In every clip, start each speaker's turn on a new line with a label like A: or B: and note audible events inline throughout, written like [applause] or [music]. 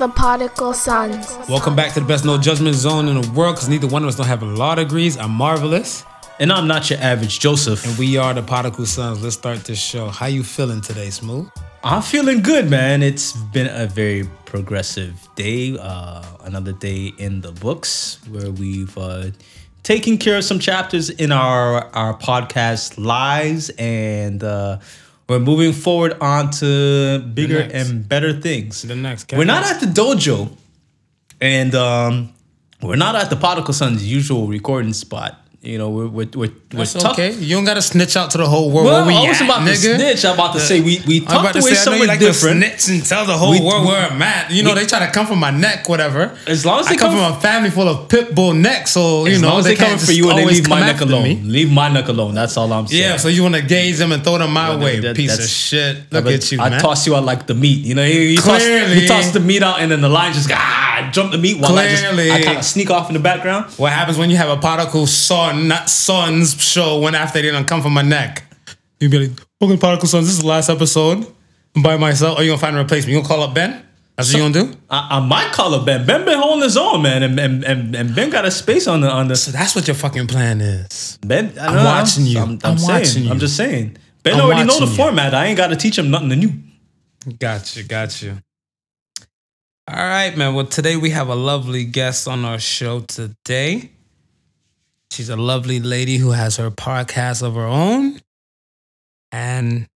A: the Particle Sons.
B: Welcome back to the best no judgment zone in the world because neither one of us don't have a law degrees. I'm marvelous.
C: And I'm not your average Joseph.
B: And we are the Particle Sons. Let's start this show. How you feeling today, Smooth?
C: I'm feeling good, man. It's been a very progressive day. Uh, another day in the books where we've uh, taken care of some chapters in our our podcast lives, and uh, we're moving forward on to bigger and better things.
B: The next.
C: We're not at the dojo, and um, we're not at the Particle Sun's usual recording spot. You know, we're we're we're, we're tucked-
B: okay. You don't gotta snitch out to the whole world.
C: Well,
B: where we
C: I was
B: at,
C: about to snitch. I'm about to uh, say we we
B: I'm about
C: tucked
B: to
C: away
B: say,
C: somewhere
B: like
C: different.
B: to snitch and tell the whole
C: We-
B: world where I'm at. You know, they try to come from my neck, whatever.
C: As long as
B: I
C: they
B: come,
C: come
B: from a family full of pit bull necks, so you
C: as
B: know
C: long as
B: they
C: they coming for you and they leave my neck alone.
B: me.
C: Leave my neck alone. That's all I'm saying.
B: Yeah, so you want to gauge them and throw them my
C: Yeah,
B: way,
C: that-
B: piece of shit. Look at you,
C: I
B: man.
C: toss you out like the meat. You know, you, toss, you toss the meat out and then the lion just ah, ah, jump the meat while I just I kind of sneak off in the background.
B: What happens when you have a particle son, not sons show when after they don't come from my neck? You be like, welcome to Particle Sons. This is the last episode. I'm by myself. Or you gonna find a replacement? You gonna call up Ben? That's what you gonna do?
C: I, I might call up Ben. Ben been holding his own, man, and, and, and, and Ben got a space on the on the
B: So that's what your fucking plan is.
C: Ben. I
B: I'm
C: know,
B: watching you.
C: I'm,
B: I'm
C: saying,
B: watching you.
C: I'm just saying. Ben
B: I'm
C: already know the
B: you.
C: format. I ain't got to teach him nothing new.
B: Got you, got you. All right, man. Well, today we have a lovely guest on our show today. She's a lovely lady who has her podcast of her own. And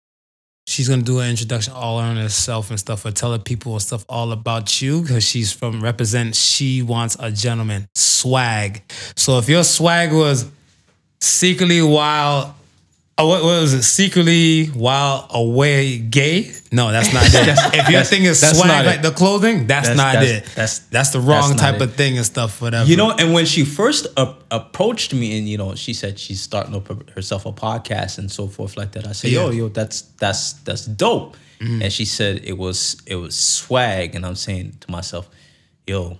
B: she's gonna do an introduction all on herself and stuff, or tell the people and stuff all about you because she's from represent She Wants a Gentleman swag. So if your swag was secretly wild, oh, what, what was it? Secretly while away gay? No, that's not it. [laughs] if your
C: that's-
B: thing is swag like
C: it.
B: the clothing, that's,
C: That's-
B: not
C: that's-
B: it.
C: that's-
B: that's the wrong
C: that's
B: type
C: it.
B: of thing and stuff. Whatever.
C: You know, and when she first a- approached me, and you know, she said she's starting up herself a podcast and so forth like that. I said, "Yo,
B: Yeah.
C: yo, that's that's that's dope."
B: Mm-hmm.
C: And she said it was it was swag, and I'm saying to myself, "Yo,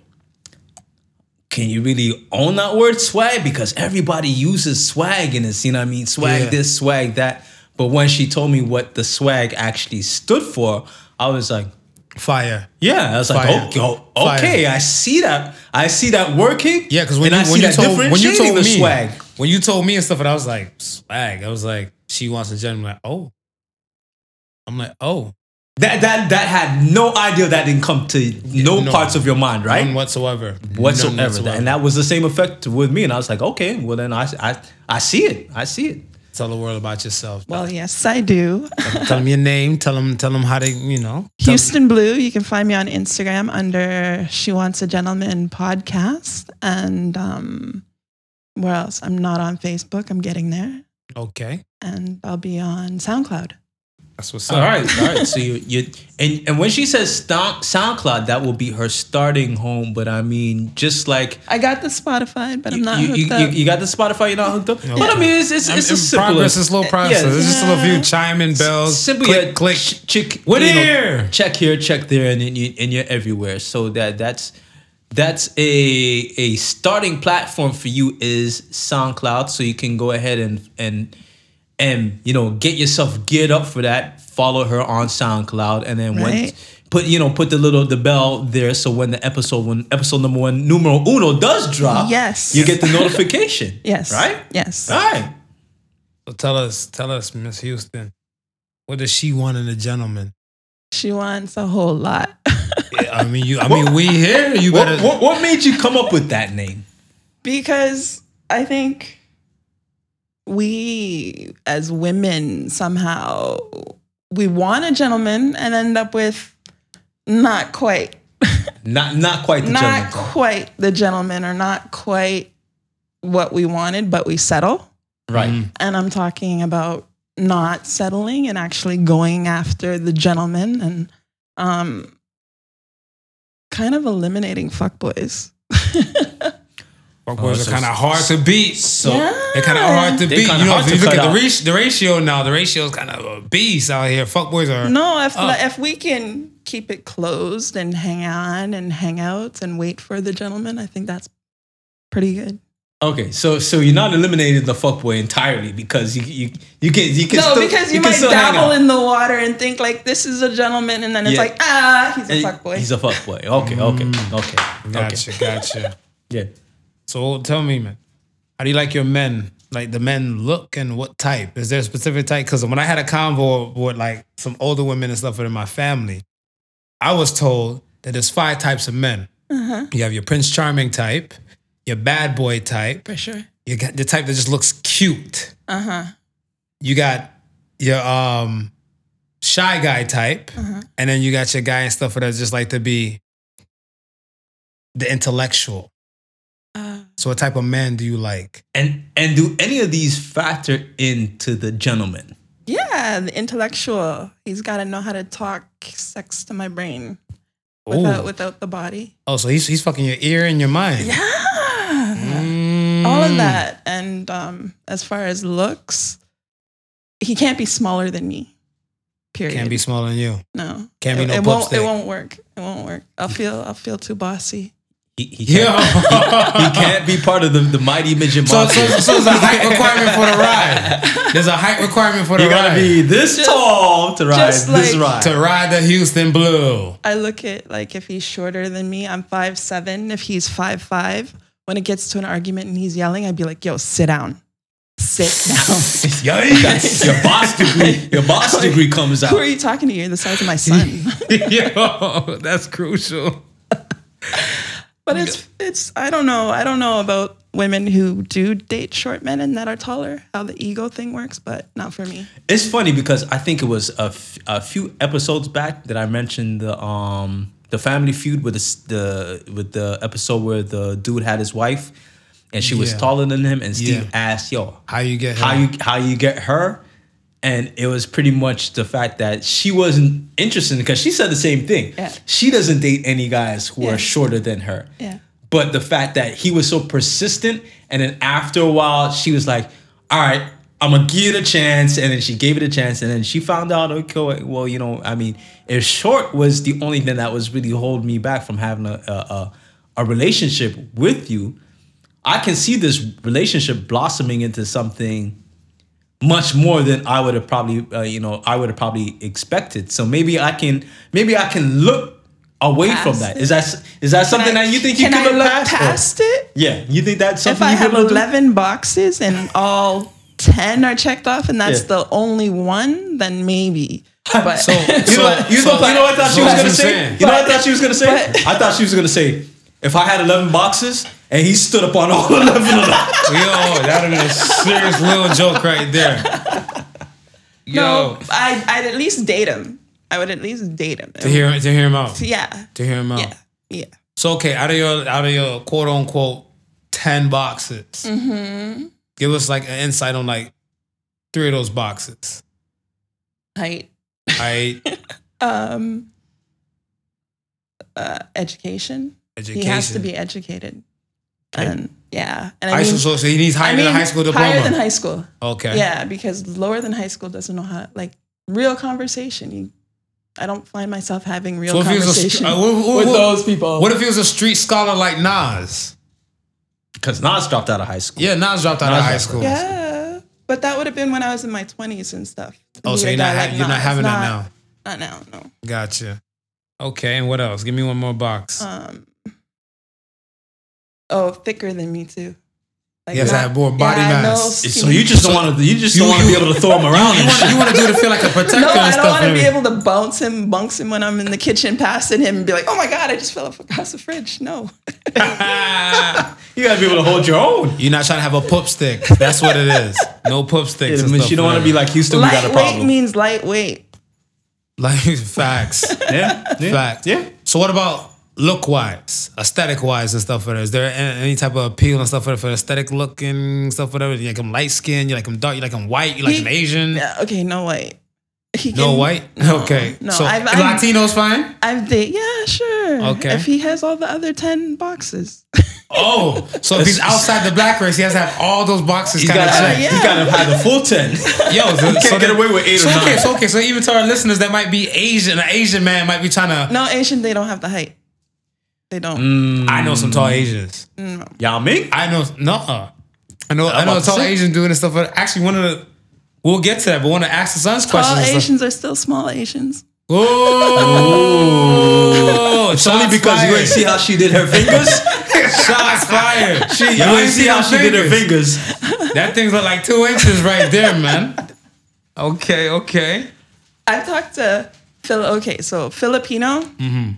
C: can you really own that word swag? Because everybody uses swag in this. You know what I mean? Swag
B: Yeah.
C: this, swag that." But when she told me what the swag actually stood for, I was like,
B: fire.
C: yeah, I was like,
B: Fire.
C: okay, oh, okay, I see that. I see that working.
B: Yeah, because when, you,
C: I
B: when you told when you told
C: the
B: me
C: swag.
B: when you told me and stuff, and I was like swag. I was like, she wants a gentleman. Like, oh, I'm like, oh,
C: That that that had no idea that didn't come to no,
B: no.
C: parts of your mind, right?
B: none whatsoever,
C: whatsoever.
B: None
C: And that was the same effect with me. And I was like, okay, well then I I, I see it. I see it.
B: Tell the world about yourself.
D: Well, yes, I do.
B: tell them your name. Tell them tell them how they you know.
D: Houston Blue. You can find me on Instagram under She Wants a Gentleman podcast. And um, where else? I'm not on Facebook. I'm getting there.
B: Okay,
D: And I'll be on SoundCloud.
B: That's what's up.
C: All right, all right. So [laughs] you you and and when she says Sound- SoundCloud, that will be her starting home. But I mean, just like
D: I got the Spotify, but I'm not
C: you,
D: hooked
C: you,
D: up.
C: you, you got the Spotify, you're not hooked up. But I mean, it's it's,
B: I'm
C: it's a simple
B: progress. It's slow process.
C: yeah.
B: It's just a little few chiming bells.
C: Simple,
B: click,
C: yeah,
B: click.
C: ch- chick,
B: What
C: you know,
B: here?
C: check here, check there, and then you, and you're everywhere. So that that's that's a a starting platform for you is SoundCloud. So you can go ahead and and and you know get yourself geared up for that. Follow her on SoundCloud, and then when
D: Right.
C: put you know put the little the bell there. So when the episode when episode number one numero uno does drop,
D: Yes.
C: you get the notification. [laughs]
D: yes.
C: right.
D: Yes.
C: All right.
B: So tell us, tell us, Miss Houston, what does she want in a gentleman?
D: She wants a whole lot.
B: I mean, you. I [laughs] mean, we here. You
C: What,
B: better.
C: what, what made you come up with that name?
D: because I think we as women somehow we want a gentleman and end up with not quite
C: Not not quite the [laughs]
D: not
C: gentleman.
D: quite the gentleman or not quite what we wanted but we settle
C: Right.
B: Mm.
D: and i'm talking about not settling and actually going after the gentleman and um kind of eliminating fuckboys [laughs]
B: Fuck
C: Oh,
B: boys
C: so-
B: are kind of hard to beat.
C: So
B: They're kind of hard to
C: They
B: beat.
C: kinda
B: You know,
C: hard
B: if
C: to
B: you look
C: cut
B: at the,
C: out.
B: ratio, the ratio now, the ratio is kind of a beast out here. Fuck boys are.
D: No, if
B: Oh.
D: if we can keep it closed and hang on and hang out and wait for the gentleman, I think that's pretty good.
C: Okay, so so you're not eliminating the fuckboy entirely because you you you can you can
D: No,
C: still,
D: because you,
C: can
D: might
C: still hang
D: dabble
C: out.
D: in the water and think like this is a gentleman, and then it's
C: Yeah.
D: like ah, he's a
C: And
D: fuckboy.
C: He's a fuckboy. Okay, okay,
B: Mm.
C: okay, okay.
B: Gotcha, gotcha.
C: Yeah.
B: So tell me, man, how do you like your men? Like the men look and what type? Is there a specific type? Because when I had a convo with like some older women and stuff in my family, I was told that there's five types of men.
D: Uh-huh.
B: You have your Prince Charming type, your bad boy type,
D: For sure.
B: you got the type that just looks cute.
D: Uh huh.
B: You got your um shy guy type,
D: Uh-huh.
B: and then you got your guy and stuff that just like to be the intellectual. So what type of man do you like?
C: And and do any of these factor into the gentleman?
D: yeah, the intellectual. He's got to know how to talk sex to my brain
B: Ooh.
D: without without the body.
B: Oh, so he's he's fucking your ear and your mind.
D: Yeah.
B: Mm.
D: all of that. And um, as far as looks, he can't be smaller than me. Period.
B: Can't be smaller than you.
D: no.
B: can't be
D: it,
B: no
D: it won't.
B: pupstick.
D: It won't work. It won't work. I'll feel. I'll feel too bossy.
C: He, he can't,
B: Yeah. [laughs]
C: he can't be part of the, the mighty midget
B: So,
C: monster.
B: so, so there's a [laughs] height requirement for the ride. There's a height requirement for the
C: you gotta be this
D: Just-
C: tall to ride
D: just
C: this
D: like-
C: ride.
B: to ride the Houston Blue.
D: I look at like if he's shorter than me, I'm five seven. If he's five five, when it gets to an argument and he's yelling, I'd be like, "Yo, sit down, sit [laughs] down."
B: Yikes.
C: your boss degree, your boss degree comes out.
D: Who are you talking to? You're the size of my son.
B: Yo, that's crucial.
D: But it's it's I don't know. I don't know about women who do date short men and that are taller. How the ego thing works, but not for me.
C: It's funny because I think it was a, f- a few episodes back that I mentioned the um the family feud with the, the with the episode where the dude had his wife and she was
B: Yeah.
C: taller than him and Steve
B: Yeah.
C: asked, "Yo,
B: How you get
C: how you how you get her?" And it was pretty much the fact that she wasn't interested because she said the same thing.
D: Yeah.
C: She doesn't date any guys who
D: Yeah.
C: are shorter than her.
D: Yeah.
C: But the fact that he was so persistent, and then after a while, she was like, "All right, I'm gonna give it a chance," and then she gave it a chance, and then she found out, okay, well, you know, I mean, if short was the only thing that was really holding me back from having a a, a, a relationship with you, I can see this relationship blossoming into something much more than I would have probably, uh, you know, I would have probably expected. So maybe I can, maybe I can look away from
D: Past
C: that.
D: it.
C: Is that is that something that you think you
D: can
C: can
D: I
C: look
D: look
C: past? or-
D: past it?
C: Yeah, you think that's
D: If
C: something
D: I
C: you
D: have
C: can look
D: 11 boxes and all 10 are checked off and that's
C: Yeah.
D: the only one, then maybe. [laughs] But
B: So- [laughs]
C: You know, what,
B: So-
C: you, know,
B: so-
C: you know what I thought she was gonna say?
B: saying?
C: You know what I thought she was gonna say?
D: But-
C: I thought she was gonna say, if I had 11 boxes and he stood up on all [laughs] 11 of them.
B: Yo, that would have been a serious little joke right there. Yo,
D: no, I, I'd at least date him. I would at least date him.
B: to hear to hear him out.
D: Yeah.
B: To hear him out.
D: Yeah. Yeah.
B: So okay, out of your out of your quote unquote ten boxes,
D: Mm-hmm.
B: give us like an insight on like three of those boxes.
D: Height.
B: Right, [laughs]
D: Um, uh, education.
B: education.
D: He has to be educated. And yeah. And I
B: High
D: mean,
B: school, so he needs higher
D: I mean,
B: than high school diploma.
D: Higher than high school.
B: okay.
D: Yeah, because lower than high school doesn't know how like real conversation. You, I don't find myself having real
B: So if he was a,
D: conversation
B: uh, what, what- [laughs]
D: with
B: what-
D: those people.
B: What if he was a street scholar like Nas?
C: Because Nas dropped out of high school.
B: Yeah, Nas dropped out
C: Nas
B: of high
C: dropped
B: school.
D: yeah, but that would have been when I was in my twenties and stuff.
B: Oh, so you're not ha-
D: like
B: you're not
D: Nas.
B: having that now.
D: Not now, no.
B: Gotcha. Okay, and what else? Give me one more box.
D: Um, oh, thicker than me too. Like
B: Yes, I have more body
D: yeah, no
B: mass.
C: So you just don't want to. You just don't want to be able to throw him around.
B: you
C: and
B: want
C: shit.
B: you want to do to feel like a protector
D: No,
B: and
D: I don't want to be able to bounce him, bunks him when I'm in the kitchen, passing him, and be like, "Oh my god, I just fell off across the fridge." No, [laughs] [laughs]
C: You gotta be able to hold your own.
B: You're not trying to have a pup stick. That's what it is. No pup sticks.
C: Yeah,
B: and
C: but
B: stuff
C: you don't want to be like Houston. We got a
D: lightweight
C: problem.
D: means lightweight.
B: that. like [laughs] facts.
C: yeah, yeah,
B: Facts.
C: Yeah.
B: So what about look wise, aesthetic wise and stuff? For Is there any, any type of appeal and stuff for, for aesthetic looking stuff? Whatever. You like him light skin. You like him dark. You like him white. You like
D: He-
B: him Asian.
D: Yeah, okay, no white. He
B: No
D: can-
B: white.
D: no,
B: okay.
D: No,
B: So
D: I've, I've,
B: Latino's fine.
D: I'm the Yeah, sure.
B: Okay.
D: If he has all the other ten boxes. [laughs]
B: Oh, so if he's outside the black race, he has to have all those boxes
C: He's
B: kind of
C: gotta,
B: checked.
C: have,
D: yeah.
C: he gotta have the full ten.
B: Yo, so, [laughs]
C: Can't
B: so
C: get away with eight
B: so
C: or
B: okay, so okay, so even to our listeners that might be Asian, an Asian man might be trying to.
D: no, Asian, they don't have the height. They don't.
C: Mm.
B: I know some tall mm. Asians. Mm.
C: Yao Ming.
B: I know no. I know. I
C: I'm
B: know.
C: about
B: A
C: to
B: tall
C: say.
B: Asian doing this stuff. But actually, one of the we'll get to that. But one of Ask the Sun's
D: Tall
B: questions. is like,
D: Asians are still small Asians.
B: Oh,
C: It's only because you ain't see how she did her fingers.
B: shots fired. She, [laughs]
C: You ain't see how she did her fingers.
B: That thing's like two inches right there, man. Okay, okay.
D: I've talked to Phil. Okay, so Filipino. Mm-hmm.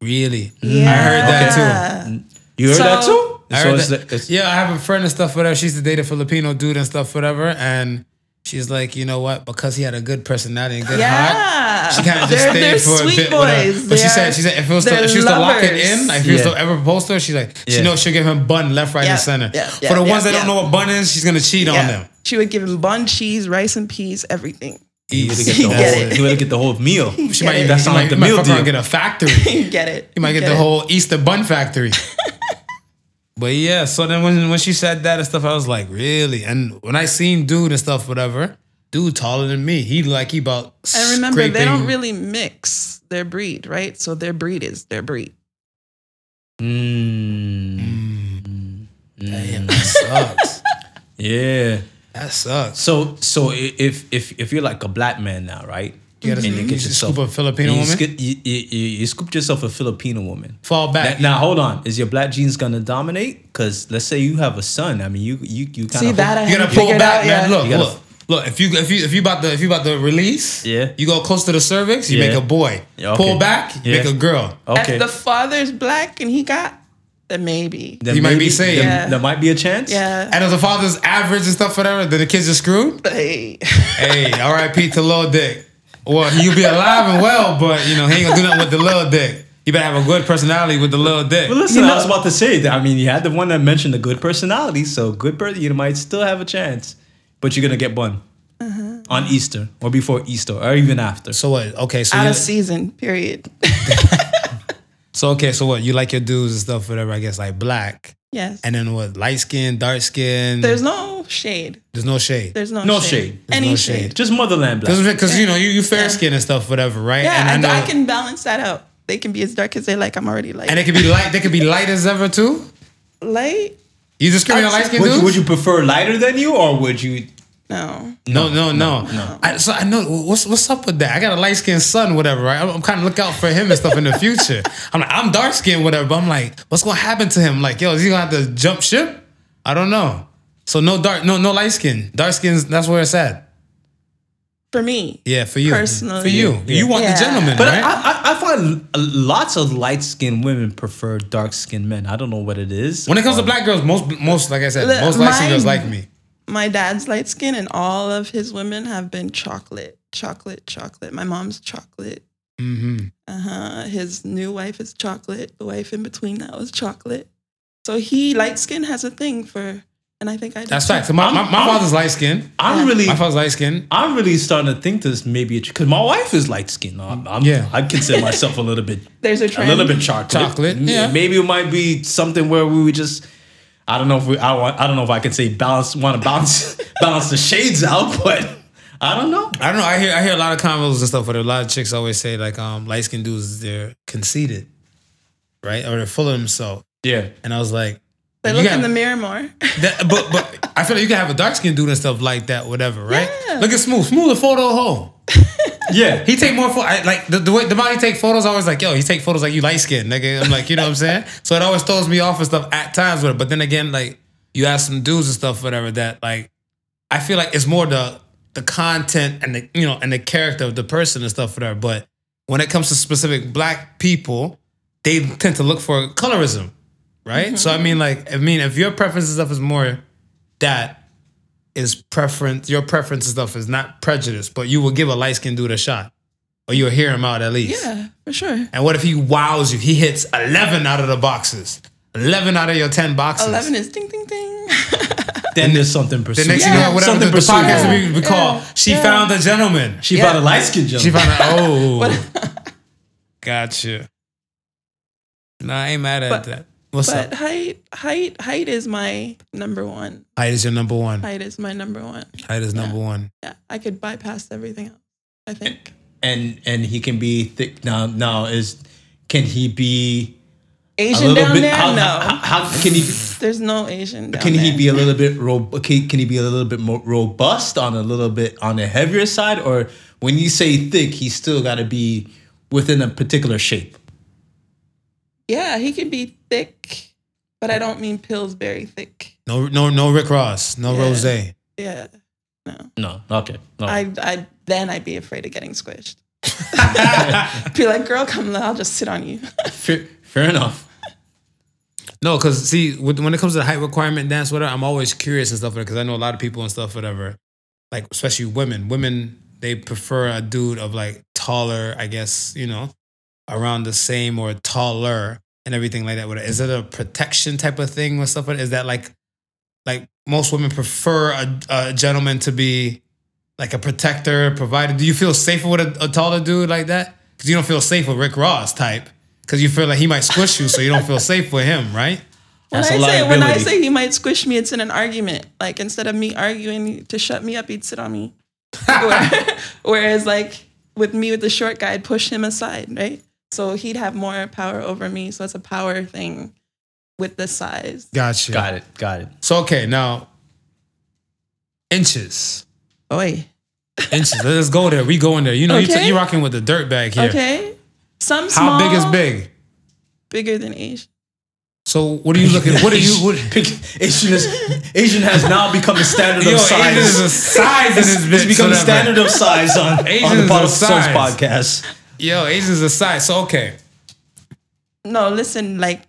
B: Really?
D: Yeah.
B: I heard that too.
C: You heard
D: So-
C: that too?
B: I heard
C: it's
B: that-
C: it's-
B: yeah, I have a friend and stuff, whatever. She used to date a Filipino dude and stuff, whatever. And she's like, you know what? Because he had a good personality and good heart, she kind of just
D: they're,
B: stayed
D: they're
B: for a bit.
D: boys.
B: whatever. But she
D: They
B: said,
D: are-
B: she said, if it was to, if she was to lock it in, like if he was to ever propose to her, she's like, she
C: Yeah.
B: knows she'll give him bun left, right,
D: Yeah,
B: and center.
D: yeah,
B: for the
D: yeah,
B: ones that
D: yeah.
B: don't know what bun is, she's gonna cheat on them.
D: She would give him bun, cheese, rice and peas, everything.
C: You would
B: Easy.
C: get the [laughs]
D: You
C: whole.
D: get it.
C: You get the whole meal. [laughs]
B: She might,
D: it.
C: That
B: he
C: sound
B: might,
C: like the meal deal.
B: get a factory. [laughs]
D: You get it.
B: You might get
D: get
B: the
D: it.
B: whole Easter bun factory. but yeah, so then when when she said that and stuff, I was like, really? And when I seen dude and stuff, whatever, dude taller than me. He like he about.
D: And remember, they don't really mix their breed, right? So their breed is their breed.
C: Mm. mm. mm.
B: Damn, that mm. sucks.
C: Yeah.
B: That sucks.
C: So so if if if you're like a black man now, right?
B: You gotta
C: And
B: you
C: you get yourself
B: scoop a Filipino
C: you,
B: woman.
C: scoop- you, you, you, you scooped yourself a Filipino woman.
B: Fall back.
C: Now, now, hold on. Is your black genes gonna dominate? Because let's say you have a son. I mean, you you you kind
D: See
C: of
D: that? I
B: you gotta pull
D: figured
B: back,
D: out
B: man.
D: yet.
B: Look,
C: gotta-
B: look, look. If you if you if you about to if you about to release,
C: Yeah.
B: you go close to the cervix, you
C: Yeah.
B: make a boy.
C: Yeah, okay.
B: Pull back, you
C: Yeah.
B: make a girl.
C: Okay.
D: If the father's black and he got, then maybe.
C: Then
B: He might be saying-
C: then
D: Yeah.
C: there might be a chance.
D: Yeah.
B: And if the father's average and stuff, whatever, then the kids are screwed.
D: Hey.
B: Hey, R.I.P. to Lil Dick. Well, you'll be alive and well, but you know he ain't gonna do nothing with the Lil Dick. You better have a good personality with the Lil Dick.
C: But listen,
D: You
C: I was about to say that. I mean, you had the one that mentioned the good personality, so good person, you might still have a chance, but you're gonna get one
D: Uh-huh.
C: on Easter or before Easter or even after.
B: So what? Okay, so
D: Out of season, period. [laughs]
B: so okay, so what? You like your dudes and stuff, whatever. I guess like black,
D: Yes.
B: and then what? Light skin, dark skin.
D: There's no shade.
B: there's no shade.
D: There's no,
C: No
D: shade.
C: shade.
B: There's
D: Any
B: no
D: shade.
B: shade.
C: Just motherland black.
B: Because you know you you fair skin and stuff, whatever, right?
D: Yeah,
B: and
D: I, I can balance that out. They can be as dark as they like. I'm already light.
B: and it can be light. They can be light as ever too.
D: light?
B: You discriminate on light skin
C: would,
B: dudes?
C: you, would you prefer lighter than you, or would you?
D: No.
B: No, no, no. I, so I know what's what's up with that. I got a light skinned son, whatever. Right? I'm, I'm kind of look out for him and stuff in the future. [laughs] I'm like, I'm dark skinned, whatever. But I'm like, what's gonna happen to him? Like, yo, is he gonna have to jump ship? I don't know. So no dark, no no light skin. Dark skins. That's where it's at.
D: For me.
B: Yeah, for you.
D: Personally.
B: for you.
C: Yeah.
B: You want
D: Yeah.
B: the gentleman,
C: But
B: right?
C: I, I, I find lots of light skinned women prefer dark skinned men. I don't know what it is.
B: when it comes to um, black girls, most most like I said,
D: Look,
B: most light skinned girls like me.
D: My dad's light skin and all of his women have been chocolate, chocolate, chocolate. My mom's chocolate.
B: Mm-hmm.
D: Uh huh. His new wife is chocolate. The wife in between that was chocolate. So he light skin has a thing for, and I think I
B: That's
D: too.
B: fact. So my, my, my father's light skin.
C: I'm
D: Yeah.
C: really,
B: My father's light skinned.
C: I'm really starting to think this maybe because my wife is light skin. I'm, I'm,
B: Yeah.
C: I consider myself a little bit, [laughs]
D: There's a trend.
C: a little bit chocolate.
B: Chocolate, yeah.
C: Maybe it might be something where we would just. I don't know if we. I want. I don't know if I can say balance. Want to balance [laughs] balance the shades out, but I don't know.
B: I don't know. I hear I hear a lot of convos and stuff but a lot of chicks always say like um light skinned dudes they're conceited, right? Or they're full of themselves.
C: Yeah.
B: And I was like,
D: They look
B: got-
D: in the mirror more. [laughs]
B: that, but but I feel like you can have a dark skinned dude and stuff like that, whatever, right?
D: Yeah.
B: Look at Smooth. Smooth a photo hoe. [laughs]
C: Yeah.
B: He take more photos. Like the, the way the body take photos, I always like, yo, he take photos like you light skinned, nigga. I'm like, you know what I'm saying? [laughs] So it always throws me off and stuff at times with it. But then again, like you ask some dudes and stuff, whatever, that like I feel like it's more the the content and the you know and the character of the person and stuff, whatever. But when it comes to specific black people, they tend to look for colorism, right? So I mm-hmm. mean, like, I mean, if your preference and stuff is more that is preference, your preference and stuff is not prejudice, but you will give a light skinned dude a shot, or you'll hear him out at least.
D: Yeah, for sure.
B: And what if he wows you? He hits eleven out of the boxes, eleven out of your ten boxes.
D: Eleven is ding ding ding. [laughs]
C: Then there's something
B: The
C: pursued.
B: next thing you know, whatever
C: something
B: the, the podcast
C: pursued.
B: we, we call, she
D: Yeah.
B: found a gentleman.
C: She
D: Yeah.
C: found a light skinned
B: She found out. Oh, [laughs] gotcha. No, I ain't mad at
D: But-
B: that. What's
D: but
B: up?
D: height, height, height is my number one.
B: Height is your number one.
D: Height is my number one.
B: Height is number one.
D: Yeah, I could bypass everything else. I think.
C: and and he can be thick now now is can he be
D: Asian down there?
C: How,
D: no.
C: how, how can he?
D: There's no Asian down
C: Can he
D: there.
C: be a little bit ro- can, can he be a little bit more robust on a little bit on the heavier side or when you say thick he's still got to be within a particular shape
D: Yeah, he can be thick, but I don't mean Pillsbury thick.
B: No, no, no Rick Ross, no
D: Yeah.
B: Rose.
D: Yeah. No.
C: no okay no
D: I I then I'd be afraid of getting squished. [laughs] be like, girl, come, I'll just sit on you.
C: fair, fair enough
B: No, because see, when it comes to the height requirement dance, whatever, I'm always curious and stuff because I know a lot of people and stuff, whatever. Like especially women, women they prefer a dude of like taller, I guess you know, around the same or taller and everything like that. What- Is it a protection type of thing or stuff? Is that like, like most women prefer a, a gentleman to be like a protector, provider? Do you feel safer with a, a taller dude like that? Because you don't feel safe with Rick Ross type. Because you feel like he might squish you, so you don't feel safe with him, right? [laughs]
D: When
C: That's
D: I
C: a
D: say when I say he might squish me, it's in an argument. Like instead of me arguing to shut me up, he'd sit on me. [laughs] [laughs] Whereas like with me with the short guy, I'd push him aside, right? So he'd have more power over me. So it's a power thing with the size.
B: Gotcha.
C: got it got it
B: So okay, now inches,
D: Oi.
B: inches. Let's go there. We going there. You know, you
D: Okay.
B: t- you rocking with the dirt bag here.
D: Okay. Some
B: How big is big?
D: Bigger than Asian.
B: So what are you looking? What are you? What, [laughs]
C: Asian is Asian has now become the standard
B: yo,
C: of size.
B: Asian is a size in this bitch.
C: it's become the
B: whatever.
C: standard of size on,
B: Asian
C: on the
B: a
C: Bottle Sons
B: size.
C: podcast.
B: Yo, Asian's is a size. So okay,
D: No, listen, like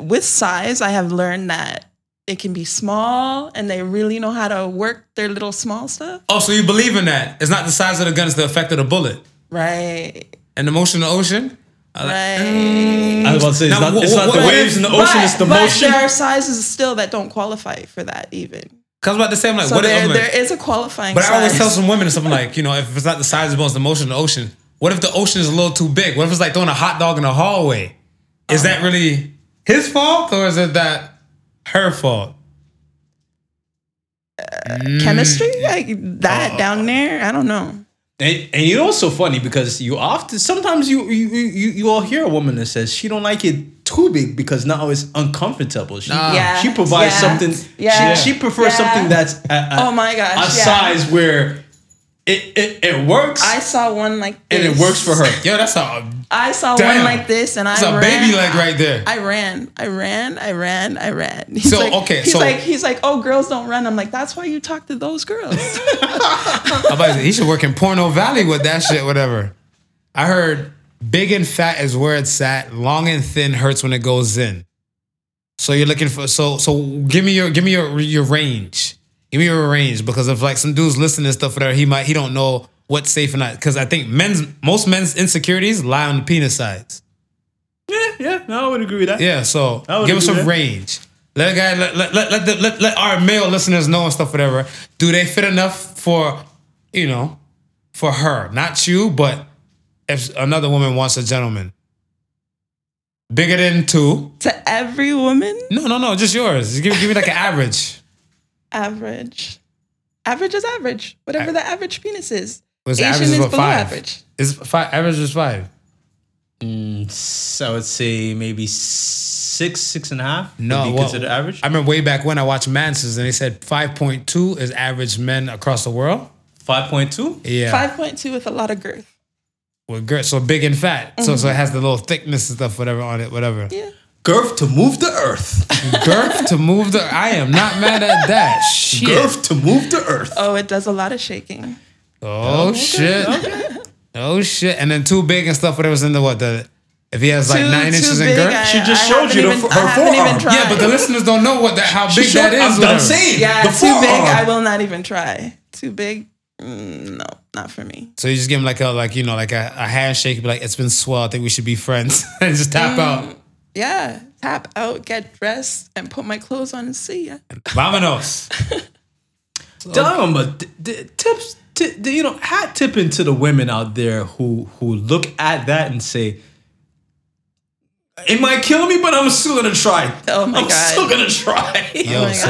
D: with size, I have learned that it can be small and they really know how to work their little small stuff.
B: oh, so you believe in that? It's not the size of the gun; it's the effect of the bullet
D: Right.
B: and the motion of the ocean. I like-
D: Right. Mm.
C: I was about to say it's
B: Now,
C: not, it's not
B: wh-
C: the
B: what
C: waves in the ocean,
D: but,
C: it's the
D: but
C: motion.
D: there are sizes still that don't qualify for that even.
B: Cause I was about to say, I'm like,
D: So
B: what? if-
D: there,
B: I'm like-
D: there is a qualifying
B: But
D: size.
B: I always tell some women something like, you know, if it's not the size of the bones, the motion of the ocean. What if the ocean is a little too big? What if it's like throwing a hot dog in the hallway? Is that really his fault or is it that her fault?
D: chemistry
B: Mm.
D: like that down there. I don't know.
C: And, and you know what's so funny because you often sometimes you you you you all hear a woman that says she don't like it too big because now it's uncomfortable. She,
B: Nah.
D: Yeah,
C: she provides
D: yeah,
C: something.
D: yeah,
C: she, she prefers
D: yeah.
C: something that's a, a,
D: Oh my gosh,
C: a
D: yeah.
C: size where it it, it works
D: I saw one like
C: and it works for her. [laughs]
B: Yo, that's a
D: I saw
B: Damn.
D: one like this, and
B: that's
D: I
B: a
D: ran.
B: baby leg right there.
D: I ran, I ran, I ran, I ran. [laughs] He's
B: So,
D: like,
B: okay,
D: he's
B: so-
D: like, he's like, oh, girls don't run. I'm like, that's why you talk to those girls. [laughs]
B: I'm about to say, he should work in Porno Valley with that shit, whatever. I heard big and fat is where it's at. Long and thin hurts when it goes in. So you're looking for so so give me your give me your your range. Give me a range because if like some dudes listening to stuff whatever he might he don't know what's safe and not because I think men's most men's insecurities lie on the penis size.
C: Yeah, yeah, no, I would agree with that.
B: Yeah, so
C: I would
B: give us
C: agree
B: some range. Let a guy let let let let, the, let let our male listeners know and stuff whatever. Do they fit enough for you know for her, not you, but if another woman wants a gentleman bigger than two.
D: to every woman,
B: No, no, no, just yours. Just give give me like an [laughs] average.
D: Average. Average is average. Whatever the average penis is.
B: Was
D: Asian
B: average is
D: is
B: what
D: below
B: five?
D: average.
B: Is five average is five?
C: Mm, so I would say maybe six, six and a half. would
B: No,
C: be
B: well,
C: considered average.
B: I remember way back when I watched Mansons and they said five point two is average men across the world.
C: Five point two.
B: Yeah.
D: 5.2 with a lot of girth.
B: With girth, so big and fat. So so it mm-hmm. has the little thickness and stuff, whatever on it, whatever.
D: Yeah.
C: Girth to move the earth.
B: Girth to move the. I am not mad at that. Shit.
C: Girth to move the earth.
D: Oh, it does a lot of shaking.
B: Oh shit. Oh shit. And then too big and stuff. Whatever's in the what the. If he has like
D: Too-
B: nine
D: too
B: inches in
D: big,
B: girth.
D: I-
C: She just
D: I
C: showed you the-
D: even-
C: her
D: I haven't even
C: forearm.
D: tried.
B: yeah, but the listeners don't know what that how big
C: She
B: that
C: showed-
B: is.
C: I'm, I'm saying.
D: Yeah,
C: the
D: too big. I will not even try. Too big. Mm, no, not for me.
B: So you just give him like a like you know like a, a handshake. Be like, it's been swell. I think we should be friends. [laughs] and just tap out.
D: Yeah, tap out, get dressed, and put my clothes on and see ya.
B: Vamonos. [laughs]
C: Damn, but d- d- tips, t- d- you know, hat tipping to the women out there who who look at that and say, "It might kill me, but I'm still gonna try.
D: Oh my
C: I'm
D: God.
C: still gonna try."
B: Yo,
D: my
B: so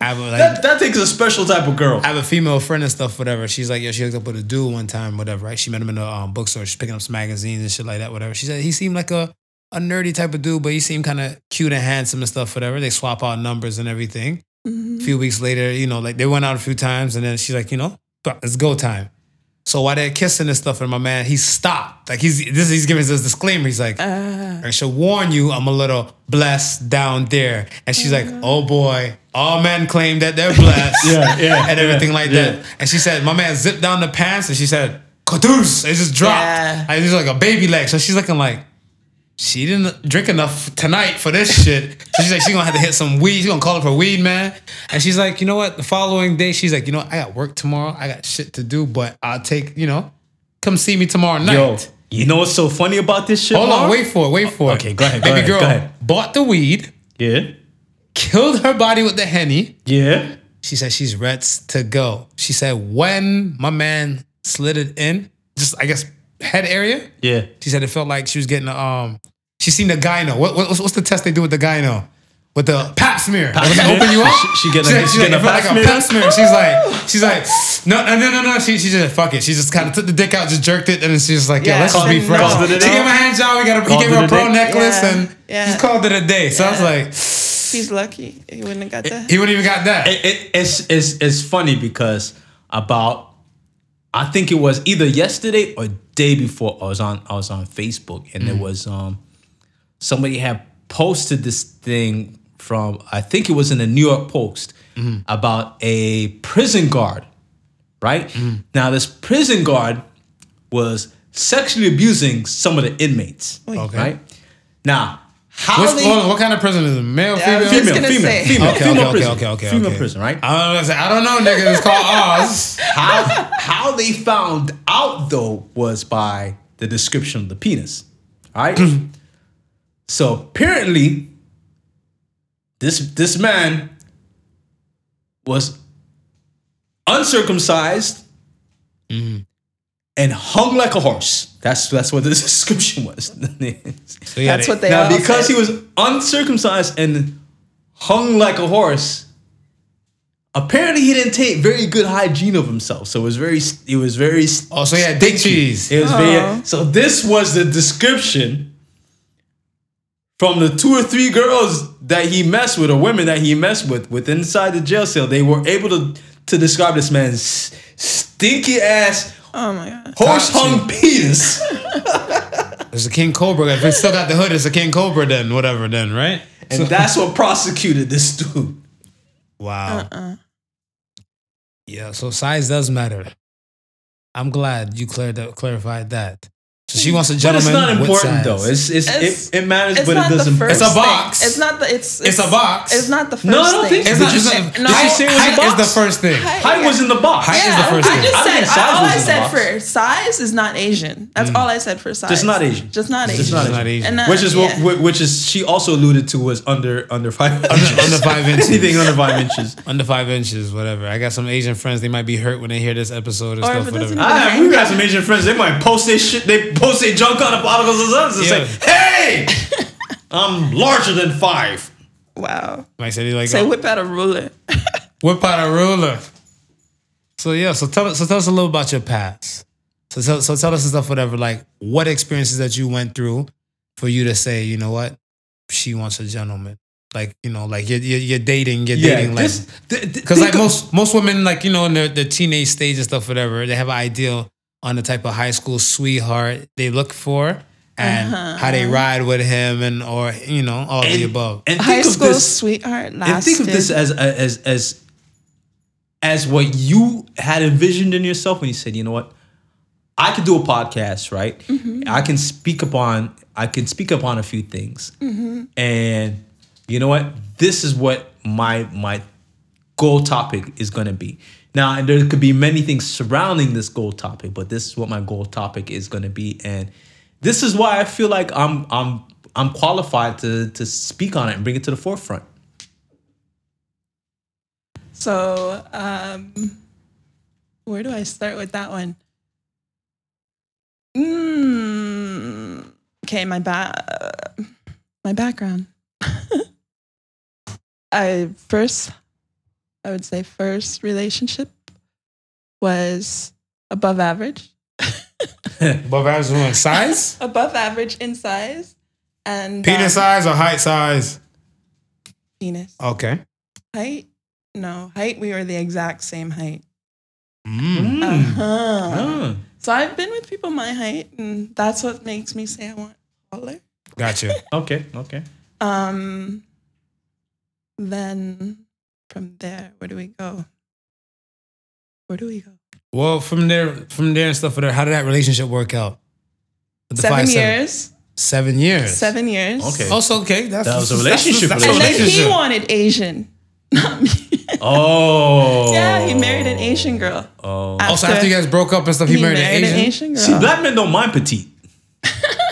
B: I have a, like
C: that, that takes a special type of girl.
B: I have a female friend and stuff, whatever. She's like, yo, she hooked up with a dude one time, whatever, right? She met him in a um, bookstore. She's picking up some magazines and shit like that, whatever. She said he seemed like a a nerdy type of dude, but he seemed kind of cute and handsome and stuff, whatever. They swap out numbers and everything.
D: Mhm.
B: A few weeks later, you know, like they went out a few times and then she's like, you know, it's go time. So while they're kissing and stuff, and my man, he stopped. Like he's this he's giving us this disclaimer. He's like,
D: Uh,
B: I should warn you, I'm a little blessed down there. And she's like, oh boy, all men claim that they're blessed. [laughs]
C: Yeah, yeah, [laughs]
B: And everything
C: yeah,
B: like
C: yeah.
B: that. And she said, my man zipped down the pants and she said, Caduce. It just dropped.
D: Yeah.
B: And it was like a baby leg. So she's looking like, she didn't drink enough tonight for this shit. So she's like, she's gonna have to hit some weed. She's gonna call up her weed man. And she's like, you know what? The following day, she's like, you know, what? I got work tomorrow. I got shit to do, but I'll take, you know, come see me tomorrow night.
C: Yo, you know what's so funny about this shit?
B: Hold on, wait for it, wait for it.
C: Okay, go ahead, go
B: Baby
C: ahead,
B: girl
C: go ahead.
B: bought the weed,
C: Yeah,
B: killed her body with the henny.
C: yeah.
B: She said she's ready to go. She said when my man slid it in, just I guess head area.
C: Yeah.
B: She said it felt like she was getting a, um. She seen the gyno. What, what what's, what's the test they do with the gyno? With the pap smear. Pap
C: smear?
B: open you up.
C: She- she getting a-
B: said-
C: she
B: said
C: getting a pap
B: like
C: smear?
B: a pap smear. She's like she's like no no no no no. She she just fuck it. She just kind of took the dick out, just jerked it, and then she's just like yeah,
D: Yeah,
B: let's just be
D: and
B: friends.
C: called it a
B: She
C: day.
B: gave him a hand job. We got a, he gave her
C: a
B: a pro necklace,
D: Yeah,
B: and
D: yeah.
B: just called it a day. So I was like,
D: he's lucky. He wouldn't have got that.
B: he wouldn't even got that.
C: It, it, it's, it's, it's funny because about I think it was either yesterday or day before I was on I was on Facebook and there was um somebody had posted this thing from I think it was in the New York Post mm-hmm. about a prison guard, right? Mm-hmm. Now this prison guard was sexually abusing some of the inmates,
B: Okay.
C: right? Now, how
B: What's,
C: they
B: hold on, what kind of prison is it? Male,
D: Yeah, I
B: female?
C: female, female,
D: say.
C: female,
B: Okay,
C: female
B: okay, okay, okay, okay,
C: female
B: okay.
C: prison, right?
B: I don't know. I don't know, nigga. It's called Oz. [laughs]
C: how how they found out though was by the description of the penis. All right. [clears throat] so apparently, this this man was uncircumcised and hung like a horse. That's that's what the [laughs] description was. [laughs]
B: So yeah,
D: That's
B: they-
D: what they
C: now because
D: said.
C: he was uncircumcised and hung like a horse apparently he didn't take very good hygiene of himself so it was very it was very
B: Oh, so he had dick cheese.
C: it was
D: Oh.
C: very so this was the description from the two or three girls that he messed with or women that he messed with with inside the jail cell they were able to to describe this man's stinky ass
D: Oh my god.
C: horse hung penis [laughs]
B: It's a King Cobra. If it's still got the hood, it's a King Cobra. Then whatever. Then right.
C: and that's what prosecuted this dude
B: Wow.
D: Uh-uh.
B: Yeah. So size does matter. I'm glad you cleared that, clarified that. So she wants a
C: But
B: gentleman.
C: it's not important
B: size.
C: though. It's, it's,
D: It's-
C: it, it matters,
D: It's
C: but it doesn't.
D: the.
B: It's a
D: thing.
B: box.
D: It's not the. It's.
B: It's a box.
D: It's not the first.
C: No, I don't
D: thing.
C: think
B: It's
C: Did
B: not. It's
C: say-
B: not
C: did you say it
B: height is the first thing.
C: Height was in the box.
B: Height is the first
D: I
B: thing.
D: just
C: I
D: said
C: think size
D: all I said for size is not Asian. That's all I said for size.
C: Just not Asian.
D: Just not
C: Just
D: Asian.
C: not
B: It's not Asian.
D: And,
C: which is
D: yeah.
C: what, which is she also alluded to was under under five [laughs] inches.
B: under five inches.
C: Anything under five inches. [laughs]
B: Under five inches, whatever. I got some Asian friends. They might be hurt when they hear this episode and
D: Or
B: stuff. Whatever.
C: Ah, we got some Asian friends. They might post this shit. They post their junk on the particles of us and
B: Yeah.
C: say, "Hey, I'm larger than five.
D: Wow.
B: Might say they like
D: Say
B: oh,
D: whip out a ruler. [laughs]
B: whip out a ruler. So yeah, so tell us, so tell us a little about your past. So tell, so tell us the stuff, whatever, like what experiences that you went through for you to say, you know what, she wants a gentleman. Like you know, like you're you're, you're dating, you're dating, like
C: this- th- th-
B: because like
C: of-
B: most most women, like you know, in their, their teenage stage and stuff, whatever, they have an ideal on the type of high school sweetheart they look for and uh-huh. how they ride with him and or you know all the above.
C: and
D: High
C: of
D: school
C: this.
D: sweetheart lasted.
C: and think of this as as as as what you had envisioned in yourself when you said, you know what, I could do a podcast, right? Mm-hmm. I can speak upon I can speak upon a few things, mm-hmm. and you know what, this is what my my goal topic is going to be. Now, and there could be many things surrounding this goal topic, but this is what my goal topic is going to be, and this is why I feel like I'm I'm I'm qualified to to speak on it and bring it to the forefront.
D: So, um, where do I start with that one? Mm, okay, my ba- my background. [laughs] I first, I would say, first relationship was above average. [laughs]
B: Above average in size. [laughs]
D: Above average in size. And
B: Penis
D: um,
B: size or height size?
D: penis.
B: Okay.
D: Height? No, height. We were the exact same height.
B: Mm.
D: Uh-huh.
C: Ah.
D: So I've been with people my height, and that's what makes me say I want taller.
B: Gotcha. [laughs]
C: Okay, okay.
D: Um, then from there, where do we go? Where do we go?
B: Well, from there, from there and stuff. There, how did that relationship work out? With the
D: Seven
B: five,
D: years.
B: Seven years.
D: Seven years.
C: Okay.
B: Oh, also, okay. That's,
C: That was a
B: that's-
C: relationship
B: That's, a
D: And then he wanted Asian, [laughs] not me.
C: Oh.
D: yeah, he married an Asian girl.
C: Oh.
B: oh also, after you guys broke up and stuff, he, married, an Asian.
D: girl.
C: See, black men don't mind petite.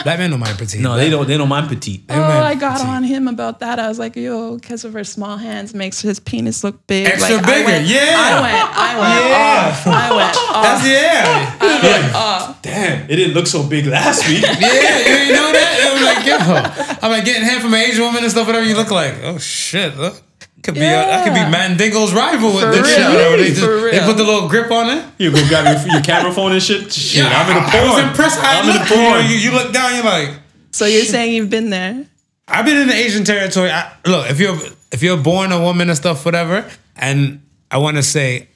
B: Black men don't mind petite.
C: No, they don't. They don't mind petite.
D: Oh, I got
B: petite.
D: on him about that. I was like, yo, because of her small hands makes his penis look big.
B: Extra
D: like,
B: bigger,
D: I went,
B: yeah.
D: I went, I went
B: Yeah.
D: off. I went off.
B: That's yeah.
D: I went off.
C: Damn, it didn't look so big last week. [laughs]
B: Yeah, you ain't know that? I'm like, yo, I'm like getting head from an Asian woman and stuff, whatever you look like. Oh shit, look. Could be a, that could be
D: Yeah.
B: Mandingo's rival with
D: For
B: this shit.
D: real.
B: They, just,
D: For
B: they put the little grip on it.
C: You go grab your, your camera phone and shit. Shit, I'm in the
B: I,
C: porn.
B: I was impressed how
C: I'm
B: you
C: in
B: look.
C: the
B: You, know,
C: porn.
B: you, you look down, you're like,
D: So you're saying you've been there?
B: I've been in the Asian territory. I, look, if you're if you're born a woman and stuff, whatever, and I want to say,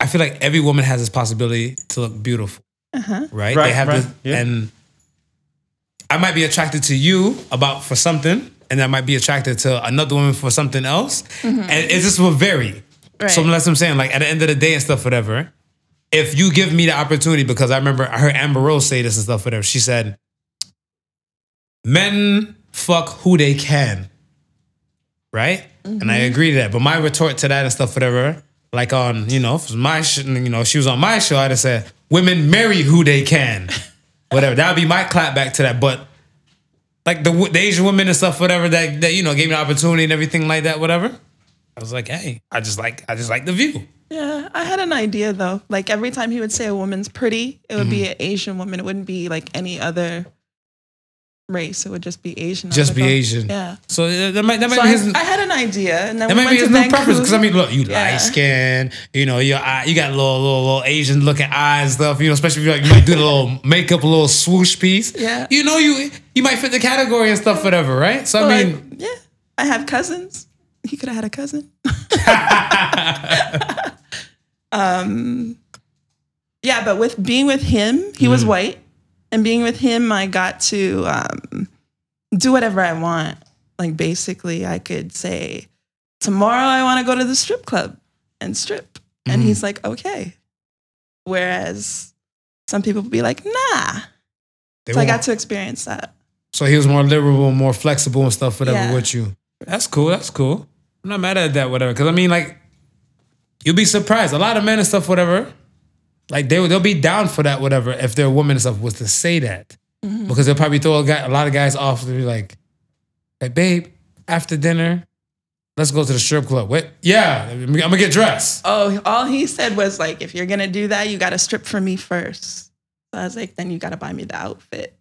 B: I feel like every woman has this possibility to look beautiful, uh-huh. right?
C: Right,
B: They have
C: right,
B: this,
C: yeah.
B: and I might be attracted to you about for something, and I might be attracted to another woman for something else, mm-hmm. and it just will vary.
D: Right.
B: So that's what I'm saying. Like at the end of the day and stuff, whatever. If you give me the opportunity, because I remember I heard Amber Rose say this and stuff, whatever. She said, "Men fuck who they can." Right, and I mm-hmm. agree to that. But my retort to that and stuff, whatever, like on you know if it was my sh- you know she was on my show, I just said, "Women marry who they can." [laughs] whatever. That would be my clap back to that. But like the the Asian women and stuff, whatever that that you know gave me the opportunity and everything like that, whatever. I was like, hey, I just like I just like the view.
D: Yeah, I had an idea though. Like every time he would say a woman's pretty, it would be mm-hmm. an Asian woman. It wouldn't be like any other race. It would just be Asian.
B: Just be Asian.
D: Yeah.
B: So uh, that might that might
D: So
B: be
D: I,
B: his.
D: I had an idea, and then
B: that
D: we
B: might be
D: went
B: his
D: to
B: new preference because I mean, look, you
D: Yeah.
B: light skin, you know, your eye, you got little, little, little Asian looking eyes stuff, you know, especially if you like, you might do a little [laughs] makeup, a little swoosh piece.
D: Yeah.
B: You know, you you might fit the category and stuff, whatever, right? So I
D: Like,
B: mean,
D: yeah, I have cousins. He could have had a cousin. [laughs] um, yeah, but with being with him, he was white, and being with him, I got to um, do whatever I want. Like basically, I could say, tomorrow I want to go to the strip club and strip, and he's like, okay. Whereas some people would be like, nah.
B: they
D: So I
B: won't-
D: got to experience that.
B: So he was more liberal, more flexible and stuff, whatever
D: Yeah.
B: with you. That's cool. That's cool. I'm not mad at that, whatever. Because I mean, like, you'll be surprised. A lot of men and stuff, whatever, like they they'll be down for that, whatever. If their woman and stuff was to say that, mm-hmm. because they'll probably throw a, guy, a lot of guys off to be like, "Hey, babe, after dinner, let's go to the strip club." Wait, yeah, I'm gonna get dressed.
D: Oh, all he said was like, if you're gonna do that, you gotta strip for me first. So I was like, then you gotta buy me the outfit.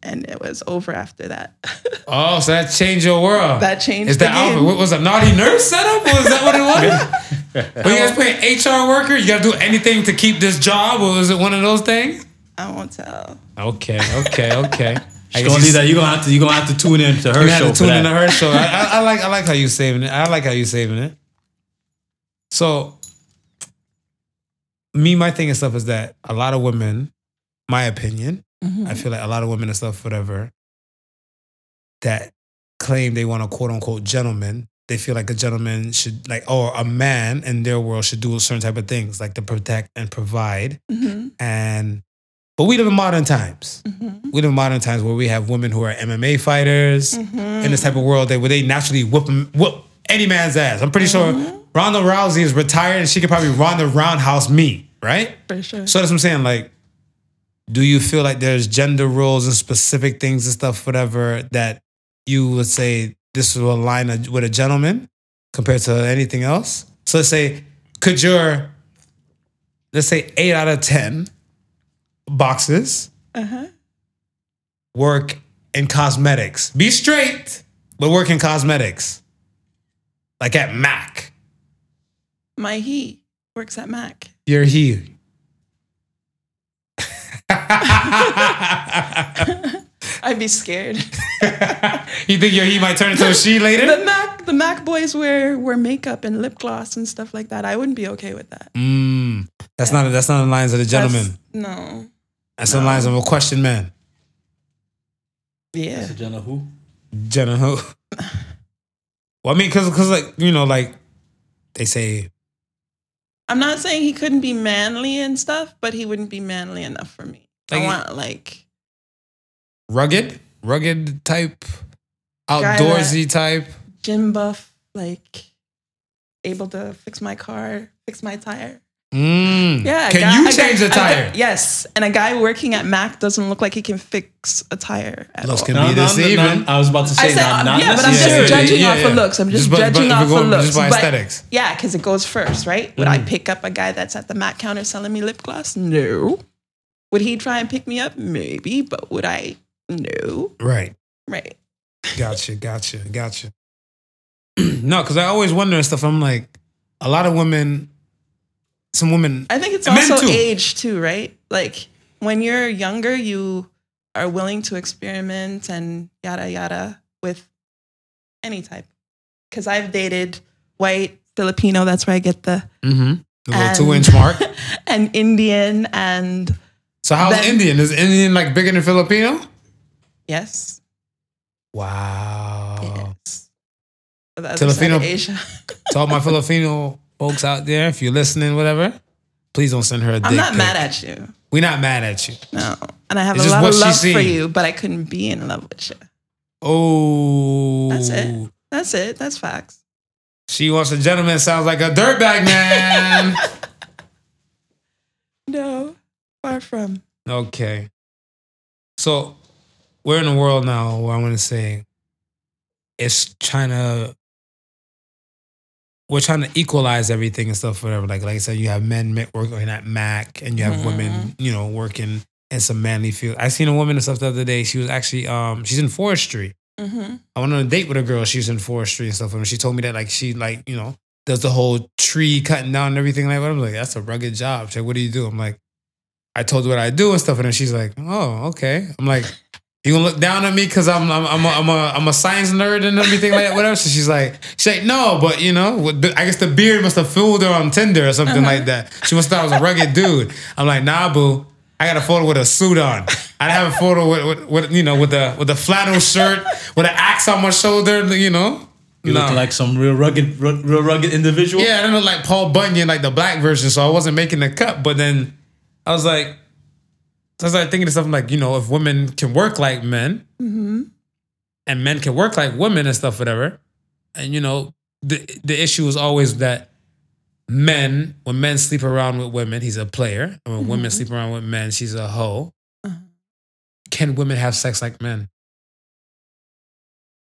D: And it was over after that. [laughs]
B: Oh, so that changed your world.
D: That changed
B: Is that outfit? What was a naughty nurse setup? Or is that what it [laughs] was? Were you guys playing HR worker? You got to do anything to keep this job, or is it one of those things?
D: I won't tell.
B: Okay, okay, okay. [laughs] I
C: You're gonna leave that. You're gonna have to. You're gonna have to tune in to her
B: You had
C: show
B: to tune
C: in
B: to her show. I, I, I like, I like how you saving it. I like how you saving it. So, me, my thing and stuff is that a lot of women, my opinion,
D: Mm-hmm.
B: I feel like a lot of women and stuff, whatever, that claim they want a quote unquote gentleman. They feel like a gentleman should like, or a man in their world should do a certain type of things, like to protect and provide.
D: hmm
B: And but we live in modern times.
D: hmm
B: We live in modern times where we have women who are MMA fighters
D: Mm-hmm.
B: in this type of world that where they naturally whoop whoop any man's ass. I'm pretty sure Ronda Rousey is retired and she could probably Ronda Roundhouse me, right?
D: For sure.
B: So that's what I'm saying. Like, do you feel like there's gender roles and specific things and stuff, whatever, that you would say this will align a- with a gentleman compared to anything else? So let's say, could your, let's say eight out of 10 boxes
D: Uh-huh.
B: work in cosmetics? Be straight, but work in cosmetics. Like at Mac.
D: My he works at Mac.
B: You're he. [laughs] [laughs]
D: I'd be scared. [laughs]
B: you think your he might turn into a [laughs] she later?
D: The Mac the Mac boys wear wear makeup and lip gloss and stuff like that. I wouldn't be okay with that.
B: Mm, that's not that's not the lines of the gentleman.
D: That's- no.
B: That's the lines of a question man.
D: Yeah.
C: Jenna who?
B: Jenna who? Well, I mean, cause, cause like you know, like they say,
D: I'm not saying he couldn't be manly and stuff, but he wouldn't be manly enough for me.
B: Like-
D: I want like
B: rugged, rugged type, outdoorsy type.
D: gym buff, like able to fix my car, fix my tire.
B: Mm.
D: Yeah.
B: Can
D: guy-
B: you
D: a
B: change
D: guy-
B: the
D: a guy-
B: tire?
D: yes. And a guy working at Mac doesn't look like he can fix a tire at
B: Looks
D: all.
B: can be deceiving.
C: I was about to say
D: I said,
C: not, not
D: yeah, but I'm
C: necessarily.
D: just judging
B: Yeah,
D: off
B: yeah.
D: of looks. I'm just,
B: Just by-
D: judging
B: by-
D: off
B: if we
D: of looks.
B: just by
D: But-
B: aesthetics.
D: Yeah, because it goes first, right? Would I pick up a guy that's at the Mac counter selling me lip gloss? No. Would he try and pick me up? Maybe, but would I? No.
B: Right.
D: Right.
B: Gotcha. Gotcha. Gotcha. [clears throat] no, because I always wonder and stuff. I'm like, a lot of women, some women.
D: I think it's also
B: too.
D: age too, right? Like when you're younger, you are willing to experiment and yada yada with any type. Because I've dated white Filipino. That's where I get the
B: Mm-hmm. The little
D: And-
B: two inch mark. [laughs]
D: and Indian and
B: So how's
D: Then-
B: Indian? Is Indian like bigger than Filipino?
D: Yes,
B: Wow.
D: yes.
B: Filipino-. [laughs] To all my Filipino folks out there, if you're listening, whatever, please don't send her a dick
D: I'm not
B: pic.
D: mad at you.
B: We're not mad at you.
D: No, and I have
B: It's
D: a lot of love for you, but I couldn't be in love with you.
B: Oh.
D: That's it. Oh. That's it. That's facts.
B: She wants a gentleman sounds like a dirtbag man. [laughs]
D: No, far from.
B: okay. So we're in a world now where I want to say it's trying to we're trying to equalize everything and stuff, whatever. Like like I said, you have men working at Mac and you have
D: Mm-hmm.
B: women, you know, working in some manly field. I seen a woman and stuff the other day. She was actually um she's in forestry.
D: Mm-hmm.
B: I went on a date with a girl. She's in forestry and stuff. And she told me that like she like you know does the whole tree cutting down and everything like that. I'm like that's a rugged job. She's like, what do you do? I'm like, I told her what I do and stuff. And then she's like, oh okay. I'm like, you gonna look down at me because I'm I'm I'm a, I'm a I'm a science nerd and everything like that. Whatever. So she's like, she's like, no, but you know, I guess the beard must have fooled her on Tinder or something uh-huh. like that. She must have thought I was a rugged dude. I'm like, nah, boo. I got a photo with a suit on. I have a photo with, with, with you know with the with the flannel shirt with an axe on my shoulder. You know,
C: You
B: No.
C: look like some real rugged, ru- real rugged individual.
B: yeah, I don't look like Paul Bunyan, like the black version. So I wasn't making the cut. But then I was like, so I started thinking of something like you know if women can work like men, and men can work like women and stuff, whatever. And you know the the issue is always that men when men sleep around with women, he's a player. And when women sleep around with men, she's a hoe.
D: Uh-huh.
B: Can women have sex like men?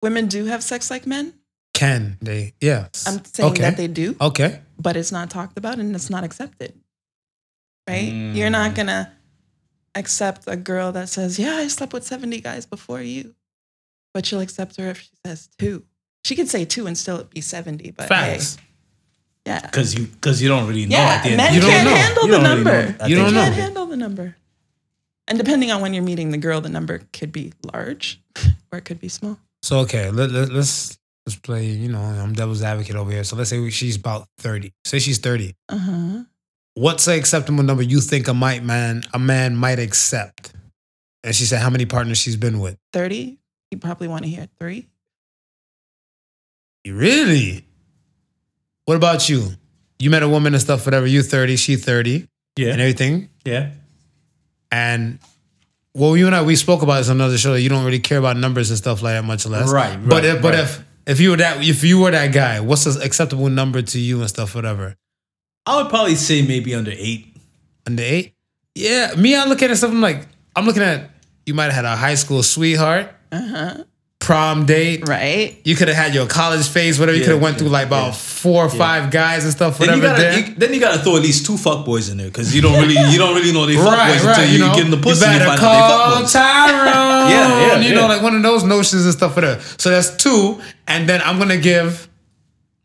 D: Women do have sex like men.
B: Can they? Yes.
D: I'm saying
B: okay.
D: that they do,
B: Okay.
D: but it's not talked about and it's not accepted. Right?
B: Mm.
D: You're not gonna accept a girl that says, "Yeah, I slept with 70 guys before you," but you'll accept her if she says two. She could say two and still be 70, but
B: Facts.
D: hey, yeah,
C: Because you, because you don't really know.
D: yeah.
C: at the end.
D: Men
B: You don't
D: can't
B: know.
D: handle
C: You
D: the
C: don't really know
D: number.
B: You don't know.
D: can't handle the number. And depending on when you're meeting the girl, the number could be large or it could be small.
B: So okay, let, let, let's let's play. You know, I'm devil's advocate over here. So let's say she's about thirty. Say she's thirty.
D: Uh huh.
B: What's an acceptable number you think a might man a man might accept? And she said how many partners she's been with.
D: 30, you probably want to hear three.
B: Really? What about you? You met a woman and stuff, whatever. You thirty, she thirty,
C: Yeah.
B: and everything.
C: yeah.
B: And well, you and I we spoke about this on another show. That you don't really care about numbers and stuff like that much less.
C: Right,
B: But
C: right,
B: if, but
C: right.
B: if if you were that if you were that guy, what's an acceptable number to you and stuff, whatever?
C: I would probably say maybe under eight.
B: Under eight? Yeah. Me, I look at it something like I'm looking at you might have had a high school sweetheart,
D: Uh huh.
B: prom date.
D: Right.
B: You could have had your college phase, whatever. You could have went
C: yeah,
B: through like about
C: yeah.
B: four or five guys and stuff,
C: Then
B: whatever.
C: you gotta,
B: there.
C: you, then you gotta throw at least two fuck boys in there because you don't [laughs] really, you don't really know they fuck
B: right,
C: boys
B: right.
C: until
B: You
C: you,
B: know,
C: get in the pussy and you
B: better
C: find out they
B: call
C: fuck boys.
B: Tyrone. [laughs]
C: Yeah, yeah,
B: You know, like one of those notions and stuff for there. So that's two, and then I'm gonna give.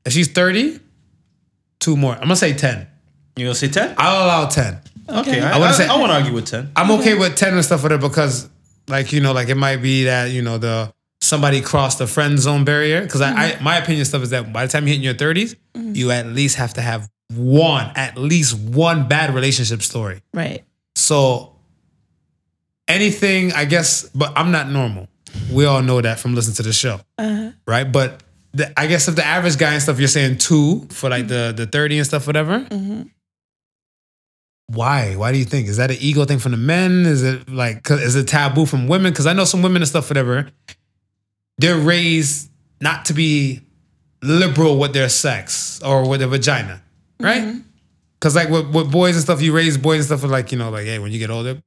B: If she's thirty, two more. I'm gonna say ten.
C: You gonna say ten?
B: I'll allow ten.
C: Okay, I,
B: I wouldn't
C: I,
B: say-
C: I want to argue with ten.
B: I'm okay with ten and stuff with it because, like you know, like it might be that you know the somebody crossed the friend zone barrier. Because I, I, my opinion stuff is that by the time you hit your 30s, you at least have to have one, at least one bad relationship story.
D: Right.
B: So anything, I guess, but I'm not normal. We all know that from listening to the show,
D: Uh-huh.
B: right? But the, I guess if the average guy and stuff, you're saying two for like the the 30 and stuff, whatever.
D: Mhm.
B: Why? Why do you think? Is that an ego thing from the men? Is it like is it taboo from women? Because I know some women and stuff, whatever, they're raised not to be liberal with their sex or with their vagina, right? Because like with, with boys and stuff, you raise boys and stuff with like, you know, like, hey, when you get older,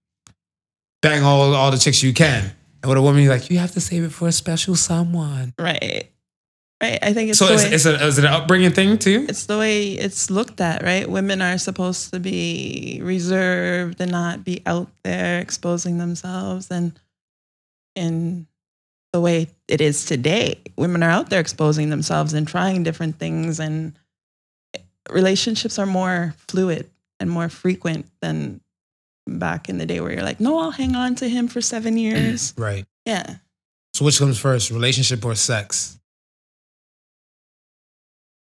B: bang all, all the chicks you can. And with a woman, you're like, you have to save it for a special someone.
D: Right. Right. I think it's
B: so
D: the
B: is,
D: way,
B: is, it, is it an upbringing thing too?
D: it's the way it's looked at, right? Women are supposed to be reserved and not be out there exposing themselves and in the way it is today. Women are out there exposing themselves and trying different things and relationships are more fluid and more frequent than back in the day where you're like, "No, I'll hang on to him for 7 years."
B: Right.
D: yeah.
B: So which comes first, relationship or sex?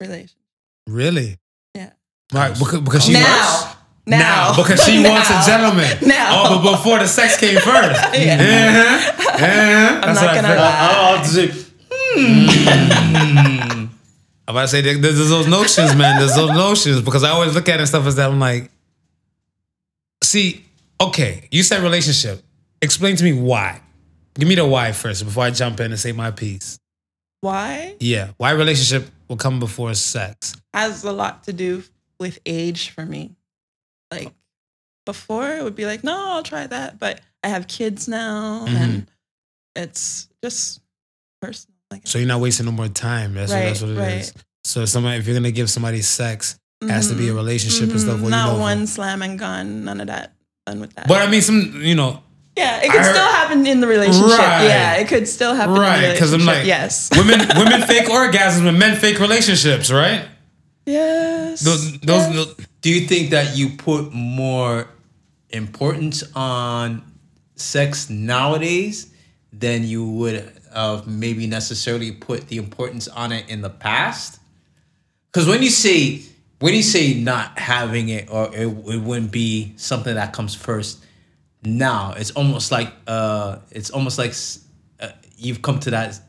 D: Relation.
B: Really?
D: Yeah.
B: Right, because, because she
D: Now. Now.
B: because she wants a gentleman. [laughs]
D: Now.
B: Oh, but before the sex came first. [laughs]
D: Yeah.
B: Uh-huh. Uh-huh. That's
D: not gonna
B: felt.
D: lie.
C: I'll have to say,
B: I'm [laughs] about to say there- there's those notions, man. There's those notions because I always look at it and stuff as that. I'm like, see, okay, you said relationship. Explain to me why. Give me the why first before I jump in and say my piece.
D: Why?
B: Yeah, why relationship will come before sex?
D: has a lot to do with age for me. Like before, it would be like, no, I'll try that. But I have kids now,
B: Mm-hmm.
D: and it's just personal. Like,
B: So you're not wasting no more time. That's what, that's what it is.
D: right.
B: So somebody, if you're gonna give somebody sex, it has to be a
D: Mhm.
B: relationship and stuff.
D: Mhm.
B: Where
D: Not
B: you know
D: one slam and gun, none of that. Done with that.
B: But I mean, some you know,
D: yeah, it could
B: heard-
D: still happen in the relationship.
B: Right.
D: Yeah, it could still happen.
B: right? Because I'm like,
D: yes,
B: women [laughs] women fake orgasms and men fake relationships, right?
D: yes.
B: Those, those,
D: yes.
B: those
C: do you think that you put more importance on sex nowadays than you would have maybe necessarily put the importance on it in the past? Because when you say when you say not having it or it, it wouldn't be something that comes first now, it's almost like uh, it's almost like uh, you've come to that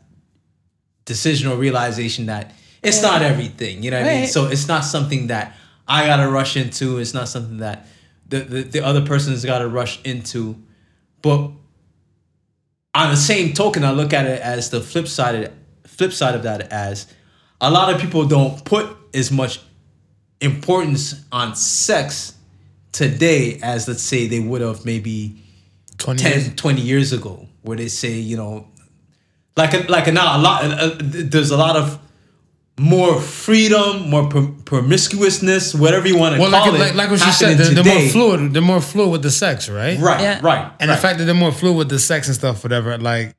C: decision or realization that it's not everything. You know what I mean? So it's not something that I gotta rush into. It's not something that the the, the other person's gotta rush into. But on the same token, I look at it as the flip side of flip side of that as a lot of people don't put as much importance on sex today as let's say they would have maybe
B: 20
C: 10
B: years.
C: 20 years ago where they say you know like a, like a, now a lot uh, uh, there's a lot of more freedom more per- promiscuousness whatever you want to
B: Well,
C: call
B: like,
C: it
B: like, like what you said,
C: happening
B: they're, they're more fluid. They're more fluid with the sex, right?
C: right
D: Yeah.
C: right
B: And
C: right.
B: the fact that they're more fluid with the sex and stuff, whatever. Like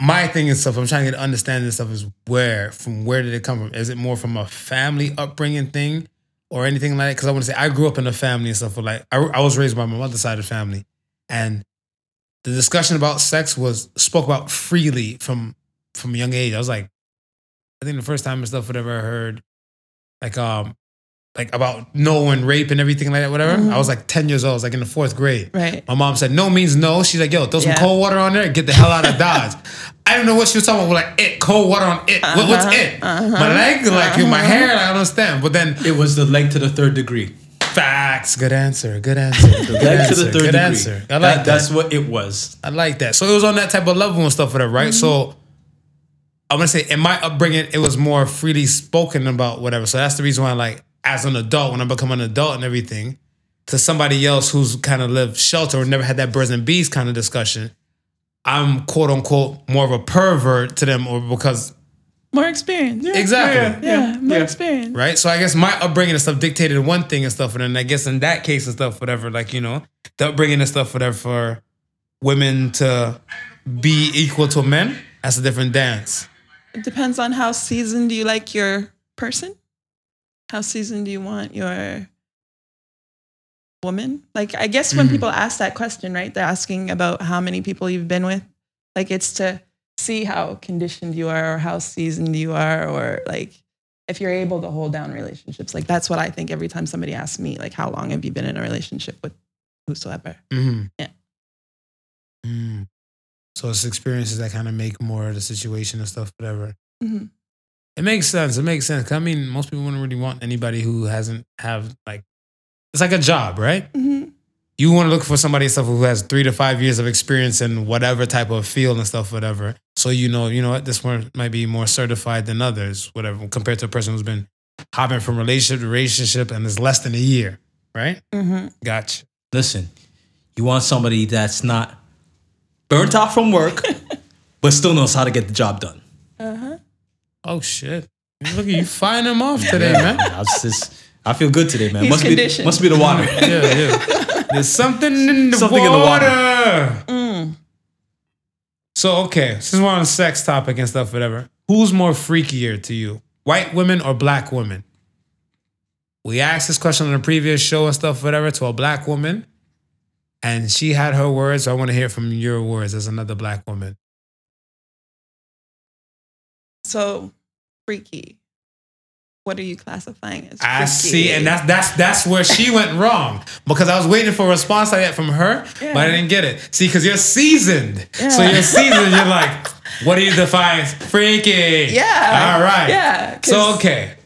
B: my thing and stuff, I'm trying to get understanding stuff is where from where did it come from? Is it more from a family upbringing thing or anything like that? Because I want to say I grew up in a family and stuff. But like I, I was raised by my mother's side of the family, and the discussion about sex was spoke about freely from from a young age. I was like, I think the first time and stuff whatever I heard, like um. Like about no and rape and everything like that, whatever.
D: Mhm.
B: I was like 10 years old, I was like in the fourth grade.
D: right.
B: My mom said, no means no. She's like, yo, throw some
D: Yeah.
B: cold water on there and get the hell out of Dodge. [laughs] I don't know what she was talking about. We're like, it, cold water on it. What's
D: Uh-huh,
B: it?
D: uh-huh,
B: my leg? Like, my hair? I understand. But then,
C: it was the leg to the third degree
B: facts. Good answer. Good answer. Good
C: leg
B: answer.
C: to the third
B: Good
C: degree
B: answer. I like
C: That-
B: that.
C: that's what it was
B: I like that. So it was on that type of level and stuff for that, right? So I'm gonna say in my upbringing, it was more freely spoken about whatever. So that's the reason why, like, as an adult, when I become an adult and everything, to somebody else who's kind of lived shelter or never had that birds and bees kind of discussion, I'm quote unquote more of a pervert to them, or because
D: More experience.
B: exactly.
D: Yeah, more
C: yeah.
D: experience.
B: Right. So I guess my upbringing and stuff dictated one thing and stuff. And then I guess in that case and stuff, whatever, like, you know, the upbringing and stuff, whatever, for women to be equal to men, that's a different dance.
D: It depends on how seasoned you like your person. How seasoned do you want your woman? Like, I guess when
B: Mhm.
D: people ask that question, right, they're asking about how many people you've been with. Like, it's to see how conditioned you are or how seasoned you are or like if you're able to hold down relationships. Like that's what I think every time somebody asks me, like, how long have you been in a relationship with whosoever?
B: Mm-hmm.
D: Yeah.
B: Mm. So it's experiences that kind of make more of the situation and stuff, whatever.
D: Mhm.
B: It makes sense. It makes sense. I mean, most people wouldn't really want anybody who hasn't have like it's like a job, right?
D: Mhm.
B: You want to look for somebody and stuff who has three to five years of experience in whatever type of field and stuff, whatever. So you know, you know what, this one might be more certified than others, whatever, compared to a person who's been hopping from relationship to relationship and is less than a year, right?
D: Mhm.
B: Gotcha.
C: Listen, you want somebody that's not burnt out from work, [laughs] but still knows how to get the job done. Uh huh.
B: Oh shit! Look at you firing them off today, man.
C: I, was just, I feel good today, man.
D: He's
C: must be must be the water. [laughs]
B: yeah, yeah. There's something in the
C: Something in the
B: water.
C: water.
D: Mm.
B: So okay, since we're on sex topic and stuff, whatever. Who's more freakier to you, white women or black women? We asked this question on the previous show and stuff, whatever, to a black woman, and she had her words. So I want to hear from your words as another black woman.
D: So freaky. What are you classifying as?
B: I see, and that's that's that's where she went wrong because I was waiting for a response like that from her, but I didn't get it. See, because you're seasoned, so you're seasoned. You're like, what do you define as freaky?
D: Yeah.
B: all right,
D: Yeah.
B: So okay,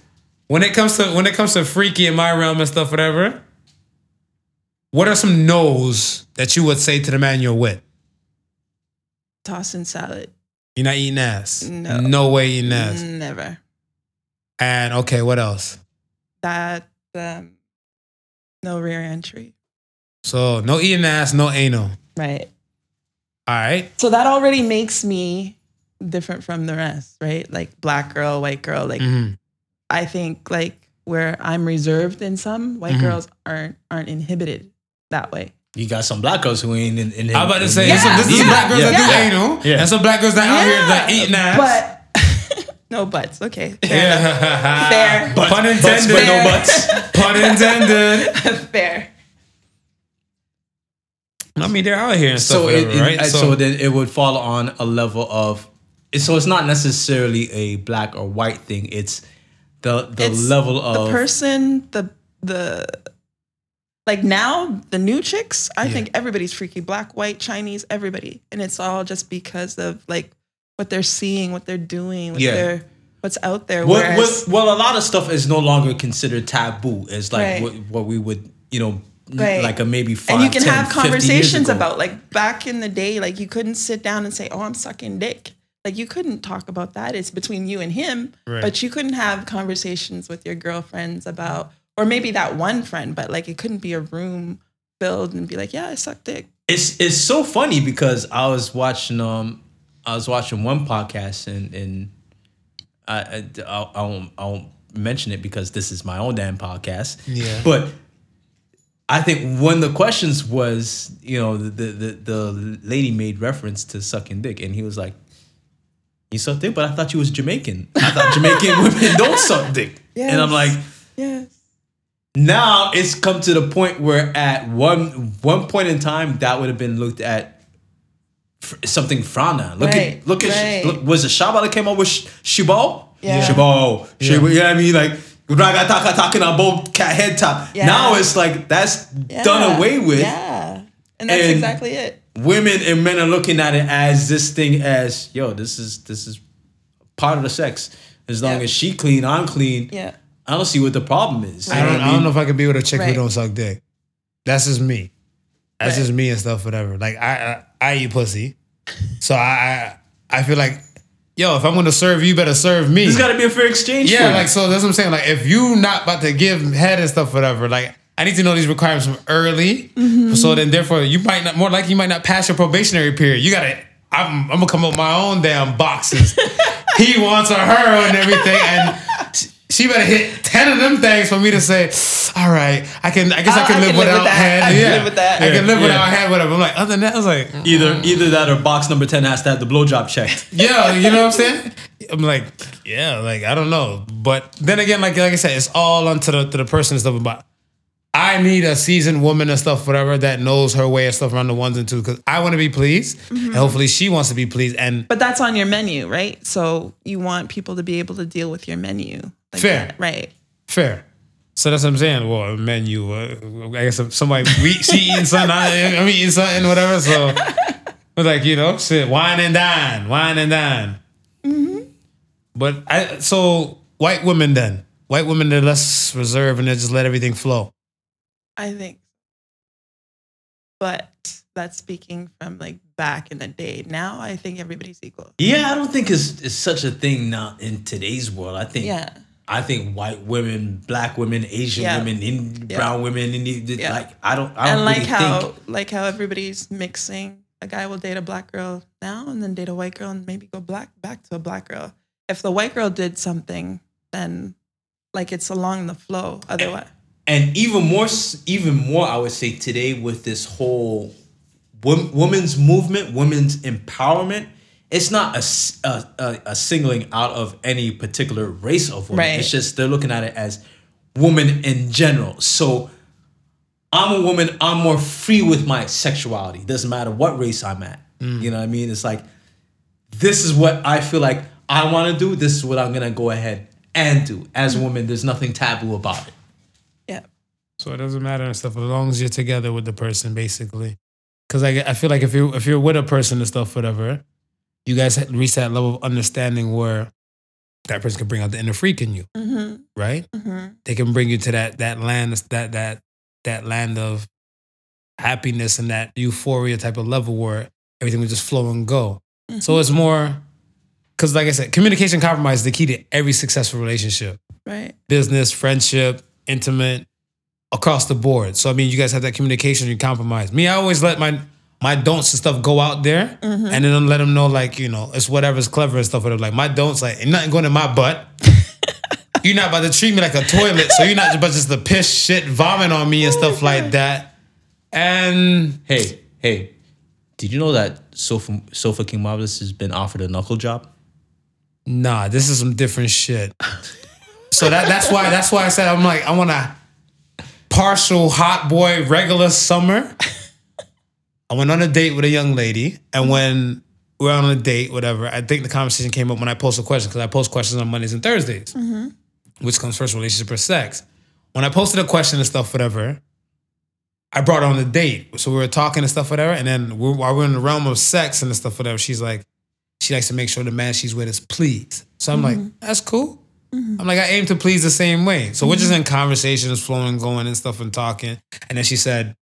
B: when it comes to when it comes to freaky in my realm and stuff, whatever. What are some no's that you would say to the man you're with?
D: Tossing salad.
B: You're not eating ass.
D: No.
B: no way eating ass.
D: Never.
B: And okay, what else?
D: That um, no rear entry.
B: So no eating ass, no anal.
D: Right.
B: All right.
D: So that already makes me different from the rest, right? Like black girl, white girl. Like
B: Mhm.
D: I think like where I'm reserved in some, white
B: Mhm.
D: girls aren't aren't inhibited that way.
C: You got some black girls who ain't in. in
B: I'm about to say,
D: Yeah,
B: so this is black girls that
C: yeah.
B: do anal,
C: Yeah.
B: and some black girls that out here that eating ass.
D: But no butts. Okay. [laughs] Fair
B: yeah.
D: Fair.
C: Butts,
B: Pun
C: butts,
B: intended.
C: but no
D: Fair.
C: butts. [laughs]
B: Pun [laughs] intended.
D: Fair.
B: I mean, they're out here and stuff,
C: So, it,
B: whatever,
C: it-
B: right?
C: Uh, so, then it would fall on a level of. So it's not necessarily a black or white thing. It's the the
D: It's
C: level of
D: the person, the the like now the new chicks. I
B: Yeah.
D: think everybody's freaky, black, white, Chinese, everybody, and it's all just because of like what they're seeing, what they're doing, what
C: Yeah.
D: they're what's out there.
C: Well,
D: Whereas,
C: well, well, a lot of stuff is no longer considered taboo. It's like
D: Right.
C: what, what we would, you know,
D: Right.
C: like a maybe five,
D: and you can
C: 10,
D: have conversations about like back in the day, like you couldn't sit down and say, "Oh, I'm sucking dick." Like you couldn't talk about that. It's between you and him.
B: Right.
D: But you couldn't have conversations with your girlfriends about, or maybe that one friend, but like it couldn't be a room filled and be like, "Yeah, I suck dick."
C: It's it's so funny because I was watching um I was watching one podcast and and I I, I, I won't I won't mention it because this is my own damn podcast.
B: Yeah.
C: But I think one of the questions was, you know, the the the, lady made reference to sucking dick, and he was like, "You suck dick," but I thought you was Jamaican. I thought [laughs] Jamaican women don't suck dick, and I'm like,
D: Yes.
C: now it's come to the point where at one one point in time that would have been looked at something frana. Look
D: Right,
C: at look at
D: right.
C: look, was it Shabba that came up with Sh- Shibo?
D: Yeah.
C: Shibo. Shibo. You know what I mean? Like raga taka talking on both cat head top.
D: Yeah.
C: Now it's like that's
D: Yeah.
C: done away with.
D: Yeah. And that's
C: And-
D: exactly it.
C: Women and men are looking at it as this thing as yo, this is this is part of the sex. As long
D: Yeah.
C: as she clean, I'm clean.
D: Yeah.
C: I don't see what the problem is.
B: I don't, I don't know if I could be with a chick who
D: Right.
B: don't suck dick. That's just me. That's just me and stuff, whatever. Like I, I, I eat pussy, so I, I, I feel like, yo, if I'm gonna serve you, better serve me.
C: There's got to be a fair exchange.
B: yeah, like so. That's what I'm saying. Like if you not about to give head and stuff, whatever. Like I need to know these requirements from early,
D: Mm-hmm.
B: so then therefore you might not more likely you might not pass your probationary period. You gotta. I'm, I'm gonna come up with my own damn boxes. [laughs] he wants a her and everything, and she better hit ten of them things for me to say, all right, I can. I guess I
D: I-
B: can
D: I
B: live
D: can live
B: without
D: with that.
B: head.
D: I can
B: yeah,
D: live with that.
B: I can live
C: Yeah,
B: without
C: yeah.
B: head. Whatever. I'm like, other than that, I was like,
C: Either either that or box number ten has to have the blowjob checked. [laughs]
B: yeah, you know what I'm saying? I'm like, yeah, like I don't know, but then again, like like I said, it's all onto the to the person and stuff. But I I need a seasoned woman and stuff, whatever, that knows her way and stuff around the ones and twos. Because I want to be pleased,
D: Mm-hmm.
B: and hopefully she wants to be pleased. And
D: But that's on your menu, right? So you want people to be able to deal with your menu. Like
B: Fair.
D: that, right.
B: fair. So that's what I'm saying. Well, a menu. Uh, I guess if somebody we she eating something, I, I'm eating something, whatever. So, [laughs] but like you know, shit, wine and dine, wine and dine. Mhm. But I so white women then white women they're less reserved and they just let everything flow.
D: I think. But that's speaking from like back in the day. Now I think everybody's equal.
C: Yeah, I don't think it's, it's such a thing now in today's world. I think
D: Yeah.
C: I think white women, black women, Asian
D: Yeah.
C: women, in,
D: Yeah.
C: brown women,
D: Yeah.
C: like I don't, I don't
D: and like
C: really
D: how
C: think.
D: like how everybody's mixing a guy will date a black girl now and then date a white girl and maybe go black back to a black girl if the white girl did something then like it's along the flow otherwise
C: and even more, even more, I would say today with this whole wom- women's movement, women's empowerment. It's not a singling out of any particular race of women.
D: Right.
C: It's just they're looking at it as women in general. So I'm a woman. I'm more free with my sexuality. Doesn't matter what race I'm at. Mm. You know what I mean? It's like this is what I feel like I want to do. This is what I'm gonna go ahead and do. As a mm. woman, there's nothing taboo about it.
D: yeah
B: So it doesn't matter and stuff as long as you're together with the person, basically. Because I, I feel like if you if you're with a person and stuff, whatever, you guys reach that level of understanding where that person can bring out the inner freak in you,
D: mm-hmm,
B: right?
D: mm-hmm.
B: They can bring you to that that land that that that land of happiness and that euphoria type of level where everything will just flow and go. So it's more because, like I said, communication compromise is the key to every successful relationship
D: right
B: business, friendship, intimate, across the board. So I mean, you guys have that communication, you compromise. Me, I always let my my don'ts and stuff go out there, mm-hmm. and then let them know like you know it's whatever's clever and stuff. Whatever. Like my don'ts, like ain't nothing going in my butt. [laughs] you're not about to treat me like a toilet, so you're not about just to piss, shit, vomit on me and oh stuff like that. And
C: Hey, hey, did you know that Sofa Sofa King Marvelous has been offered a knuckle job?
B: Nah, this is some different shit. So that that's why that's why I said I'm like I want a partial hot boy regular summer. I went on a date with a young lady, and mm-hmm. when we were on a date, whatever, I think the conversation came up when I posted questions because I post questions on Mondays and Thursdays, mm-hmm. which comes first, relationship or sex. When I posted a question and stuff, whatever, I brought her on the date, so we were talking and stuff, whatever, and then we while we're in the realm of sex and stuff, whatever, she's like, she likes to make sure the man she's with is pleased. So I'm like, mm-hmm. that's cool. I'm like, I aim to please the same way. So we're just in conversations, flowing, going and stuff and talking. And then she said,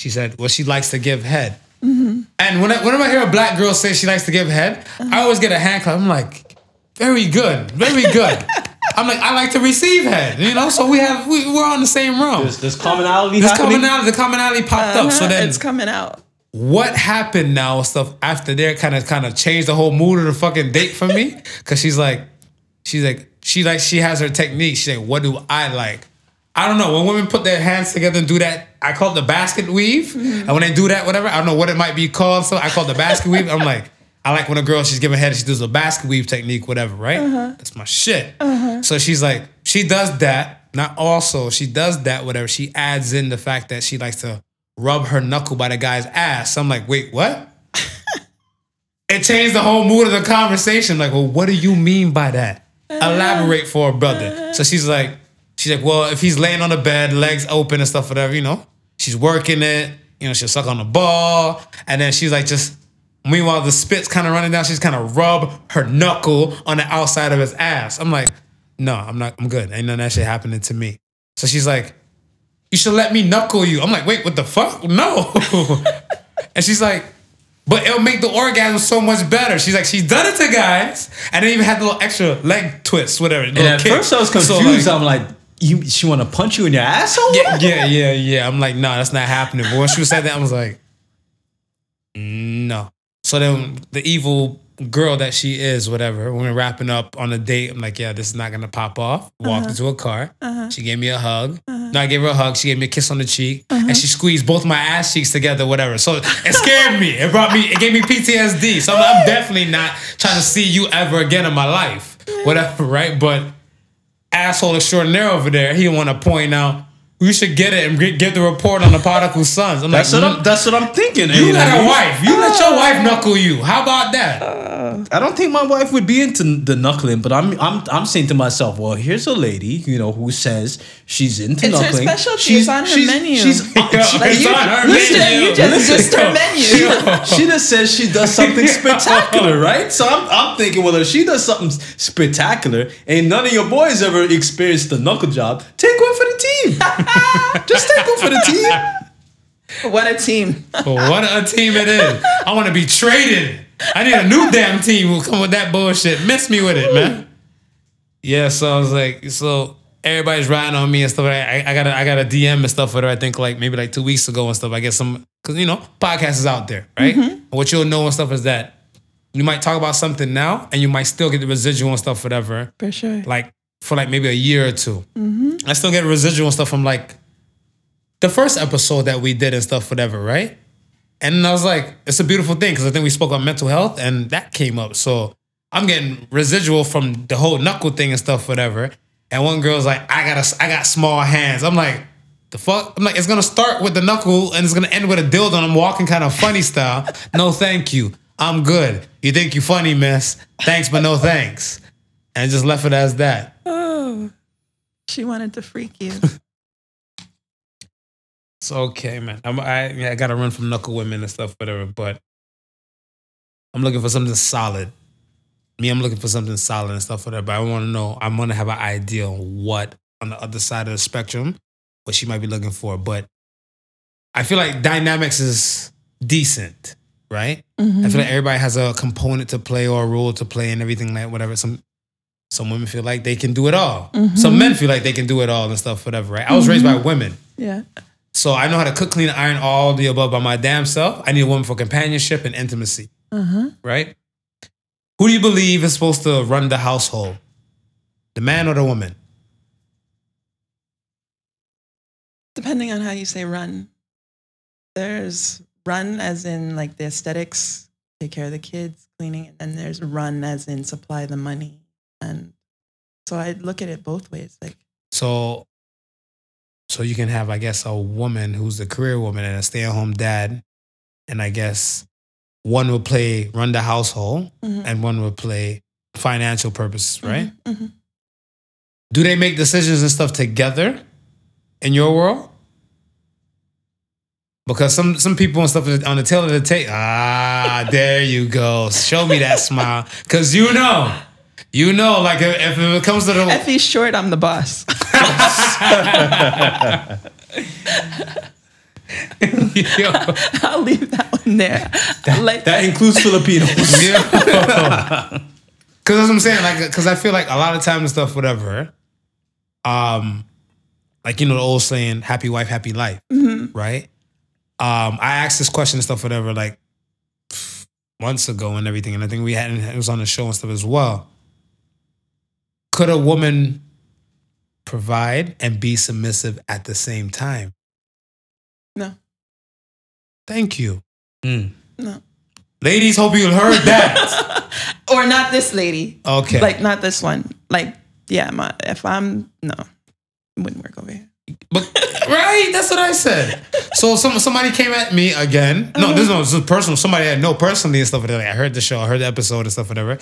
B: she said, well, she likes to give head. And when I, whenever I hear a black girl say she likes to give head, I always get a hand clap. I'm like, very good, very good. [laughs] I'm like, I like to receive head, you know. So we have we, we're on the same realm.
C: There's, there's commonality
B: This
C: happening.
B: commonality, the commonality popped up. So
D: Uh-huh,
B: then
D: it's coming out
B: what happened now stuff after there kind of kind of changed the whole mood of the fucking date for me [laughs] because she's like she's like she like she has her technique she's like what do i like i don't know when women put their hands together and do that i call it the basket weave and when they do that whatever i don't know what it might be called so i call it the basket weave i'm like i like when a girl she's giving head she does a basket weave technique whatever right uh-huh. that's my shit uh-huh. so she's like she does that not also she does that whatever she adds in the fact that she likes to rub her knuckle by the guy's ass. I'm like, wait, what? [laughs] it changed the whole mood of the conversation. Like, well, what do you mean by that? Uh-huh. Elaborate for a brother. So she's like, she's like, well, if he's laying on the bed, legs open and stuff, whatever, you know, she's working it. You know, she'll suck on the ball, and then she's like, just. Meanwhile, the spit's kind of running down. She's kind of rub her knuckle on the outside of his ass. I'm like, no, I'm not. I'm good. Ain't none of that shit happening to me. So she's like, you should let me knuckle you. I'm like, wait, what the fuck? No. [laughs] and she's like, but it'll make the orgasm so much better. She's like, she's done it to guys, and then even had the little extra leg twist, whatever.
C: And at first I was confused. I'm like, you she want to punch you in your asshole?
B: yeah, yeah, yeah, yeah. I'm like, no, that's not happening. But when she said that, I was like, no. So then the evil girl that she is, whatever, when we're wrapping up on a date, I'm like, yeah, this is not gonna pop off. Walked uh-huh. into a car. Uh-huh. She gave me a hug. Uh-huh. No, I gave her a hug. She gave me a kiss on the cheek, and she squeezed both my ass cheeks together, whatever. So it scared me. It brought me. It gave me PTSD. So I'm, I'm definitely not trying to see you ever again in my life, whatever, right? But asshole extraordinaire over there, he want to point out we should get it and get, get the report on the prodigal sons. I'm
C: That's
B: like,
C: what I'm. That's what I'm thinking.
B: you
C: know
B: got
C: what I
B: a
C: mean?
B: wife. You let your wife knuckle you. How about that?
C: Uh, I don't think my wife would be into the knuckling, but I'm I'm I'm saying to myself, well, here's a lady, you know, who says she's into
D: It's her
C: knuckling.
D: specialty.
C: She's
D: It's on her menu.
C: She's, [laughs]
B: Like,
D: Like you,
B: on her
D: you, just,
B: menu.
D: you just
C: Listen,
D: just her
C: yo,
D: menu.
C: she just says she does something [laughs] spectacular, right? So I'm, I'm thinking, well, if she does something spectacular and none of your boys ever experienced the knuckle job, take one for the team. [laughs] [laughs] Just take one for the team. [laughs]
D: What a team.
B: But what a team it is. I want to be traded. I need a new damn team who come with that bullshit. Miss me with it, man. Yeah, so I was like, so everybody's riding on me and stuff. I, I got a, I got a DM and stuff with her. I think like maybe like two weeks ago and stuff. I guess some because you know podcast is out there, right? And what you'll know and stuff is that you might talk about something now and you might still get the residual and stuff, whatever.
D: For sure.
B: Like for like maybe a year or 2 mm-hmm. I still get residual stuff from like the first episode that we did and stuff, whatever, right? And I was like, it's a beautiful thing because I think we spoke on mental health and that came up. So I'm getting residual from the whole knuckle thing and stuff, whatever. And one girl's like, I got a, I got small hands. I'm like, the fuck? I'm like, it's gonna start with the knuckle and it's gonna end with a dildo and I'm walking kind of funny style. No, thank you. I'm good. You think you funny, miss? Thanks, but no thanks. And just left it as that.
D: Oh, she wanted to freak you. [laughs]
B: It's okay, man. I'm, I yeah, I gotta run from knuckle women and stuff, whatever. But I'm looking for something solid. Me, I'm looking for something solid and stuff, whatever. But I want to know. I want to have an idea on what on the other side of the spectrum, what she might be looking for. But I feel like dynamics is decent, right? I feel mm-hmm. like everybody has a component to play or a role to play and everything like whatever. Some some women feel like they can do it all. Some men feel like they can do it all and stuff, whatever. Right? I was raised by women.
D: Yeah.
B: So I know how to cook, clean, iron, all the above by my damn self. I need a woman for companionship and intimacy.
D: Uh-huh.
B: Right? Who do you believe is supposed to run the household? The man or the woman?
D: Depending on how you say run. There's run as in like the aesthetics, take care of the kids, cleaning, and then there's run as in supply the money. And so I look at it both ways. Like
B: So so you can have, I guess, a woman who's a career woman and a stay-at-home dad. And I guess one will play run the household
D: Mhm.
B: and one will play financial purposes, right?
D: Mhm.
B: Do they make decisions and stuff together in your world? Because some some people and stuff on the tail of the tape. Ah, there you go. Show me that smile. Cause you know, you know, like if, if it comes to the
D: if he's short, I'm the boss.
B: Yo, [laughs]
D: I'll leave that one there. like
C: That includes Filipinos. [laughs]
B: Because that's what I'm saying. Like, because I feel like a lot of time and stuff, whatever. Um, like you know the old saying, "Happy wife, happy life," right? Um, I asked this question and stuff, whatever, like months ago and everything, and I think we had it was on the show and stuff as well. Could a woman provide and be submissive at the same time?
D: no,
B: Thank you,
C: Mm.
D: no.
B: ladies. Hope you heard that. [laughs]
D: Or not this lady.
B: Okay,
D: Like not this one. Like, yeah, my if I'm no, it wouldn't work over here.
B: But right, that's what I said. So some somebody came at me again. No, this no, this is personal. Somebody I know personally and stuff. Like, I heard the show, I heard the episode and stuff, whatever.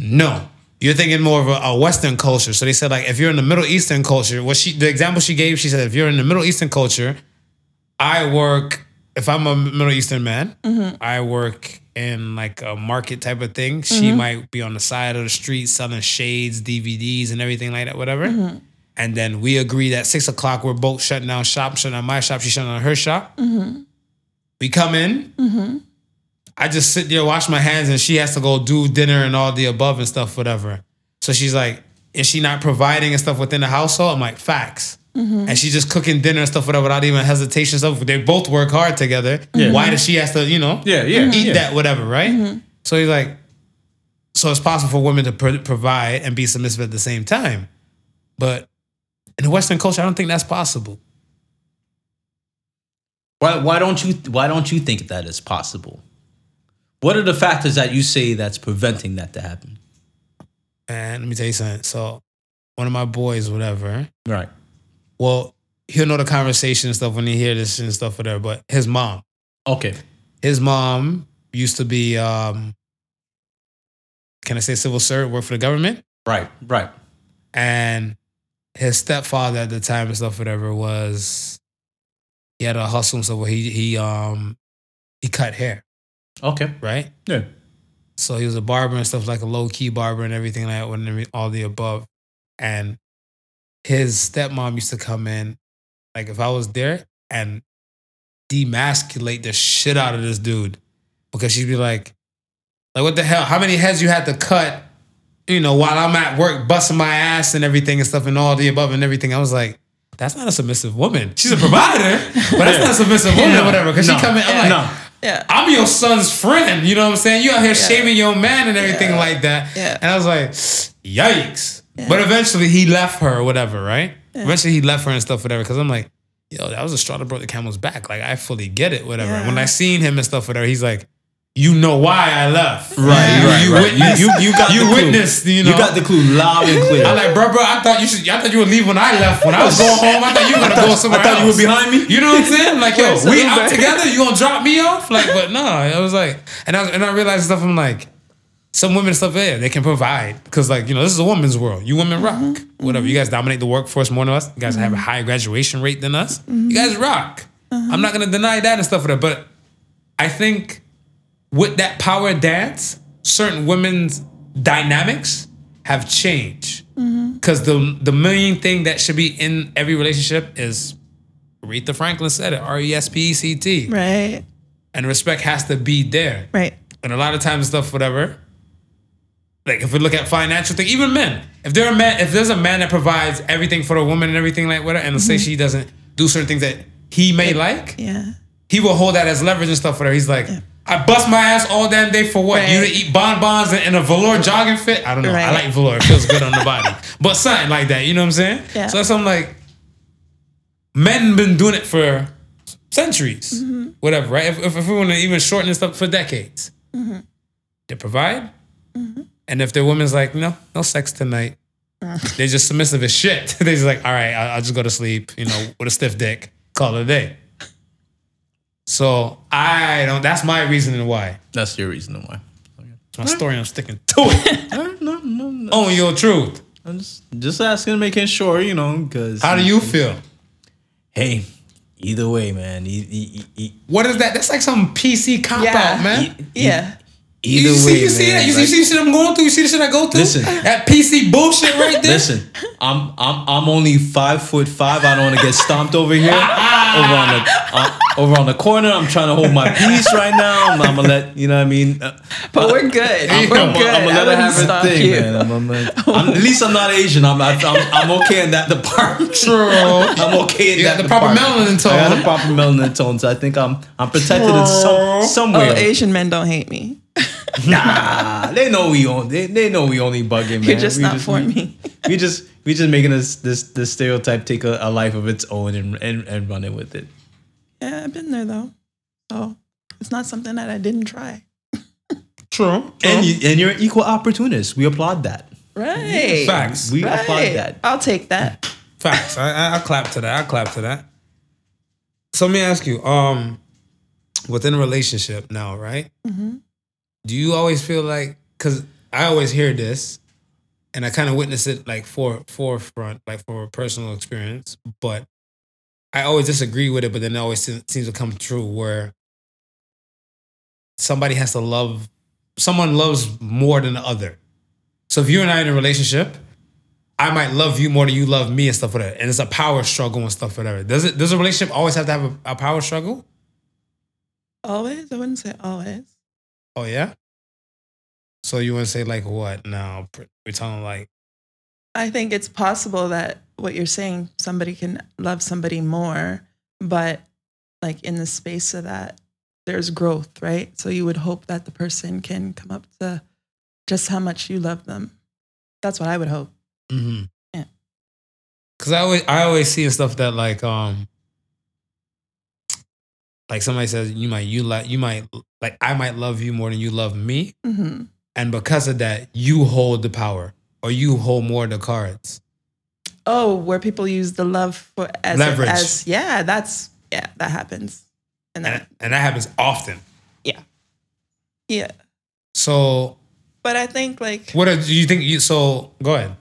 B: No, you're thinking more of a, a Western culture. So they said like if you're in the Middle Eastern culture, what she the example she gave, she said if you're in the Middle Eastern culture, I work. If I'm a Middle Eastern man, mm-hmm. I work in like a market type of thing. She mm-hmm. might be on the side of the street selling shades, DVDs, and everything like that, whatever. Mm-hmm. And then we agree that six o'clock we're both shutting down shop, shutting down my shop, she's shutting down her shop. We come in. I just sit there, wash my hands, and she has to go do dinner and all the above and stuff, whatever. So she's like, is she not providing and stuff within the household? I'm like, facts. Mm-hmm. And she's just cooking dinner and stuff whatever without even hesitation. Stuff. They both work hard together. Mm-hmm. Why does she has to, you know,
C: Yeah, yeah,
B: eat
C: yeah.
B: that whatever, right? Mm-hmm. So he's like, so it's possible for women to pro- provide and be submissive at the same time, but in the Western culture, I don't think that's possible.
C: Why, why don't you why don't you think that is possible? What are the factors that you say that's preventing that to happen?
B: And let me tell you something. So one of my boys, whatever.
C: Right.
B: Well, he'll know the conversation and stuff when he hear this and stuff whatever. But his mom,
C: Okay.
B: his mom used to be, um, can I say civil servant, work for the government,
C: Right. Right.
B: and his stepfather at the time and stuff whatever was he had a hustle and stuff where he he um he cut hair,
C: Okay.
B: right?
C: Yeah.
B: So he was a barber and stuff like a low key barber and everything like that, all the above. And his stepmom used to come in, like if I was there, and demasculate the shit out of this dude because she'd be like, like what the hell? How many heads you had to cut? You know, while I'm at work busting my ass and everything and stuff and all the above and everything. I was like, that's not a submissive woman. She's a provider, but that's [laughs] not a submissive woman or whatever. Because
C: No.
B: she come in, I'm like,
C: No.
D: Yeah.
B: I'm your son's friend. You know what I'm saying? You out here shaming your man and everything
D: Yeah.
B: like that.
D: Yeah.
B: And I was like, yikes. But eventually he left her or whatever, right? Eventually he left her and stuff, whatever. Because I'm like, yo, that was a straw that broke the camel's back. Like I fully get it, whatever.
D: Yeah.
B: When I seen him and stuff, whatever, he's like, you know why I left.
C: Right,
B: You-
C: right,
B: you
C: right.
B: witnessed-
C: you, you, you got
B: you
C: the clue.
B: witnessed, you know.
C: You got the clue loud and clear.
B: I'm like, bro, bro, I thought you should. I thought you would leave when I left. When I was going home, I thought you were gonna go somewhere
C: I thought you were behind me.
B: You know what I'm saying? Like, yo, we out
D: Uber?
B: together. You gonna drop me off? Like, but no. I was like, and I and I realized stuff. I'm like, some women stuff there they can provide because like you know this is a woman's world. You women rock.
D: Mm-hmm.
B: Whatever. You guys dominate the workforce more than us. You guys have a higher graduation rate than us. You guys rock.
D: Uh-huh.
B: I'm not gonna deny that and stuff for that. But I think with that power dance, certain women's dynamics have changed. Mm-hmm. Because the the main thing that should be in every relationship is Aretha Franklin said it, R E S P E C T.
D: Right.
B: And respect has to be there.
D: Right.
B: And a lot of times stuff, whatever. Like if we look at financial thing, even men. If there are men, if there's a man that provides everything for a woman and everything like whatever, and let's say mm-hmm. she doesn't do certain things that he may like,
D: Yeah.
B: he will hold that as leverage and stuff for her. He's like, I bust my ass all damn day for what? You to eat bonbons and, a velour jogging fit? I don't know. I like velour. It feels good on the body. [laughs] But something like that, you know what I'm saying?
D: Yeah.
B: So that's something like men been doing it for centuries.
D: Mm-hmm.
B: Whatever, right? If, if, if we want to even shorten this up for decades.
D: Mm-hmm.
B: They provide. And if their woman's like, no, no sex tonight. They're just submissive as shit. [laughs] They're just like, all right, I'll, I'll just go to sleep, you know, with a stiff dick, call it a day. So I don't. That's my reasoning why.
C: That's your reason and why.
B: My story. I'm sticking to it.
C: No, [laughs] no, no, no.
B: Own your truth.
C: I'm just, just asking, making sure, you know, because.
B: How do you feel?
C: Hey, either way, man. E- e- e- e-
B: What is that? That's like some PC cop
D: Yeah.
B: out, man.
D: Yeah.
C: Either
B: you see,
C: way,
B: you see
C: man,
B: that? You see,
C: like-
B: see the shit I'm going through? You see the shit I go through?
C: Listen.
B: That PC bullshit right there?
C: Listen, I'm I'm I'm only five foot five. I don't want to get stomped over here, [laughs] over on the uh, over on the corner. I'm trying to hold my peace right now. I'm, I'm gonna let you know. what I mean, uh,
D: But we're good.
C: I'm,
D: we're
C: I'm,
D: good.
C: I'm gonna let her have her thing,
D: you.
C: man. I'm, I'm, [laughs] I'm- at least I'm not Asian. I'm I'm, I'm okay in that department. [laughs]
B: True.
C: I'm okay in
B: You
C: that
B: got the proper
C: department.
B: melanin tone.
C: I got the proper melanin tone, so I think I'm I'm protected in some some
D: Oh. Asian men don't hate me. [laughs]
C: Nah, they know we on they, they know we only bugging, man.
D: You're just
C: we
D: not for
C: we,
D: me. [laughs]
C: we just we just making this this this stereotype take a, a life of its own and, and and running with it.
D: Yeah, I've been there though. So it's not something that I didn't try.
B: True.
C: And you and you're an equal opportunist. We applaud that.
D: Right.
B: Facts.
C: We applaud that.
D: I'll take that.
B: Facts. I, I, I clap to that. I clap to that. So let me ask you, um, within a relationship now, right? Do you always feel like, because I always hear this, and I kind of witness it like for forefront, like for personal experience, but I always disagree with it. But then it always seems to come true where somebody has to love, someone loves more than the other. So if you and I in a relationship, I might love you more than you love me and stuff like that. And it's a power struggle and stuff like that. Does it does a relationship always have to have a, a power struggle?
D: Always? I wouldn't say always.
B: Oh yeah? So you want to say like what now? We're talking like
D: I think it's possible that what you're saying, somebody can love somebody more, but like in the space of that, there's growth, right? So you would hope that the person can come up to just how much you love them. That's what I would hope.
B: mm-hmm.
D: Yeah.
B: Cause I always I always see stuff that like um like somebody says you might you like you might like I might love you more than you love me.
D: hmm
B: And because of that, you hold the power or you hold more of the cards.
D: Oh, where people use the love for as
B: Leverage.
D: as yeah, that's yeah, that happens. And
B: and,
D: that,
B: and that happens often.
D: yeah. Yeah.
B: So
D: But I think like
B: what do you think? You so go ahead.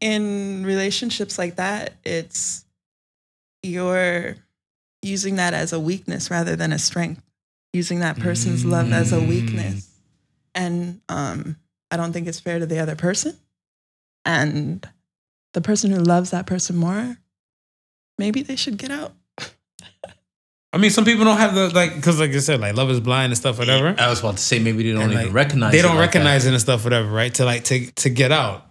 D: in relationships like that, it's you're using that as a weakness rather than a strength. Using that person's love as a weakness. And um, I don't think it's fair to the other person. And the person who loves that person more, maybe they should get out. [laughs]
B: I mean, some people don't have the like because, like I said, like love is blind and stuff, whatever.
C: I was about to say maybe they don't
B: And,
C: even
B: like,
C: recognize.
B: They don't
C: like that.
B: recognize it and stuff, whatever, right? To like to to get out,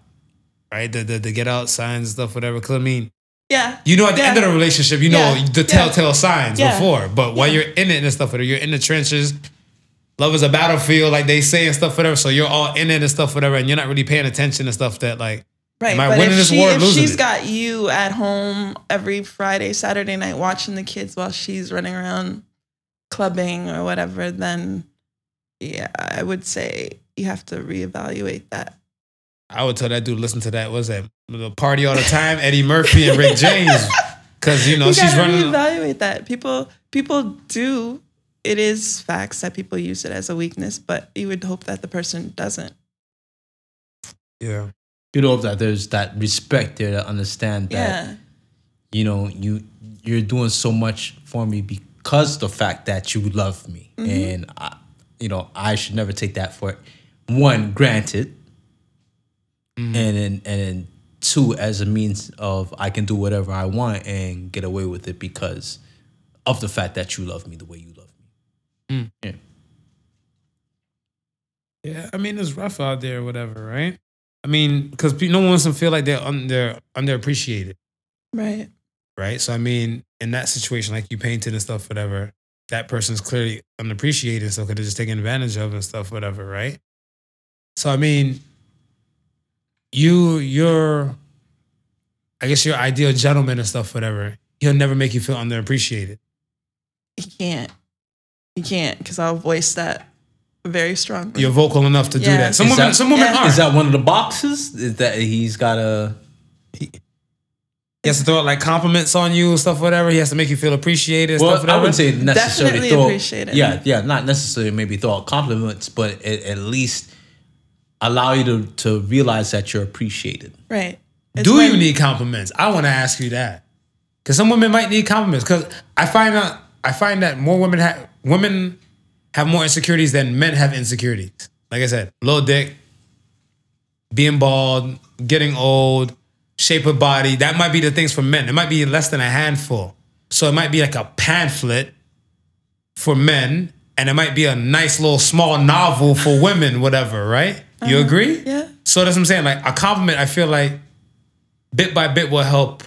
B: right? The the, the get out signs and stuff, whatever. Because I mean,
D: Yeah.
B: you know, at the
D: Yeah.
B: end of the relationship, you know
D: Yeah.
B: the
D: Yeah.
B: telltale signs
D: Yeah.
B: before. But while you're in it and stuff, whatever, you're in the trenches. Love is a battlefield, like they say and stuff, whatever. So you're all in it and stuff, whatever, and you're not really paying attention and stuff that like
D: Right.
B: Am I
D: but
B: winning
D: if
B: this
D: she,
B: war or
D: if she's
B: it?
D: got you at home every Friday, Saturday night watching the kids while she's running around clubbing or whatever, then yeah, I would say you have to reevaluate that.
B: I would tell that dude listen to that. What's that? The party all the time, Eddie Murphy and Rick James. [laughs] Cause you know
D: you
B: she's
D: gotta
B: running.
D: reevaluate that. People people do it is facts that people use it as a weakness, but you would hope that the person doesn't.
B: Yeah.
C: You'd hope that there's that respect there to understand that
D: Yeah.
C: you know you you're doing so much for me because the fact that you love me, mm-hmm. and I, you know I should never take that for one granted, Mm-hmm. and then and then two as a means of I can do whatever I want and get away with it because of the fact that you love me the way you love me. Mm. Yeah.
B: Yeah, I mean it's rough out there, or whatever, right? I mean, because no one wants to feel like they're under underappreciated,
D: Right.
B: right? So I mean, in that situation, like you painted and stuff, whatever, that person's clearly unappreciated, so could have just taken advantage of and stuff, whatever, right? So I mean, you, you're, I guess, your ideal gentleman and stuff, whatever. He'll never make you feel underappreciated.
D: He can't. He can't because I'll voice that very strongly.
B: You're vocal enough to do that. Some
C: Is
B: women,
C: that-
B: some women
D: yeah.
B: are.
C: Is that one of the boxes? Is that he's got a
B: he has to throw out like compliments on you and stuff, whatever. He has to make you feel appreciated
C: Well,
B: stuff,
C: I wouldn't say necessarily
D: Definitely
C: throw.
D: appreciate it.
C: Yeah, yeah, not necessarily maybe throw out compliments, but at, at least allow you to to realize that you're appreciated.
D: right. It's
B: Do
D: when-
B: you need compliments? I want to ask you that because some women might need compliments. Because I find out, I find that more women have women have more insecurities than men have insecurities. Like I said, low dick, being bald, getting old, shape of body. That might be the things for men. It might be less than a handful. So it might be like a pamphlet for men, and it might be a nice little small novel for women, whatever, right? You uh-huh. agree?
D: Yeah.
B: So that's what I'm saying. Like a compliment, I feel like bit by bit will help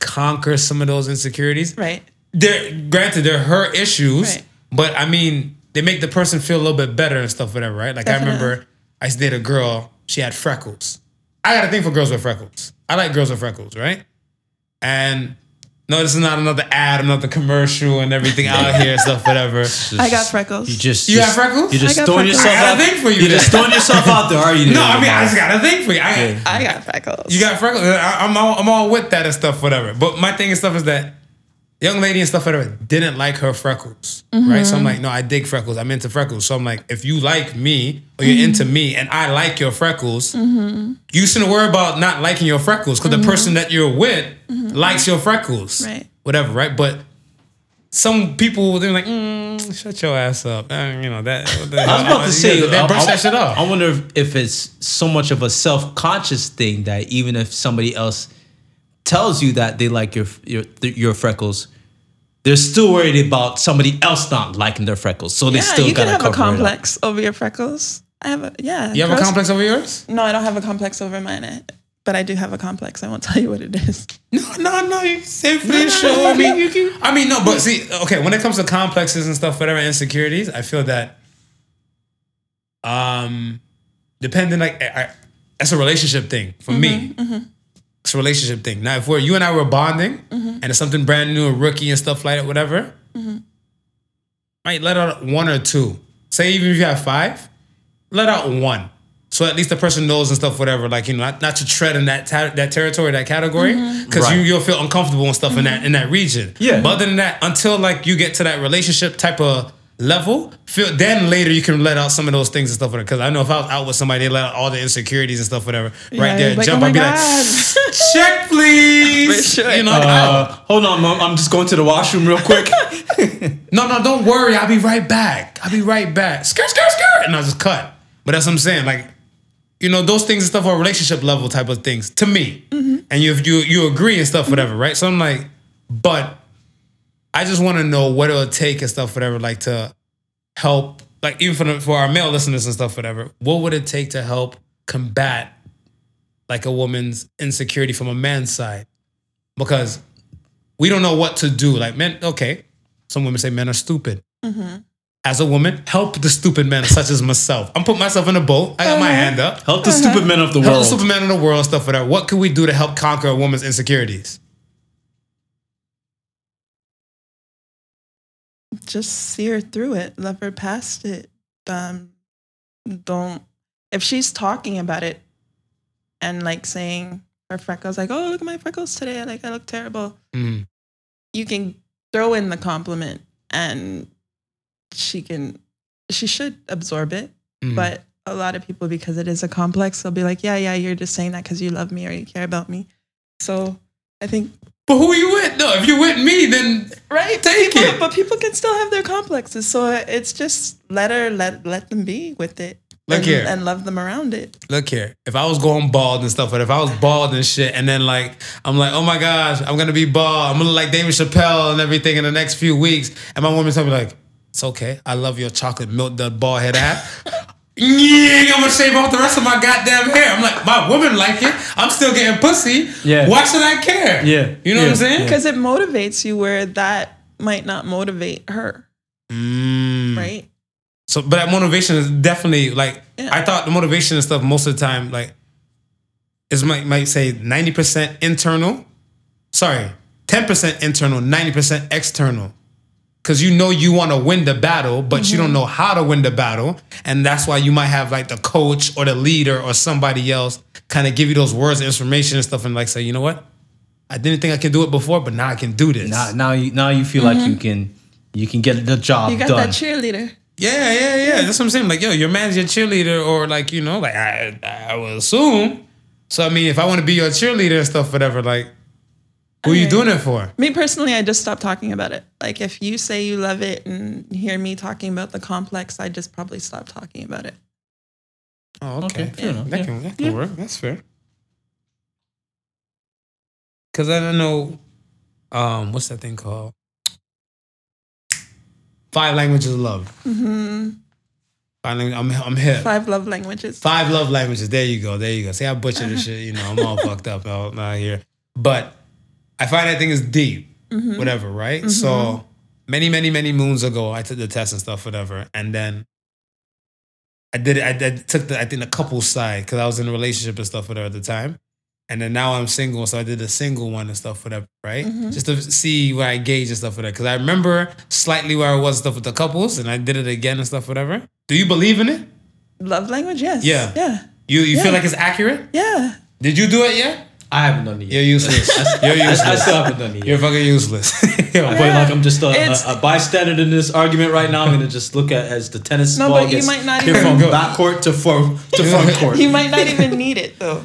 B: conquer some of those insecurities.
D: Right.
B: They're granted they're her issues,
D: Right.
B: but I mean they make the person feel a little bit better and stuff, whatever, right? Like I remember I used to date a girl, she had freckles. I got a thing for girls with freckles. I like girls with freckles, right? And no, this is not another ad, another commercial and everything out here stuff, whatever. [laughs]
D: I got freckles.
C: You just
B: You
C: just-
B: have freckles?
C: You're just
D: I got
C: throwing
D: freckles.
C: yourself
B: I got
C: out.
B: a thing for you
C: You're just
B: then.
C: throwing yourself out there, are you?
B: No, I mean I just got a thing for you. I,
C: Yeah.
D: I got freckles.
B: You got freckles. I, I'm all I'm all with that and stuff, whatever. But my thing and stuff is that young lady and stuff, whatever, didn't like her freckles, right? So I'm mm-hmm. like, no, I dig freckles. I'm into freckles. So I'm like, if you like me or you're into mm-hmm. me and I like your freckles, mm-hmm. you shouldn't worry about not liking your freckles because the person that you're with likes your freckles,
D: Right.
B: Whatever, right? But some people they're like, mm, shut your ass up, Uh, you know that. what the
C: I was
B: hell?
C: about to say,
B: they
C: I-
B: brush
C: I,
B: that shit off.
C: I wonder if, if it's so much of a self-conscious thing that even if somebody else tells you that they like your your your freckles, they're still worried about somebody else not liking their freckles, so they
D: yeah,
C: still
D: you can
C: gotta
D: have a
C: cover it up.
D: complex over your freckles. I have a yeah.
B: you have a complex over yours?
D: No, I don't have a complex over mine. I- But I do have a complex. I won't [laughs] tell you what it is.
B: No, no, no. You safely sure. I mean, you can. I mean, no, but see, okay, when it comes to complexes and stuff, whatever insecurities, I feel that, um, depending like, I, I, that's a relationship thing for me. Mm-hmm, mm-hmm. It's a relationship thing. Now, if we're you and I were bonding, mm-hmm. and it's something brand new, a rookie and stuff like that, whatever, might let out one or two. Say even if you have five, let out one. So at least the person knows and stuff, whatever. Like you know, not, not to tread in that ta- that territory, that category, because
C: Right.
B: you you'll feel uncomfortable and stuff in that in that region.
C: Yeah.
B: But other than that, until like you get to that relationship type of level, feel then later you can let out some of those things and stuff. Because I know if I was out with somebody, they let out all the insecurities and stuff, whatever. right there,
D: like,
B: jump.
D: oh
B: I'd be
D: my
B: like, check, please. [laughs]
D: For sure.
B: You know,
C: Uh, hold on, mom. I'm just going to the washroom real quick. [laughs] [laughs]
B: no, no, don't worry. I'll be right back. I'll be right back. Skirt, skirt, skirt. And I'll just cut. But that's what I'm saying. Like, you know, those things and stuff are relationship level type of things to me. Mm-hmm. And you, you you agree and stuff, whatever, right? So I'm like, but I just want to know what it'll take and stuff, whatever, like to help, like even for, the, for our male listeners and stuff, whatever. What would it take to help combat like a woman's insecurity from a man's side? Because we don't know what to do. Like men, okay, some women say men are stupid. Mm-hmm. As a woman, help the stupid men such as myself. I'm putting myself in a boat. I got my hand up.
C: Help the stupid men of the world.
B: Help the stupid men of the world, stuff like that. What can we do to help conquer a woman's insecurities?
D: just see her through it, love her past it. Um, don't if she's talking about it and like saying her freckles, like, "Oh, look at my freckles today. Like, I look terrible."
B: Mm.
D: You can throw in the compliment, and she can, she should absorb it.
B: Mm.
D: But a lot of people, because it is a complex, they'll be like, "Yeah, yeah, you're just saying that because you love me or you care about me." So I think
B: But who are you with? No, if you're with me, then
D: right
B: Take
D: people,
B: it.
D: but people can still have their complexes so it's just let her let let them be with it
B: Look
D: and,
B: here.
D: and love them around it
B: look here. If I was going bald and stuff, but if I was bald and shit, and then like I'm like, oh my gosh, I'm gonna be bald. I'm gonna look like David Chappelle and everything in the next few weeks, and my woman tell me like, it's okay. I love your chocolate milk dud bald head hat. Yeah, I'm gonna shave off the rest of my goddamn hair. I'm like, my woman like it. I'm still getting pussy.
C: Yeah.
B: Why should I care?
C: Yeah.
B: You know what I'm saying?
D: because it motivates you where that might not motivate her
B: Mm.
D: right
B: So, but that motivation is definitely like
D: Yeah.
B: I thought the motivation and stuff most of the time like is might might say ninety percent internal. Sorry, ten percent internal, ninety percent external. Because you know you want to win the battle, but you don't mm-hmm. know how to win the battle, and that's why you might have like the coach or the leader or somebody else kind of give you those words of information and stuff, and like say, you know what, I didn't think I could do it before, but now I can do this.
C: Now, now you now you feel like mm-hmm. you can you can get the job
D: you got
C: done.
D: that cheerleader
B: Yeah, yeah, yeah. That's what I'm saying. Like, yo, your man's your cheerleader, or like, you know, like I, I would assume. So I mean, if I want to be your cheerleader and stuff, whatever, like, who are
D: you
B: doing it for?
D: me personally i just stopped talking about it like if you say you love it and hear me talking about the complex i just probably stop talking about it
B: Oh,
C: Okay,
B: okay,
C: fair enough,
B: That
C: yeah.
B: can that can work. That's fair. Cause I don't know, um, what's that thing called? Five languages of love.
D: hmm
B: Five language, I'm I'm hip.
D: five love languages
B: Five love languages. There you go. There you go. See, I butchered this shit. You know, I'm all [laughs] fucked up out, out here. But I find that thing is deep. Mm-hmm. Whatever, right? Mm-hmm. So many, many, many moons ago, I took the test and stuff, whatever, and then I did it. I, I took the I think the couple side because I was in a relationship and stuff, whatever at the time. And then now I'm single, so I did the single one and stuff, whatever, right? Mm-hmm. Just to see where I gauge and stuff, whatever. Because I remember slightly where I was stuff with the couples, and I did it again and stuff, whatever. Do you believe in it?
D: love language yes
B: Yeah.
D: yeah
B: You you feel like it's accurate?
D: yeah
B: Did you do it yet?
C: I haven't done it
B: You're
C: yet.
B: useless. You're
C: I, I
B: useless.
C: still haven't done it
B: You're fucking useless. [laughs] Yo,
C: But
B: but
C: like I'm just a, a, a bystander in this argument right now. I'm gonna just look at as the tennis
D: No,
C: ball
D: but you might not even-
C: from [laughs]
B: Go.
C: back court to front to front [laughs] court.
D: you might not even need it though.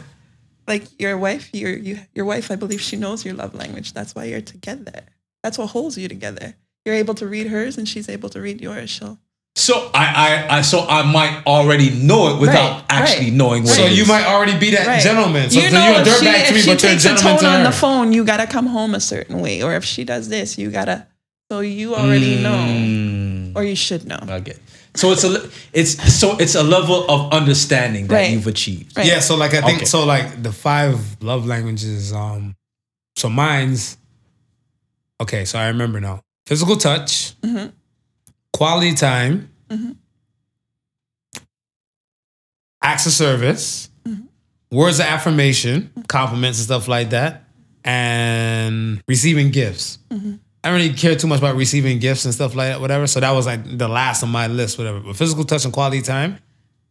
D: Like your wife, your you, your wife, I believe she knows your love language. That's why you're together. That's what holds you together. You're able to read hers, and she's able to read yours. She'll.
C: So I, I, I, so I might already know it without
D: Right,
C: actually
D: right.
C: knowing what
B: so
C: it
B: you might already be that
D: Right.
B: gentleman. So,
D: you
B: so
D: know,
B: you're a
D: if she,
B: dirtbag to me, but you're a gentleman
D: tone
B: to
D: on the phone, you gotta come home a certain way. Or if she does this, you gotta. So you already know,
C: Mm,
D: or you should know.
C: I get. So it's a it's so it's a level of understanding that
D: Right.
C: you've achieved.
D: Right.
B: Yeah, so like I think
C: Okay.
B: so like the five love languages. Um, so mine's okay. So I remember now: physical touch,
D: Mhm.
B: quality time,
D: Mhm.
B: acts of service, words of affirmation, compliments and stuff like that, and receiving gifts. I don't really care too much about receiving gifts and stuff like that, whatever. So that was like the last on my list, whatever. But physical touch and quality time,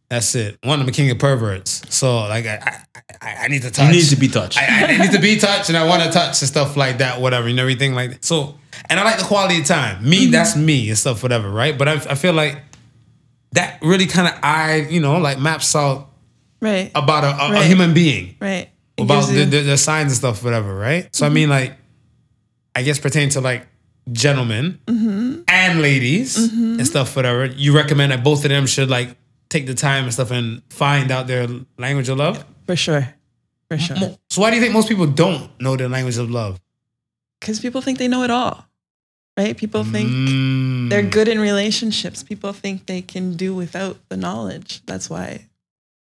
B: That's it. One, I'm a king of perverts. So like I I, I need to touch.
C: You need to be touched.
B: I, I need to be touched and I want to touch and stuff like that, whatever, and everything like that. So, and I like the quality of time. Me,
D: Mm-hmm.
B: that's me and stuff, whatever, right? But I, I feel like that really kind of I, you know, like maps out
D: Right.
B: about a, a, a human being,
D: Right.
B: About the, the, the signs and stuff, whatever, right? So I mean, like, I guess pertain to like gentlemen
D: Mm-hmm.
B: and ladies and stuff, whatever. You recommend that both of them should like take the time and stuff and find out their language of love.
D: for sure. For sure.
B: So why do you think most people don't know their language of love?
D: Because people think they know it all. Right? People think
B: Mm.
D: they're good in relationships. People think they can do without the knowledge. That's why.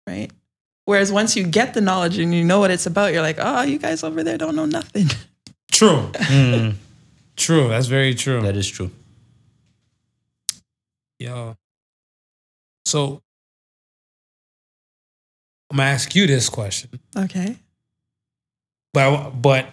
D: Right? Whereas once you get the knowledge and you know what it's about, you're like, oh, you guys over there don't know nothing.
B: True. [laughs]
C: Mm,
B: True. That's very true.
C: that is true.
B: Yo. So I'm gonna ask you this question,
D: Okay.
B: but but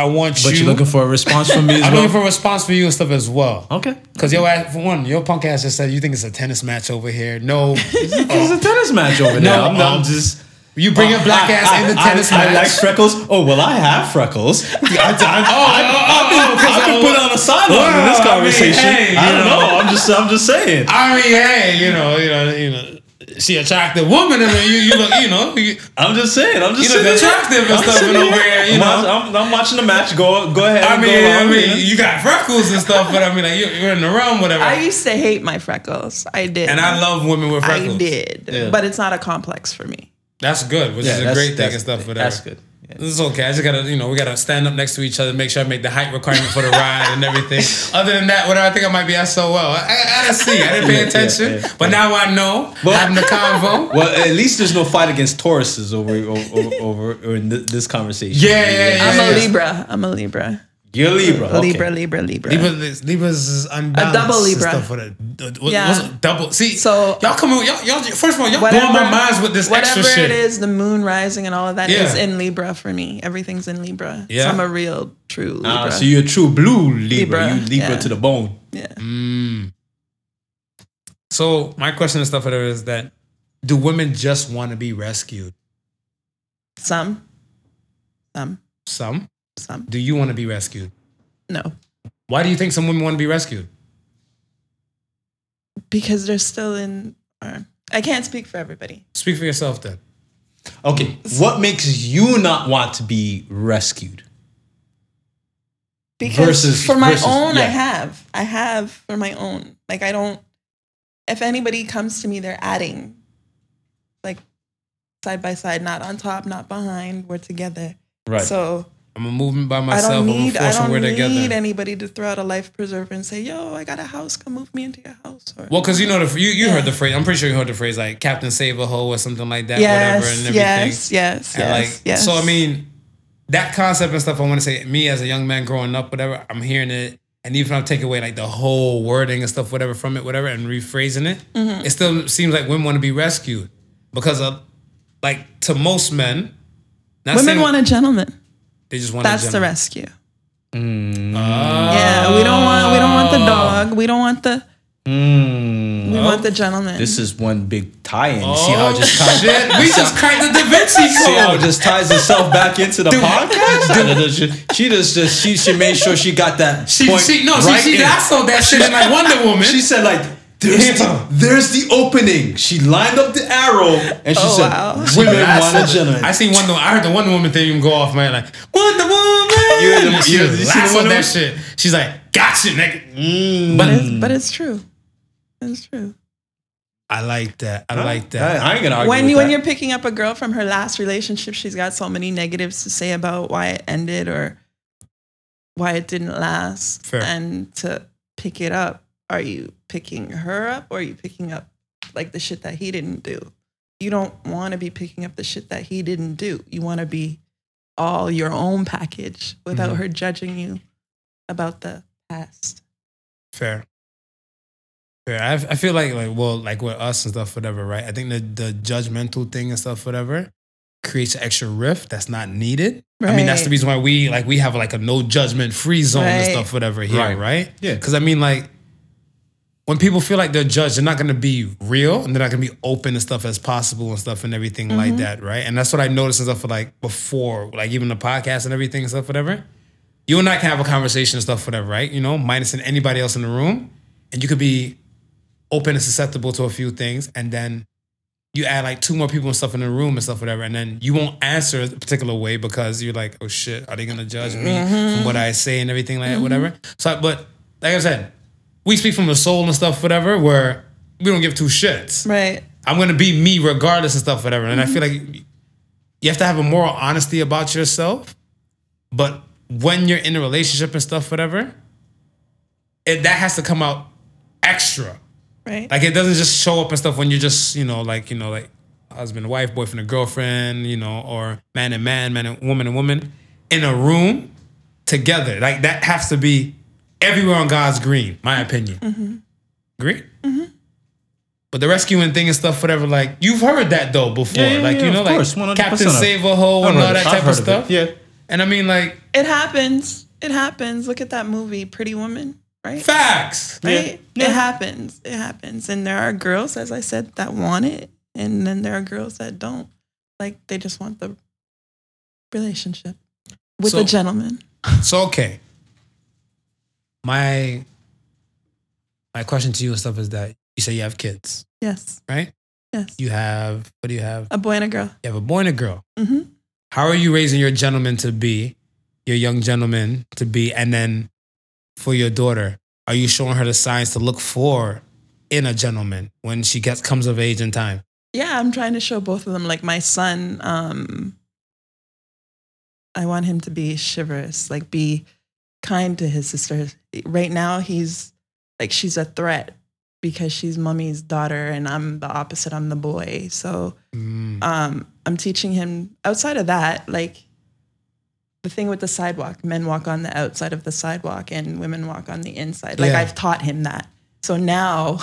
B: I want
C: But
B: you.
C: But you're looking for a response from me [laughs] as
B: I'm
C: well.
B: looking for a response for you and stuff as well.
C: okay.
B: Because your ass, for one, your punk ass just said you think it's a tennis match over here. No, [laughs]
C: It's a tennis match over there.
B: No,
C: I'm, I'm
B: um,
C: just.
B: you bring your black
C: I-
B: ass
C: I-
B: in the
C: I-
B: tennis
C: I,
B: match.
C: like freckles. Oh well, I have freckles. [laughs] I, I, I, I can put on a sideline in
B: Well,
C: this
B: I mean,
C: conversation. I, don't
B: know.
C: know. I'm just, I'm just saying.
B: I mean, hey, you know, you know, you know, she attractive woman, and you, you look, you know, you,
C: I'm just saying. I'm just
B: You look
C: sitting
B: attractive and
C: I'm
B: stuff
C: sitting
B: over
C: there.
B: here, you
C: I'm,
B: know.
C: watch- I'm, I'm watching the match. Go, go ahead.
B: I mean,
C: go
B: I mean,
C: you know.
B: you got freckles and stuff, but I mean, like you're, you're in the realm, whatever.
D: I used to hate my freckles. I did.
B: and I love women with freckles.
D: I did.
C: Yeah.
D: But it's not a complex for me.
B: That's good, which
C: Yeah,
B: is a great thing and stuff. Whatever.
C: That's good. Yeah.
B: This is okay. I just gotta, you know, we gotta stand up next to each other, make sure I make the height requirement for the ride and everything. [laughs] Other than that, whatever, I think I might be SOL. I, I, I didn't see. I didn't pay
C: Yeah, yeah,
B: attention,
C: yeah,
B: but now I know.
C: Well-
B: having the convo. [laughs]
C: Well, at least there's no fight against Tauruses over over, over, over in this conversation.
B: Yeah, yeah, yeah.
D: I'm a. Libra. I'm a Libra.
C: You're Libra. okay.
D: Libra, Libra, Libra.
B: Libra, Libras is unbalanced.
D: A
B: double
D: Libra.
B: Stuff with it. What-
D: Yeah.
B: double. See,
D: So-
B: y'all come in, y'all, y'all, first of all, y'all
D: Whatever,
B: blowing my minds with this
D: whatever
B: extra shit.
D: it is, the moon rising and all of that is
B: Yeah.
D: in Libra for me. Everything's in Libra.
B: Yeah.
D: So I'm a real, true Libra.
C: Ah, so you're a true blue Libra.
D: Libra,
C: You Libra
D: yeah.
C: to the bone.
D: yeah.
B: Mm. So my question and stuff whatever is that do women just want to be rescued?
D: Some. Some.
B: Some.
D: Some.
B: Do you want to be rescued?
D: No.
B: Why do you think some women want to be rescued?
D: Because they're still in. Or, I can't speak for everybody.
B: Speak for yourself then.
C: Okay, what makes you not want to be rescued?
D: Because
C: Versus-
D: for my
C: versus-
D: own, I have. I have for my own. Like I don't. If anybody comes to me, they're adding. Like side by side, not on top, not behind. We're together.
C: Right.
D: So
B: I'm a movement by
D: I
B: myself.
D: don't
B: I'm
D: need. I don't need
B: together.
D: anybody to throw out a life preserver and say, "Yo, I got a house. Come move me into your house." Or,
B: well, because you know the you, you
D: Yeah.
B: heard the phrase. I'm pretty sure you heard the phrase like Captain Save a Hoe or something like that.
D: yes,
B: whatever and everything.
D: yes, yes,
B: And
D: yes,
B: like,
D: yes.
B: so I mean, that concept and stuff. I want to say, me as a young man growing up, whatever, I'm hearing it, and even if I take away like the whole wording and stuff, whatever from it, whatever, and rephrasing it,
D: Mm-hmm.
B: it still seems like women want to be rescued because of, like, to most men,
D: women
B: saying-
D: want a gentleman.
B: They just want.
D: That's the rescue.
C: Mm.
D: Yeah, we don't want. We don't want the dog. We don't want the.
C: Mm.
D: We want the gentleman.
C: This is one big tie-in. You see how it
B: Oh
C: just ties,
B: shit! We just cracked the Da Vinci [laughs]
C: see how it just ties itself back into the podcast? [laughs] she, she just, just she, she made sure she got that
B: She,
C: point
B: she, no,
C: right
B: she, she
C: in.
B: lassoed that shit in like Wonder Woman.
C: She said like, there's the, there's the opening. She lined up the arrow and she
D: Oh,
C: said,
D: wow.
C: women
B: Lassoed
C: want a gentleman.
B: I seen Wonder. I heard the Wonder Woman theme go off, man. Like Wonder Woman.
C: You heard the-
B: she
C: you- you seen the
B: lassoed that
C: Woman?
B: shit. She's like, gotcha, nigga.
C: Mm.
B: But
D: It's- but it's true. It's true.
B: I like that. I like that.
C: I, I ain't gonna argue
D: when
C: with
D: you when
C: that.
D: you're picking up a girl from her last relationship, she's got so many negatives to say about why it ended or why it didn't last.
B: Fair.
D: And to pick it up, are you picking her up or are you picking up like the shit that he didn't do? You don't want to be picking up the shit that he didn't do. You want to be all your own package without
B: Mhm.
D: her judging you about the past.
B: Fair. Fair. I, I feel like like well like with us and stuff whatever right. I think the the judgmental thing and stuff whatever creates an extra rift that's not needed. I mean that's the reason why we like we have like a no judgment free zone and stuff whatever here
C: Right.
B: right.
C: Yeah.
B: Because I mean like when people feel like they're judged, they're not gonna be real and they're not gonna be open and stuff as possible and stuff and everything like mm-hmm. that, right? And that's what I noticed and stuff for like before, like even the podcast and everything and stuff, whatever. You and I can have a conversation and stuff, whatever, right? You know, minus than anybody else in the room, and you could be open and susceptible to a few things, and then you add like two more people and stuff in the room and stuff, whatever, and then you won't answer a particular way because you're like, oh shit, are they gonna judge me mm-hmm. from what I say and everything like that, whatever. Mm-hmm. So, but like I said, we speak from the soul and stuff, whatever, where we don't give two shits.
D: Right.
B: I'm gonna be me regardless and stuff, whatever. And I feel mm-hmm. like you have to have a moral honesty about yourself. But when you're in a relationship and stuff, whatever, it that has to come out extra.
D: Right.
B: Like it doesn't just show up and stuff when you're just, you know, like, you know, like husband and wife, boyfriend and girlfriend, you know, or man and man, man and woman and woman in a room together. Like that has to be everywhere on God's green, my opinion. Mm-hmm. Agree? Mm-hmm. But the rescuing thing and stuff, whatever, like you've heard that though before.
C: Yeah, yeah,
B: like,
C: yeah,
B: you know,
C: of
B: like
C: course,
B: Captain
C: of-
B: Save a
C: Hoe
B: and all that.
C: I've
B: type of
C: heard of
B: stuff.
C: Yeah.
B: And I mean, like,
D: it happens. It happens. Look at that movie, Pretty Woman. Right.
B: facts.
D: right?
C: Yeah.
D: It happens. It happens. And there are girls, as I said, that want it. And then there are girls that don't. Like they just want the relationship with
B: So-
D: a gentleman.
B: So okay. My my question to you and stuff is that you say you have kids,
D: Yes.
B: right?
D: Yes.
B: You have what do you have?
D: A boy and a girl.
B: You have a boy and a girl.
D: hmm
B: How are you raising your gentleman to be, your young gentleman to be, and then for your daughter, are you showing her the signs to look for in a gentleman when she gets comes of age and time?
D: Yeah, I'm trying to show both of them. Like my son, um, I want him to be chivalrous, like be kind to his sister. Right now, he's like she's a threat because she's mommy's daughter, and I'm the opposite. I'm the boy. So
B: Mm.
D: um, I'm teaching him outside of that, like the thing with the sidewalk men walk on the outside of the sidewalk and women walk on the inside. Like
B: Yeah.
D: I've taught him that. So now,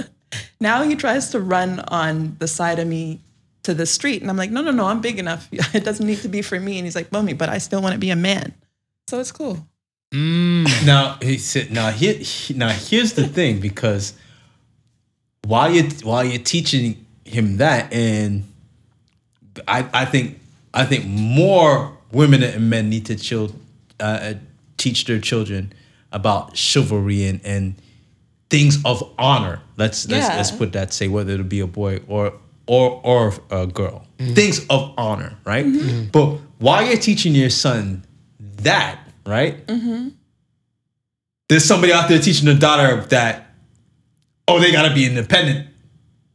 D: [laughs] now he tries to run on the side of me to the street. And I'm like, no, no, no, I'm big enough. [laughs] It doesn't need to be for me. And he's like, mommy, but I still want to be a man. So it's cool.
B: Mm.
C: Now he said. Now here. he- Now here's the thing, because while you while you're teaching him that, and I I think I think more women and men need to chill, uh, teach their children about chivalry and and things of honor. Let's let's let's put that say whether it'll be a boy or or or a girl. Things of honor, right? But while you're teaching your son that, right? There's somebody out there teaching their daughter that, oh, they gotta be independent.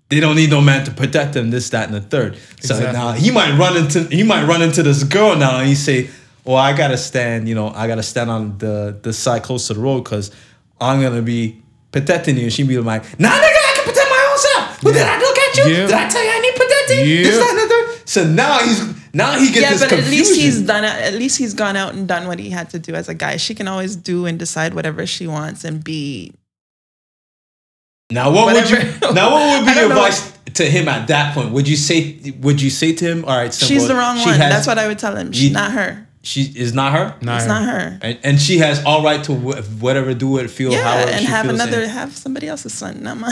C: They don't need no man to protect them. This, that, and the third. So
B: Exactly.
C: now he might run into he might run into this girl now, and he say, "Well, I gotta stand. You know, I gotta stand on the the side close to the road because I'm gonna be protecting you." And she be like, "Nah, nigga, I can protect my own self. But did I look at you?
B: Yeah.
C: Did I tell you I need protecting? This,
B: Yeah.
C: that, and the third. So now he's now he gets
D: yeah,
C: this
D: but
C: confusion.
D: at least he's done. At least he's gone out and done what he had to do as a guy. She can always do and decide whatever she wants and be
C: Now what would you? Now what would [laughs] be your
D: don't
C: advice to him at that point? Would you say? Would you say to him, "All right, so
D: she's the wrong
C: she
D: one.
C: has-
D: That's what I would tell him. She's
C: You-
D: not her.
C: She is not her,
B: Not
D: It's
B: her.
D: not her.
C: and, and she has all right to whatever do it feel
D: Yeah,
C: however
D: and have another,
C: and-
D: have somebody else's son, not mine.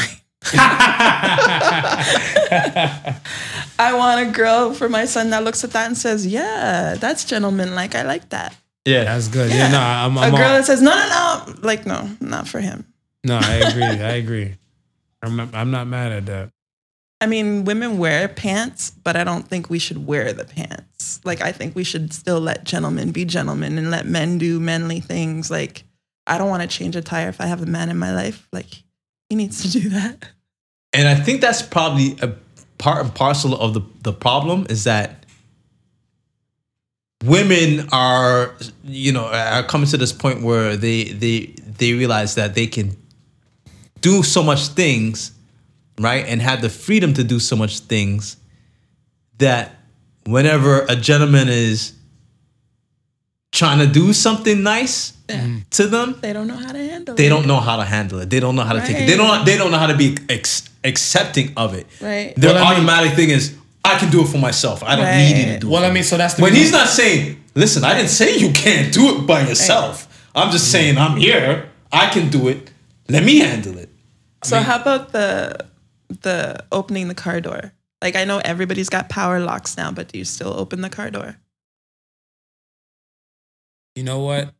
D: I want a girl for my son that looks at that and says, "Yeah, that's gentleman. Like I like that."
C: yeah,
B: That's good. Yeah,
D: Yeah.
B: no, I'm,
D: A
B: I'm
D: girl
B: all,
D: that says, "No, no, no," like no, not for him.
B: no. I agree. I agree. I'm not, I'm not mad at that.
D: I mean, women wear pants, but I don't think we should wear the pants. Like, I think we should still let gentlemen be gentlemen and let men do manly things. Like, I don't want to change a tire if I have a man in my life. Like, he needs to do that.
C: and I think that's probably a part and parcel of the the problem is that women are you know are coming to this point where they they they realize that they can do so much things right and have the freedom to do so much things that whenever a gentleman is trying to do something nice mm. to them
D: They don't know how to handle it.
C: they
D: it.
C: don't know how to handle it they don't know how to take it they don't they don't know how to be ex- accepting of it
D: Right.
C: their
B: Well, I mean-
C: automatic thing is i can do it for myself i don't need you to
D: Right.
C: do it
B: Well, I mean, so that's the
C: when
B: reason-
C: he's not saying listen i didn't say you can't do it by yourself i'm just saying i'm here i can do it let me handle it
D: So
B: mean-
D: how about the the opening the car door? Like I know everybody's got power locks now, but do you still open the car door?
B: You know what?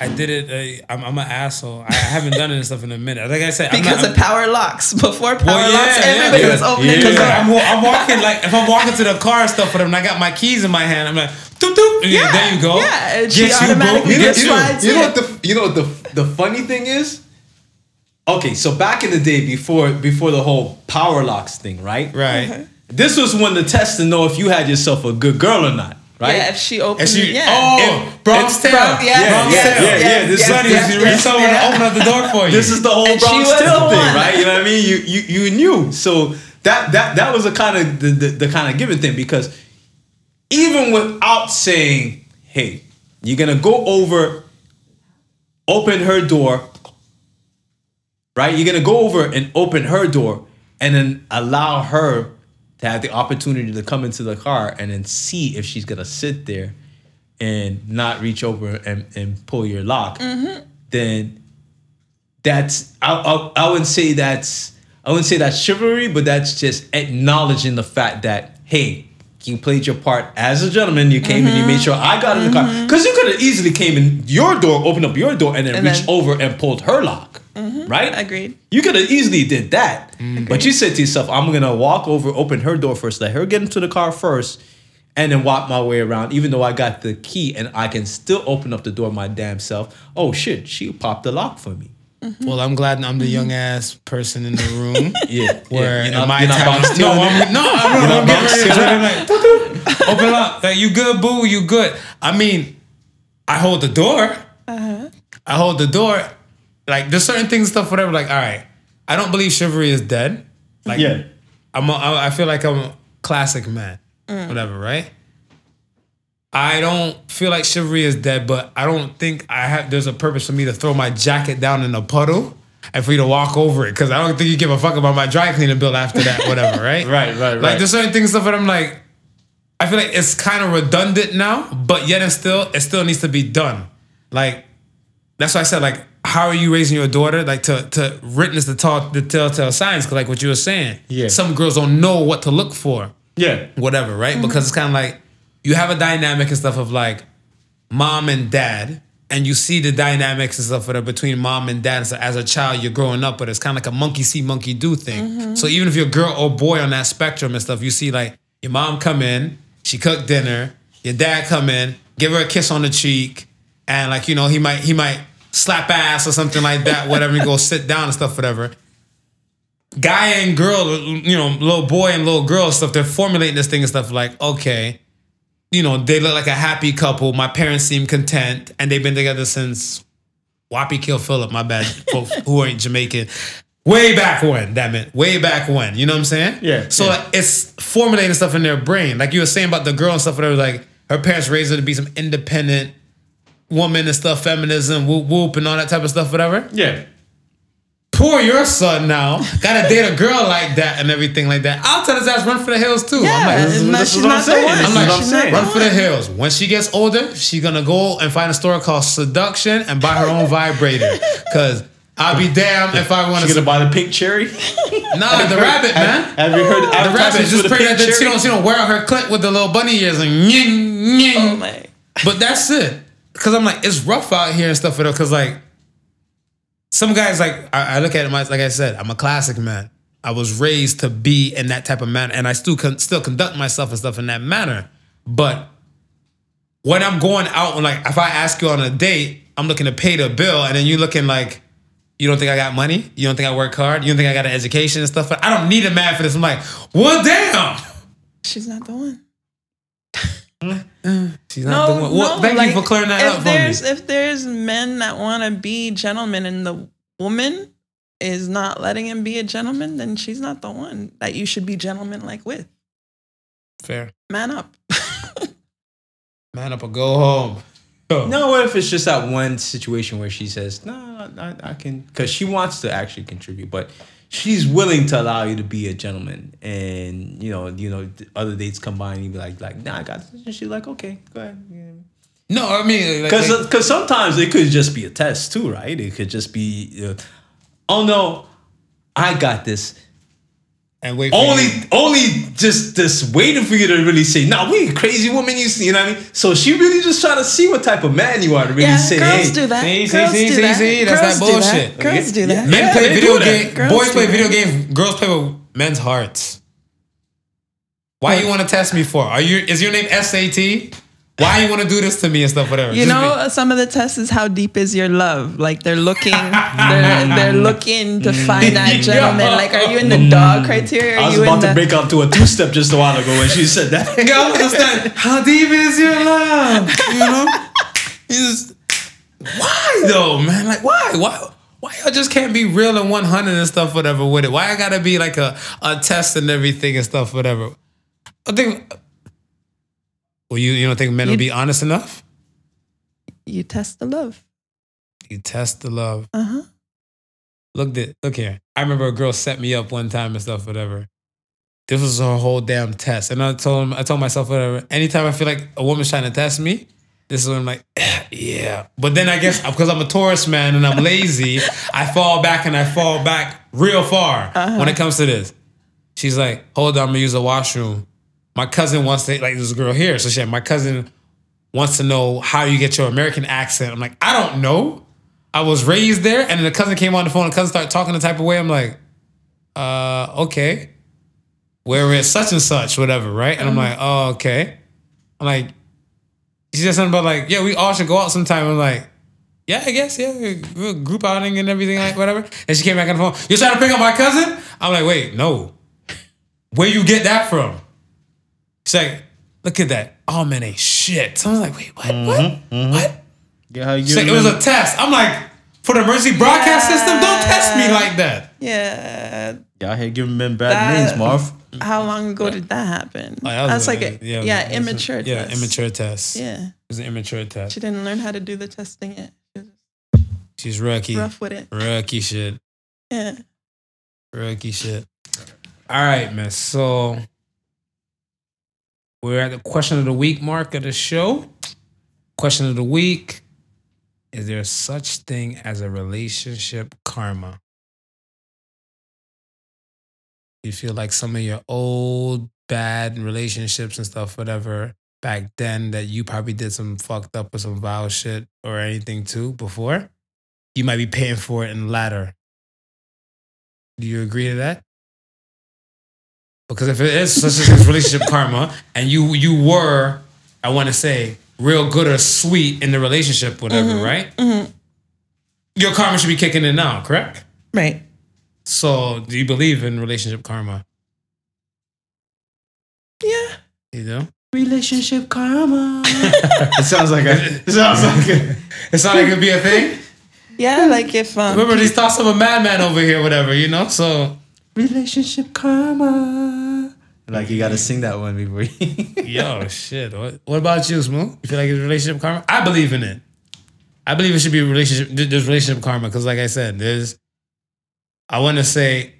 B: I did it. Uh, I'm, I'm an asshole. I haven't done any stuff in a minute. Like I said, I'm
D: Because
B: not,
D: of power locks. Before power
B: Well, yeah,
D: locks,
B: yeah,
D: everybody
B: yeah.
D: was opening
C: Yeah.
B: Because
D: door.
B: I'm, I'm walking like if I'm walking to the car and stuff for them, and I got my keys in my hand. I'm like, doop doop. Yeah,
D: Yeah,
B: there you go.
D: yeah, and she
B: Gets you,
D: automatically
B: You
D: just
B: you.
D: slides
A: You know what the you know what the the funny thing is? Okay, so back in the day before before the whole power locks thing, right?
B: Right.
C: This was one to test to know if you had yourself a good girl or not, right?
D: Yeah, if she opened,
B: And she,
D: yeah.
B: oh, Bronx
C: If-
B: Tale.
D: Bronx- yes,
B: Bronx
D: yes,
B: Tale.
C: yeah, yeah, this is-
B: Sonny,
C: yes,
B: she
C: yes,
B: over
D: yeah.
B: and opened up the door for you.
C: This is the whole
D: And she
C: Bronx
D: was
C: Tale thing, right? You know what I mean? You you you knew. So that that that was a kind of the, the, the kind of given thing because even without saying, hey, you're gonna go over, open her door, right? You're gonna go over and open her door and then allow her to have the opportunity to come into the car and then see if she's gonna sit there and not reach over and, and pull your lock, mm-hmm. then that's I, I I wouldn't say that's I wouldn't say that's chivalry, but that's just acknowledging the fact that hey, you played your part as a gentleman. You came and you made mm-hmm. sure I got in the car mm-hmm. because you could have easily came in your door, opened up your door, and then
D: And
C: reached
D: then-
C: over and pulled her lock. Mm-hmm. Right?
D: Agreed.
C: You could have easily did that, mm-hmm. but you said to yourself, "I'm gonna walk over, open her door first, let her get into the car first, and then walk my way around. Even though I got the key and I can still open up the door my damn self. Oh shit, she popped the lock for me. Mm-hmm.
B: Well, I'm glad I'm the young ass person in the room. [laughs]
C: Yeah,
B: Where
C: yeah.
B: in
C: You're not-
B: my
C: you're not
B: town,
C: boxed
B: no. I'm, no, I'm,
C: You're
B: I'm
C: not
B: getting
C: boxed
B: ready to. I'm like, "Toot, toot." open up, like you good, boo, you good. I mean, I hold the door.
D: Uh-huh.
B: I hold the door. Like there's certain things, stuff, whatever. Like, all right, I don't believe chivalry is dead. Like,
C: Yeah.
B: I'm a, I I feel like I'm a classic man, mm. whatever, right? I don't feel like chivalry is dead, but I don't think I have. There's a purpose for me to throw my jacket down in a puddle and for you to walk over it because I don't think you give a fuck about my dry cleaning bill after that, whatever, right?
C: Right, [laughs] right, right.
B: Like there's certain things stuff that I'm like, I feel like it's kind of redundant now, but yet and still, it still needs to be done. Like that's why I said like, how are you raising your daughter? Like to to witness the tall the telltale signs like what you were saying.
C: Yeah.
B: Some girls don't know what to look for
C: Yeah.
B: whatever, right? Mm-hmm. Because it's kind of like you have a dynamic and stuff of like mom and dad, and you see the dynamics and stuff that are between mom and dad. So as a child, you're growing up, but it's kind of like a monkey see, monkey do thing. Mm-hmm. So even if you're a girl or boy on that spectrum and stuff, you see like your mom come in, she cooked dinner, your dad come in, give her a kiss on the cheek, and like you know he might he might slap ass or something like that, whatever. and go [laughs] sit down and stuff, whatever guy and girl, you know, little boy and little girl stuff, they're formulating this thing and stuff like, okay, you know, they look like a happy couple. My parents seem content and they've been together since Wappy Kill Philip, my bad, [laughs] who ain't Jamaican. Way back when, damn it. Way back when. You know what I'm saying?
C: Yeah,
B: So
C: yeah.
B: like, it's formulating stuff in their brain. Like you were saying about the girl and stuff, whatever, like her parents raised her to be some independent woman and stuff, feminism, whoop whoop and all that type of stuff, whatever
C: Yeah.
B: poor your son now. Gotta date a girl like that and everything like that. I'll tell his ass run for the hills too.
D: Yeah,
B: I'm like,
D: it's not-
C: this is
D: she's
C: what I'm
D: not the
C: saying.
D: one.
B: I'm like,
C: I'm
D: She's
C: saying.
B: run for the hills. When she gets older, she gonna go and find a store called Seduction and buy her own [laughs] vibrator. Cause I'll be damned if I want
C: She gonna buy the pink cherry? [laughs]
B: Nah, the rabbit, man.
C: Have you heard
B: The rabbit.
C: advertisements
B: Just
C: for
B: pray that she don't, she don't wear out her clit with the little bunny ears and ying, ying.
D: Oh my.
B: But that's it. Cause I'm like, it's rough out here and stuff. Cause like, some guys like I, I look at it like I said, I'm a classic man. I was raised to be in that type of manner, and I still con- still conduct myself and stuff in that manner. But when I'm going out, and like if I ask you on a date, I'm looking to pay the bill, and then you looking like. You don't think I got money? You don't think I work hard? You don't think I got an education and stuff? I don't need a man for this. I'm like, well, damn.
D: She's not the one.
B: She's not the one. Well, thank you for clearing that
D: if
B: up for me.
D: there's, If there's men that want to be gentlemen and the woman is not letting him be a gentleman, then she's not the one that you should be gentleman like with.
B: Fair.
D: Man up. [laughs]
B: Man up or go home. Yo.
C: No, what if it's just that one situation where she says, "No, I, I can," because she wants to actually contribute, but she's willing to allow you to be a gentleman, and you know, you know, other dates come by and you be like, "Like, nah, I got this," and she's like, "Okay, go ahead."
B: No, I mean,
C: Because
B: like-
C: because sometimes it could just be a test too, right? It could just be, uh, oh no,
A: I got this.
B: And wait. For
A: Only,
B: you.
A: only just just waiting for you to really say, "Nah, we crazy woman." You see, you know what I mean? So she really just trying to see what type of man you are to really
D: Yeah,
A: say,
D: girls
A: "Hey,
D: do that.
B: See, see,
D: girls
B: see,
D: do
B: see,
D: that.
B: see, that's
D: girls
B: that
D: do
B: bullshit.
D: Girls do that.
B: Men
A: Yeah,
B: play video
A: do that.
B: games. Boys play
D: that.
B: video games. Girls play with men's hearts. Why you want to test me for? Are you? Is your name SAT? Why you want to do this to me and stuff? Whatever.
D: You
B: Just
D: know,
B: be-
D: some of the tests is how deep is your love. Like they're looking, [laughs] they're, they're looking to mm. find that [laughs] gentleman. Like, are you in the mm. dog criteria? Are
A: I was
D: you
A: about
D: in
A: to
D: the,
A: break out to a two step just a while ago when she said that.
B: You gotta understand how deep is your love. You know, [laughs] You just- why though, man? Like why? Why? Why y'all just can't be real and one hundred and stuff, whatever with it? Why I gotta be like a a test and everything and stuff, whatever? I think. Well, you you don't think men will be honest enough?
D: you test the love.
B: You test the love.
D: Uh huh.
B: Look at look here. I remember a girl set me up one time and stuff, whatever. This was her whole damn test. And I told him, I told myself, whatever, anytime I feel like a woman's trying to test me, this is when I'm like, [laughs] yeah. But then I guess because I'm a Taurus man and I'm lazy, I fall back and I fall back real far when it comes to this. She's like, hold on, I'm gonna use the washroom. My cousin wants to, like, this girl here. So she had, my cousin wants to know how you get your American accent. I'm like, I don't know. I was raised there, and then the cousin came on the phone. And the cousin started talking the type of way. I'm like, uh, okay. Where is such and such, whatever, right? And I'm like, oh, okay. I'm like, she said something about like, yeah, we all should go out sometime. I'm like, yeah, I guess, yeah, group outing and everything, like whatever. And she came back on the phone. You're trying to pick up my cousin? I'm like, wait, no. Where you get that from? She's like, look at that. All men ain't shit. So I was like, wait, what? Mm-hmm, what? Mm-hmm. What?
C: Yeah, how you
B: She's like, it was a test. I'm like, for the emergency broadcast system, don't test me like that.
D: Yeah.
C: Y'all here giving men bad
D: That-
C: names, Marv.
D: How long ago did that happen?
B: Oh, that was
D: That's like a
B: yeah,
D: yeah,
B: it was a-
D: immature.
B: Yeah,
D: test.
B: immature test.
D: Yeah.
B: It was an immature test.
D: she didn't learn how to do the testing yet.
B: She's rookie.
D: rough with it.
B: Rookie shit.
D: Yeah.
B: Rookie shit. All right, man. So we're at the question of the week mark of the show. Question of the week. Is there such thing as a relationship karma? You feel like some of your old bad relationships and stuff, whatever, back then that you probably did some fucked up or some vile shit or anything too before, you might be paying for it in latter. Do you agree to that? Because if it is such a relationship [laughs] karma, and you you were, I want to say, real good or sweet in the relationship, whatever, right?
D: Mhm.
B: Your karma should be kicking in now, correct?
D: Right.
B: So, do you believe in relationship karma?
D: Yeah.
B: You know,
C: Relationship karma. [laughs]
A: It sounds like a. It sounds like a. [laughs]
B: it's not like it could be a thing.
D: Yeah. Like if um,
B: Remember these thoughts of a madman over here, whatever, you know. So,
C: Relationship karma. Like you gotta sing that one before you. [laughs]
B: yo, shit. What, what about you, Smooth? You feel like it's relationship karma? I believe in it. I believe it should be relationship. there- There's relationship karma because, like I said, there's. I want to say.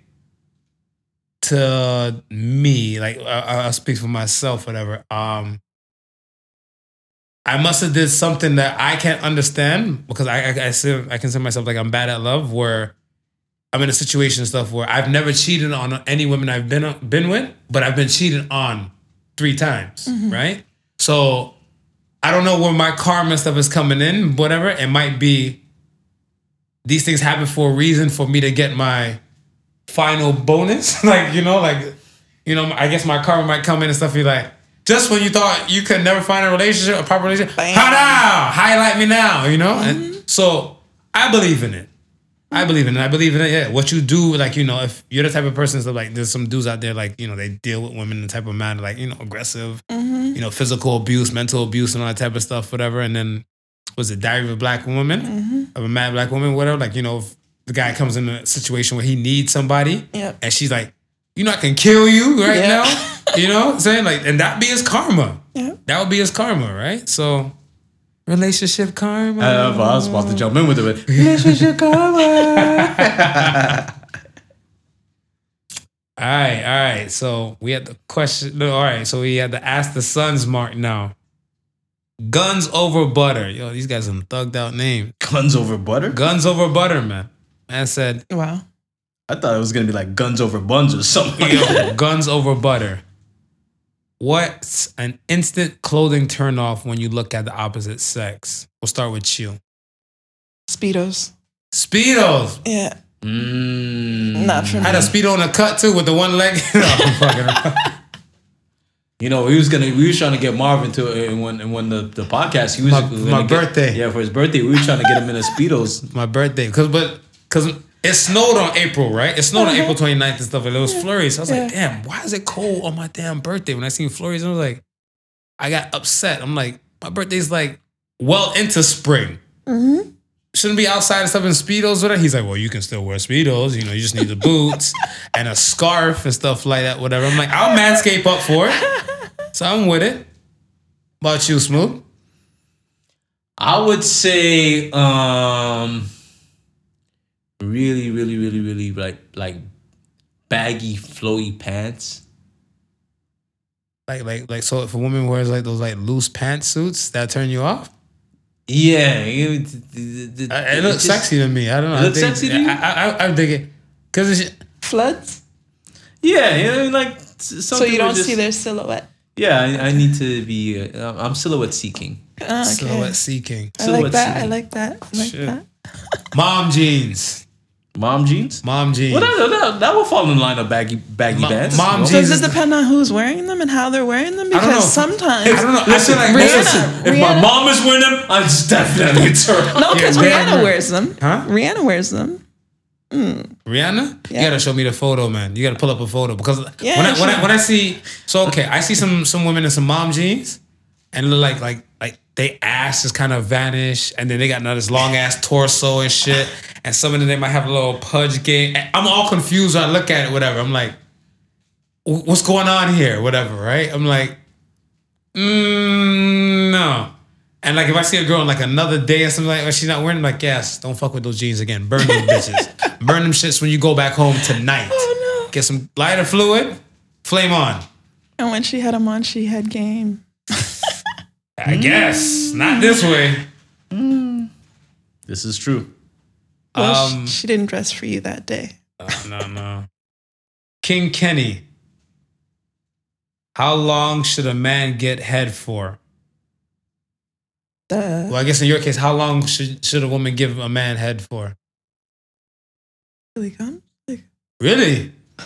B: To me, like I, I'll speak for myself, whatever. Um, I must have did something that I can't understand because I I, I, say, I consider myself like I'm bad at love. Where I'm in a situation and stuff where I've never cheated on any women I've been been with, but I've been cheated on three times, mm-hmm. right? So I don't know where my karma stuff is coming in, whatever. It might be these things happen for a reason for me to get my final bonus. [laughs] like, you know, like, you know, I guess my karma might come in and stuff be like, just when you thought you could never find a relationship, a proper relationship,
D: Bam.
B: now? Highlight me now, you know? And mm-hmm. so I believe in it. I believe in it. I believe in it. Yeah. What you do, like, you know, if you're the type of person that like there's some dudes out there, like, you know, they deal with women in the type of manner, like, you know, aggressive, mm-hmm. you know, physical abuse, mental abuse, and all that type of stuff, whatever. And then was it Diary of a Black Woman? Mm-hmm. Of a mad black woman, whatever. Like, you know, if the guy comes in a situation where he needs somebody
D: Yep.
B: and she's like, you know, I can kill you right
D: Yeah.
B: now. You know what I'm saying? Like, and that be his karma. [laughs]
D: Yeah.
B: That would be his karma, right? So relationship karma.
A: Uh, I was about to jump in with it. [laughs]
C: Relationship karma. [laughs]
B: All right, all right. So we had the question. No, all right. So we had to ask the sons mark now. Guns over butter. Yo, these guys are thugged out name.
C: Guns over butter.
B: Guns over butter, man. Man said,
D: Wow.
C: I thought it was gonna be like guns over buns or something.
B: Yo, guns over butter. What's an instant clothing turnoff when you look at the opposite sex? We'll start with you.
D: Speedos.
B: Speedos.
D: Yeah.
C: Mm.
D: Not for
B: I had a speedo on a cut too with the one leg. [laughs] no, I'm fucking. [laughs]
C: You know, we was gonna we was trying to get Marvin to it and when and when the, the podcast he was
B: My-
C: was
B: my
C: gonna get-
B: birthday.
C: yeah, for his birthday, we were trying to get him in a speedos.
B: my birthday. Cause but cause it snowed on April, right? It snowed on April 29th and stuff, and it was flurries. I was like, damn, why is it cold on my damn birthday? When I seen flurries, I was like, I got upset. I'm like, my birthday's like well into spring. Shouldn't be outside and stuff in speedos with it. He's like, well, you can still wear speedos. You know, you just need the [laughs] boots and a scarf and stuff like that. Whatever. I'm like, I'll manscape up for it. [laughs] So I'm with it. About you, Smooth?
C: I would say um really, really, really, really like like baggy, flowy pants.
B: Like, like, like. So if a woman wears like those like loose pantsuits, that turn you off?
C: Yeah, it, it, it-
B: Uh, It looks
C: just-
B: sexy to me. I don't know.
C: It
B: I
C: looks
B: think-
C: sexy to you?
B: I, I, I, I dig it because it's
D: Floods.
C: Yeah, you know, like
D: So you don't
C: just-
D: see their silhouette.
C: Yeah, I, I need to be. Uh, I'm silhouette seeking.
D: Ah, okay.
B: silhouette seeking.
D: I
C: silhouette
D: like that. I like that. I like
B: Shit.
D: that. [laughs]
B: Mom jeans.
C: Mom jeans.
B: Mom jeans.
C: Well, that, that, that will fall in line of baggy baggy
B: Mo-
C: pants.
B: mom jeans.
D: Does it depend on who's wearing them and how they're wearing them?
B: I don't know.
D: Because sometimes
B: I don't know. I feel like
D: Rihanna.
B: listen,
C: If my mom is wearing them, I'm just definitely turn.
D: No, because
B: Yeah,
D: Rihanna
B: Rihanna.
D: wears them.
B: Huh?
D: Rihanna wears them. Hmm.
B: Rihanna, you gotta show me the photo, man. You gotta pull up a photo because
D: Yeah,
B: when I, when I when I see so okay, I see some some women in some mom jeans and look like like like they ass is kind of vanished and then they got this long ass torso and shit and some of them they might have a little pudge game. I'm all confused when I look at it, whatever. I'm like, what's going on here, whatever, right? I'm like, mm, no. And like if I see a girl on like another day or something like that, she's not wearing, I'm like, yes, don't fuck with those jeans again. Burn them [laughs] bitches. Burn them shits when you go back home tonight.
D: Oh no!
B: Get some lighter fluid, flame on.
D: And when she had them on, she had game. [laughs]
B: I guess. Not this way.
C: This is true.
D: Well,
B: Um,
D: she didn't dress for you that day.
B: No, no. King Kenny. How long should a man get head for?
D: Duh.
B: Well, I guess in your case, how long should should a woman give a man head for?
D: Really come?
B: Really?
C: Oh,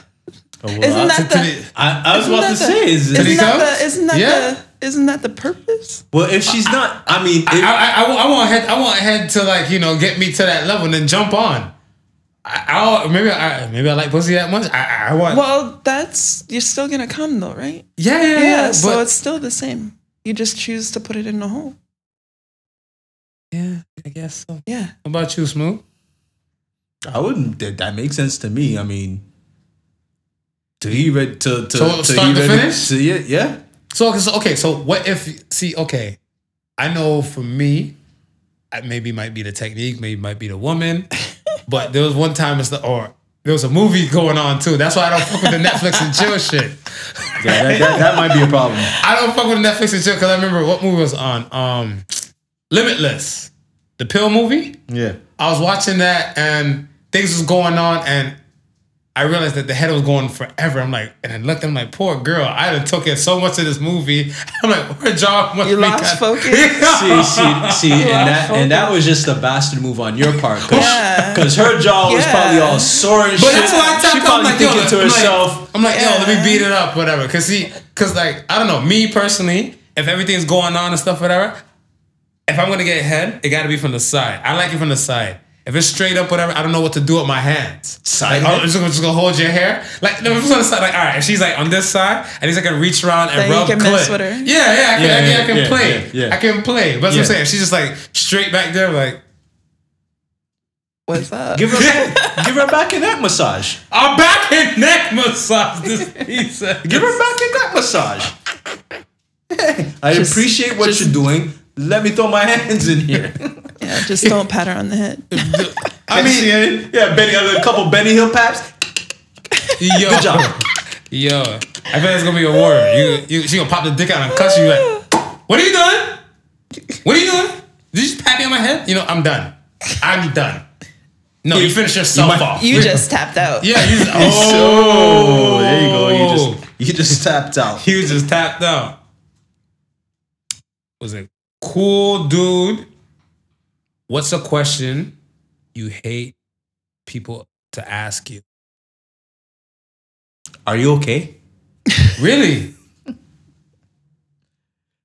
C: well,
D: Isn't that
B: To- to
D: the?
B: the-
C: I, I was
D: isn't
C: about to
D: the-
C: say is
B: Did he
D: Isn't
B: come?
D: that the? Isn't that
B: Yeah.
D: the? Isn't that the purpose?
C: well if she's not. I mean,
B: I,
C: if,
B: I, I, want- I want head. I want head to like you know get me to that level and then jump on. I, I maybe I maybe I like pussy that much. I, I want.
D: Well, that's you're still gonna come though, right?
B: yeah, yeah,
D: Yeah.
B: yeah.
D: so
B: but,
D: it's still the same. You just choose to put it in the hole.
B: yeah, I guess so.
D: Yeah.
B: How about you, Smooth?
C: I wouldn't. That, that makes sense to me. I mean, to he read to to,
B: So
C: to
B: start
C: he
B: to finish?
C: to- yeah, yeah.
B: So, so okay, so what if see? Okay, I know for me, I maybe might be the technique, maybe might be the woman, [laughs] but there was one time it's the or there was a movie going on too. That's why I don't fuck with the Netflix and chill shit.
C: Yeah, that, that, that might be a problem. [laughs]
B: I don't fuck with Netflix and chill because I remember what movie was on. Um, Limitless, the pill movie.
C: Yeah.
B: I was watching that and things was going on and I realized that the head was going forever. I'm like, and I looked, I'm like, poor girl. I done took in so much of this movie. [laughs] I'm like, her jaw must
D: You
B: be
D: lost
B: kinda-
D: focus. [laughs]
C: See, see, see, and that and that was just a bastard move on your part, because
D: Yeah.
C: her jaw was probably all sore and
B: But
C: shit.
B: But that's why I
C: she
B: tapped out. I'm
C: probably
B: like,
C: thinking to
B: I'm like-
C: herself,
B: I'm like, yo, let me beat it up, whatever. Cause see, cause like, I don't know, me personally, if everything's going on and stuff, whatever, if I'm gonna get head, it gotta be from the side. I like it from the side. If it's straight up, whatever, I don't know what to do with my hands.
C: Side
B: Like, oh. I'm just, gonna- just gonna hold your hair. Like, no, if it's on the side, like, all right, if she's like on this side, and he's like gonna reach around and
D: Then you
B: rub
D: can mess
B: clit.
D: with her.
B: Yeah, yeah, I can, I can,
C: Yeah,
B: I can
C: yeah,
B: play.
C: yeah, yeah.
B: I can play. But that's what I'm saying. She's just like straight back there, like,
D: What's up?
C: give her, [laughs] give her a back and neck massage.
B: a back and neck massage. This [laughs] piece. of-
C: Give her a back and neck massage. [laughs] I
D: Just-
C: appreciate what
D: just-
C: you're doing. Let me throw my hands in here.
D: Yeah, just don't pat her on the head. [laughs]
C: I mean, yeah, Benny, a couple Benny Hill paps.
B: Yo.
C: Good job.
B: Yo, I feel like it's gonna be a war. You, you, she gonna pop the dick out and cuss you like, what are you doing? What are you doing? Did you just pat me on my head? You know, I'm done. I'm done. No, you finish yourself
C: might-
B: off.
D: You just tapped out.
B: yeah, you just, [laughs]
C: Oh, there you go. You just oh. you just tapped out. [laughs]
B: You just tapped out. Was it cool, dude? What's a question you hate people to ask you?
C: Are you okay? [laughs]
B: Really?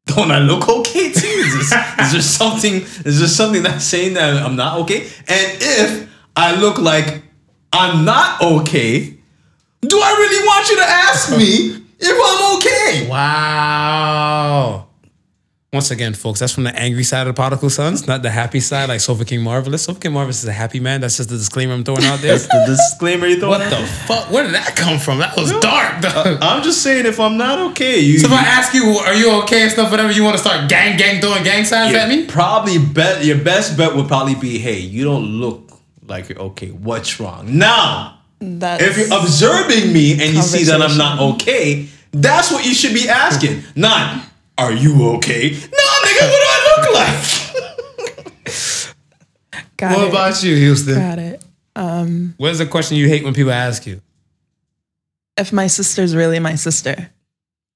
C: Don't I look okay to you? Is, this, is there something? Is there something that's saying that I'm not okay? And if I look like I'm not okay, do I really want you to ask me if I'm okay?
B: Wow. Once again, folks, that's from the angry side of the Prodigal Sons, not the happy side like Sofa King Marvelous. Sofa King Marvelous is a happy man. That's just the disclaimer I'm throwing out there.
C: That's the disclaimer you throwing
B: what the fuck? Where did that come from? That was dark. dog.
C: I'm just saying if I'm not okay, you.
B: So if I ask you, are you okay and stuff, whatever, you want to start gang, gang, throwing gang signs at me?
C: Probably bet your best bet would probably be, hey, you don't look like you're okay. What's wrong? Now,
D: That's
C: if you're observing me and you see that I'm not okay, that's what you should be asking. Not, are you okay? No, nigga, what do I look like? [laughs]
D: got
B: What
D: it.
B: about you, Houston?
D: got it.
B: Um, what is the question you hate when people ask you?
D: If my sister's really my sister.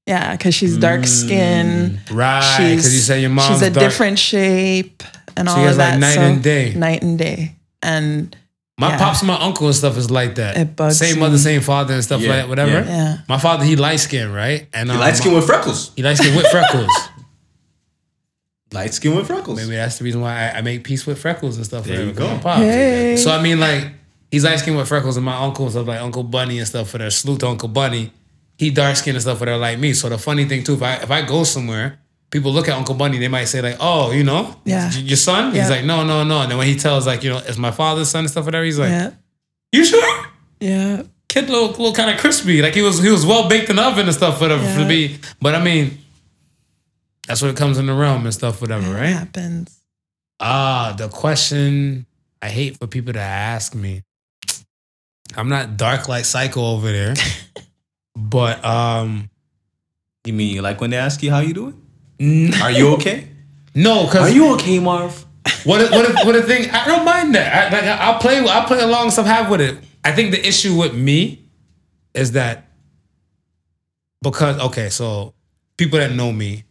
D: Yeah, because she's dark hmm, skin.
B: Right, because you say your mom's
D: she's a
B: dark.
D: different shape and all
B: has
D: of
B: like
D: that.
B: night
D: so-
B: and day.
D: Night and day. And
B: My
D: yeah.
B: pops and my uncle and stuff is like that.
D: It bugs
B: same
D: me.
B: mother, same father and stuff
C: Yeah,
B: like that, whatever.
C: yeah.
D: Yeah.
B: My father, he light skinned, right? And um,
C: Light skin with freckles.
B: he light skinned with freckles. [laughs]
C: Light skin with freckles.
B: Maybe that's the reason why I, I make peace with freckles and stuff.
C: There
B: whatever,
C: you
B: 'cause
C: go.
B: pops.
D: Hey.
B: So I mean, like he's light skinned with freckles, and my uncles of like Uncle Bunny and stuff for their salute to Uncle Bunny. He dark skinned and stuff for their like me. So the funny thing too, if I if I go somewhere, people look at Uncle Bunny, they might say like, "Oh, you know,
D: Yeah.
B: your son."
D: Yeah.
B: He's like, "No, no, no." And then when he tells like, you know, it's my father's son and stuff, whatever, he's like,
D: yeah.
B: "You sure?"
D: Yeah.
B: Kid, little, little kind of crispy, like he was he was well baked in the oven and stuff, whatever.
D: Yeah.
B: To be, but I mean, that's what it comes in the realm and stuff, whatever,
D: It
B: right?
D: happens.
B: Ah, the question I hate for people to ask me. I'm not dark like psycho over there, [laughs] but um,
C: You mean you like when they ask you how you doing?
B: N-
C: Are you okay?
B: no, because Are
C: you okay, Marv?
B: what if, what if, what a thing? I don't mind that. I, like I'll play I'll play along and stuff. Have with it. I think the issue with me is that because okay, so people that know me,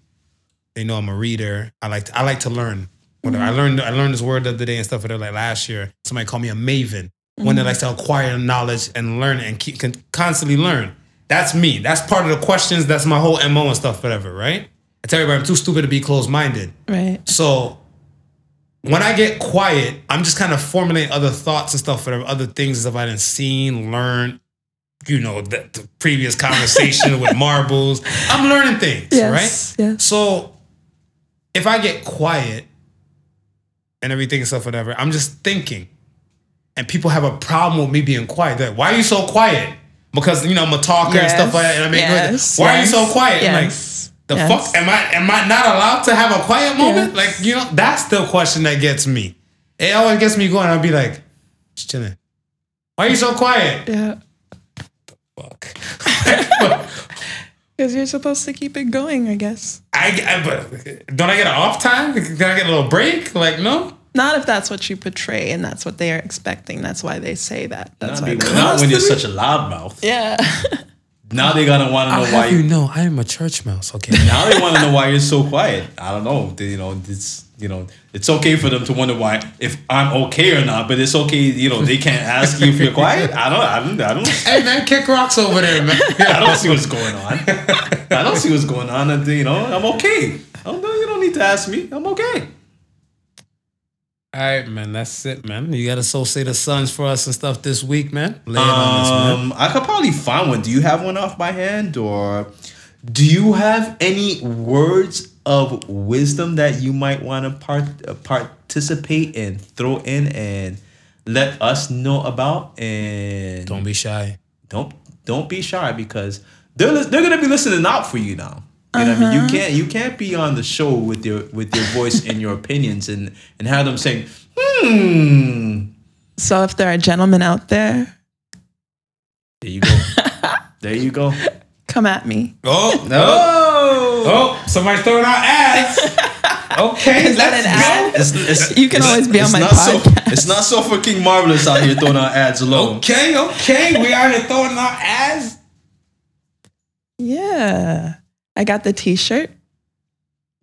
B: they know I'm a reader. I like to, I like to learn. Whatever. I learned I learned this word the other day and stuff. Whatever. Like last year, somebody called me a maven. One that mm-hmm. likes to acquire knowledge and learn and keep can constantly learn. That's me. That's part of the questions. That's my whole mo and stuff. Whatever. Right. I tell everybody I'm too stupid to be closed minded.
D: Right.
B: So when I get quiet, I'm just kind of formulating other thoughts and stuff for other things as if I didn't seen, learned, you know, the, the previous [laughs] conversation with marbles. I'm learning things,
D: Yes.
B: right?
D: Yes.
B: So if I get quiet and everything and stuff, whatever, I'm just thinking. And people have a problem with me being quiet. They're like, why are you so quiet? Because you know I'm a talker and stuff like that, and I make
D: yes,
B: why are you so quiet? I'm like,
D: Yes.
B: The
D: yes.
B: fuck am I? Am I not allowed to have a quiet moment?
D: Yes.
B: Like you know, that's the question that gets me. It always gets me going. I'll be like, just chilling. Why are you so quiet?
D: Yeah.
B: The fuck. [laughs]
D: Because you're supposed to keep it going, I guess.
B: I, I but don't I get an off time? Can I get a little break? Like no.
D: Not if that's what you portray and that's what they are expecting. That's why they say that. That's
C: Not,
D: why.
C: not when you're such a loudmouth.
D: Yeah. [laughs]
C: Now they gonna want to know why. You,
B: know I am a church mouse. Okay. [laughs]
C: now they want to know why you're so quiet. I don't know. They, you know, it's you know, it's okay for them to wonder why if I'm okay or not. But it's okay. You know, they can't ask you if you're quiet. I don't. I don't. I don't. [laughs]
B: hey man, kick rocks over there, man. [laughs]
C: I don't see what's going on. I don't see what's going on. And, you know, I'm okay. Oh, no, you don't need to ask me. I'm okay.
B: All right, man. That's it, man. You got to so say the sons for us and stuff this week, man. Lay it on us, man.
C: Um, I could probably find one. Do you have one off by hand, or do you have any words of wisdom that you might want to part uh, participate and throw in and let us know about? And
B: Don't be shy.
C: don't don't be shy because they're they're gonna be listening out for you now. You know what I mean? You can't you can't be on the show with your with your voice and your opinions and and have them saying, hmm.
D: so if there are gentlemen out there,
C: There you go. [laughs] there you go.
D: come at me.
B: Oh,
C: No.
B: oh, somebody's throwing out ads. [laughs] Okay,
D: Is that
B: let's
D: an ad?
C: It's, it's,
D: You can always be on my
C: not So, it's not so fucking marvelous out here throwing out ads alone.
B: Okay, okay. We out here throwing out ads.
D: Yeah. I got the t-shirt.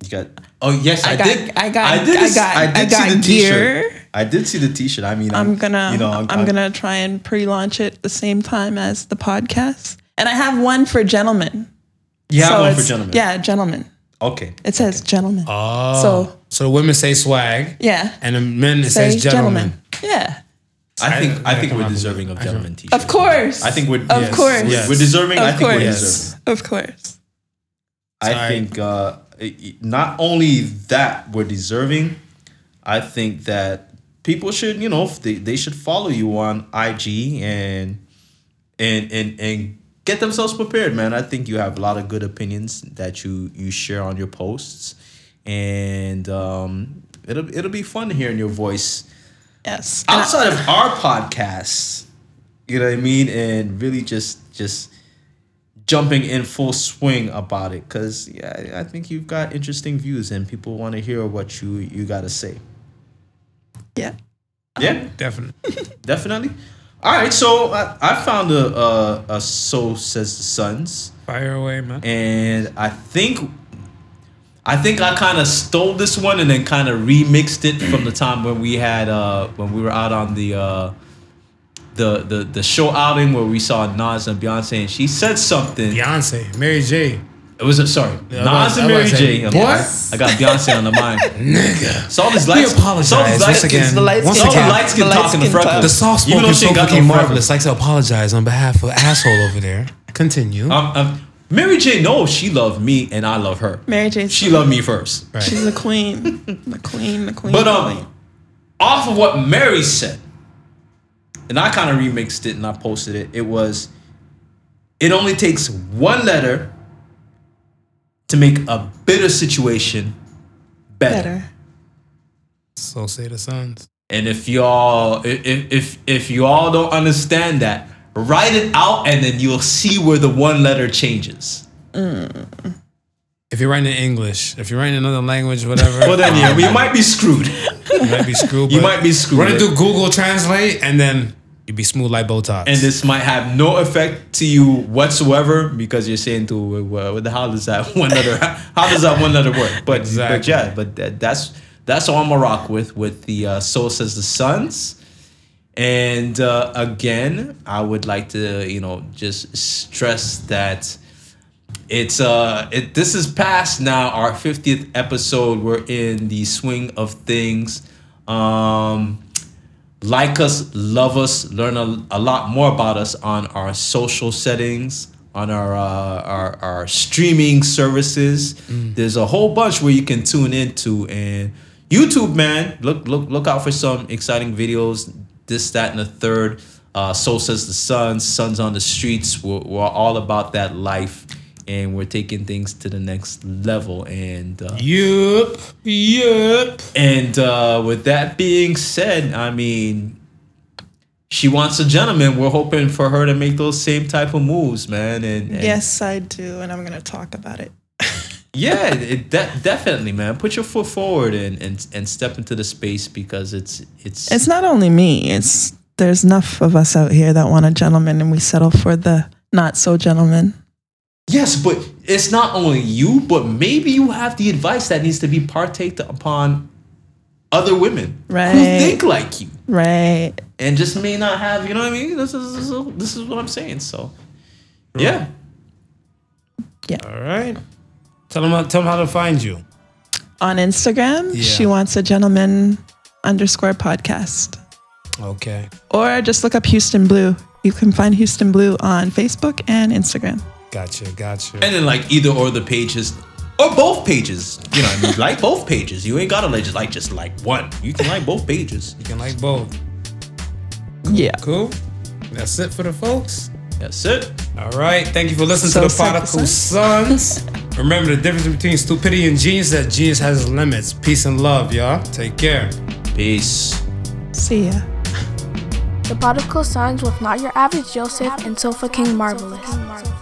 C: You got. Oh yes, I,
D: I got
C: did.
D: I got
C: I did.
D: I got
C: I
D: I,
C: did
D: got
C: see the
D: gear.
C: T-shirt. I did see the T-shirt. I mean,
D: I'm gonna
C: You know,
D: I'm,
C: I'm,
D: gonna try and pre-launch it the same time as the podcast. And I have one for gentlemen.
C: You have
D: So
C: one for gentlemen.
D: Yeah, gentlemen.
C: Okay.
D: It says gentlemen.
B: Oh,
D: So-
B: so the women say swag,
D: yeah.
B: and the men it
D: Say
B: says gentlemen.
D: Yeah.
C: I think. I,
B: I
C: think we're deserving of gentlemen T-shirts.
D: Of course.
C: I think we're.
D: Of
C: yes,
D: course.
C: We're,
B: Yes.
C: we're deserving. I
D: Of
C: think we're deserving.
D: Of course.
C: I think uh, not only that we're deserving, I think that people should, you know, they, they should follow you on IG and and and and get themselves prepared, man. I think you have a lot of good opinions that you you share on your posts, and um, it'll it'll be fun hearing your voice
D: Yes. And I-
C: outside of our podcast. You know what I mean, and really just just jumping in full swing about it because yeah, I think you've got interesting views and people want to hear what you you got to say.
D: yeah.
C: Yeah,
B: Definitely. [laughs]
C: definitely. All right, so I, I found a, a a so says the Sons,
B: Fire away, man.
C: and I think I think I kind of stole this one and then kind of remixed it from the time when we had uh when we were out on the uh the the the show outing where we saw Nas and Beyonce and she said something.
B: Beyonce, Mary J.
C: It was a sorry,
B: Yeah,
C: Nas and Mary
B: was
C: J.
B: saying,
C: I- I got Beyonce on the mind. [laughs]
B: Nigga.
C: So all these
B: We
C: lights.
B: apologize
C: saw these
B: once
C: lights
B: again.
D: the light
B: Once
C: Saw the
B: again.
C: light skin
D: The light
C: talking the
D: skin
C: freckles.
D: talk.
B: The soft
C: Even though
B: spoken
C: she ain't got no
B: Marvelous likes to apologize on behalf of asshole over there. Continue.
C: Um, um, Mary J. knows she loved me and I love her.
D: Mary J.
C: She loved me first.
B: right.
D: She's the queen. the queen. The queen.
C: But um,
D: queen.
C: off of what Mary said, and I kind of remixed it and I posted it. It was, it only takes one letter to make a bitter situation better.
D: better.
B: so say the Sons.
C: And if y'all, if if if you all don't understand that, write it out, and then you'll see where the one letter changes. Mm.
B: If you're writing in English, if you're writing in another language, whatever.
C: Well, then yeah, you might be screwed.
B: you might be screwed.
C: You might be screwed.
B: Run it through Google Translate, and then you'd be smooth like Botox.
C: and this might have no effect to you whatsoever because you're saying to well, what the hell is that [laughs] one letter how does that one letter work? But
B: exactly.
C: but yeah, but that, that's that's all I'm gonna rock with with the uh, Soul Says the Sons. And uh, again, I would like to you know just stress that it's uh it this is past now our 50th episode. We're in the swing of things. Um like us, love us, learn a, a lot more about us on our social settings, on our uh, our, our streaming services. There's a whole bunch where you can tune into and YouTube, man. Look look look out for some exciting videos. This, that, and the third. Uh, so says the sun Sons on the streets. We're, we're all about that life, and we're taking things to the next level. And uh,
B: yep, Yup.
C: and uh, with that being said, I mean, she wants a gentleman. We're hoping for her to make those same type of moves, man. And, and
D: Yes, I do, and I'm gonna talk about it. [laughs]
C: yeah, it, de- definitely, man. Put your foot forward and, and and step into the space because it's it's,
D: It's not only me. It's there's enough of us out here that want a gentleman, and we settle for the not so gentleman.
C: Yes, but it's not only you, but maybe you have the advice that needs to be partaked upon other women who
D: Right.
C: think like you
D: Right.
C: and just may not have. You know what I mean? This is this is, this is what I'm saying. So, yeah. Yeah.
B: All right. Tell them, tell them how to find you.
D: On Instagram,
B: Yeah.
D: she wants a gentleman underscore podcast.
B: Okay.
D: Or just look up Houston Blue. You can find Houston Blue on Facebook and Instagram.
B: Gotcha. Gotcha.
C: And then like either or the pages or both pages. You know, what I mean? like both pages. You ain't gotta like just like just like one. You can like both pages.
B: You can like both.
D: Yeah.
B: Cool. That's it for the folks.
C: That's it.
B: All right. Thank you for listening
D: So
B: to the
D: said the
B: Prodigal Sons. [laughs] Remember the difference between stupidity and genius that genius has limits. Peace and love, y'all. Take care.
C: Peace.
D: See ya.
E: The Prodigal Sons with Not Your Average Joseph and Sofa King Marvelous.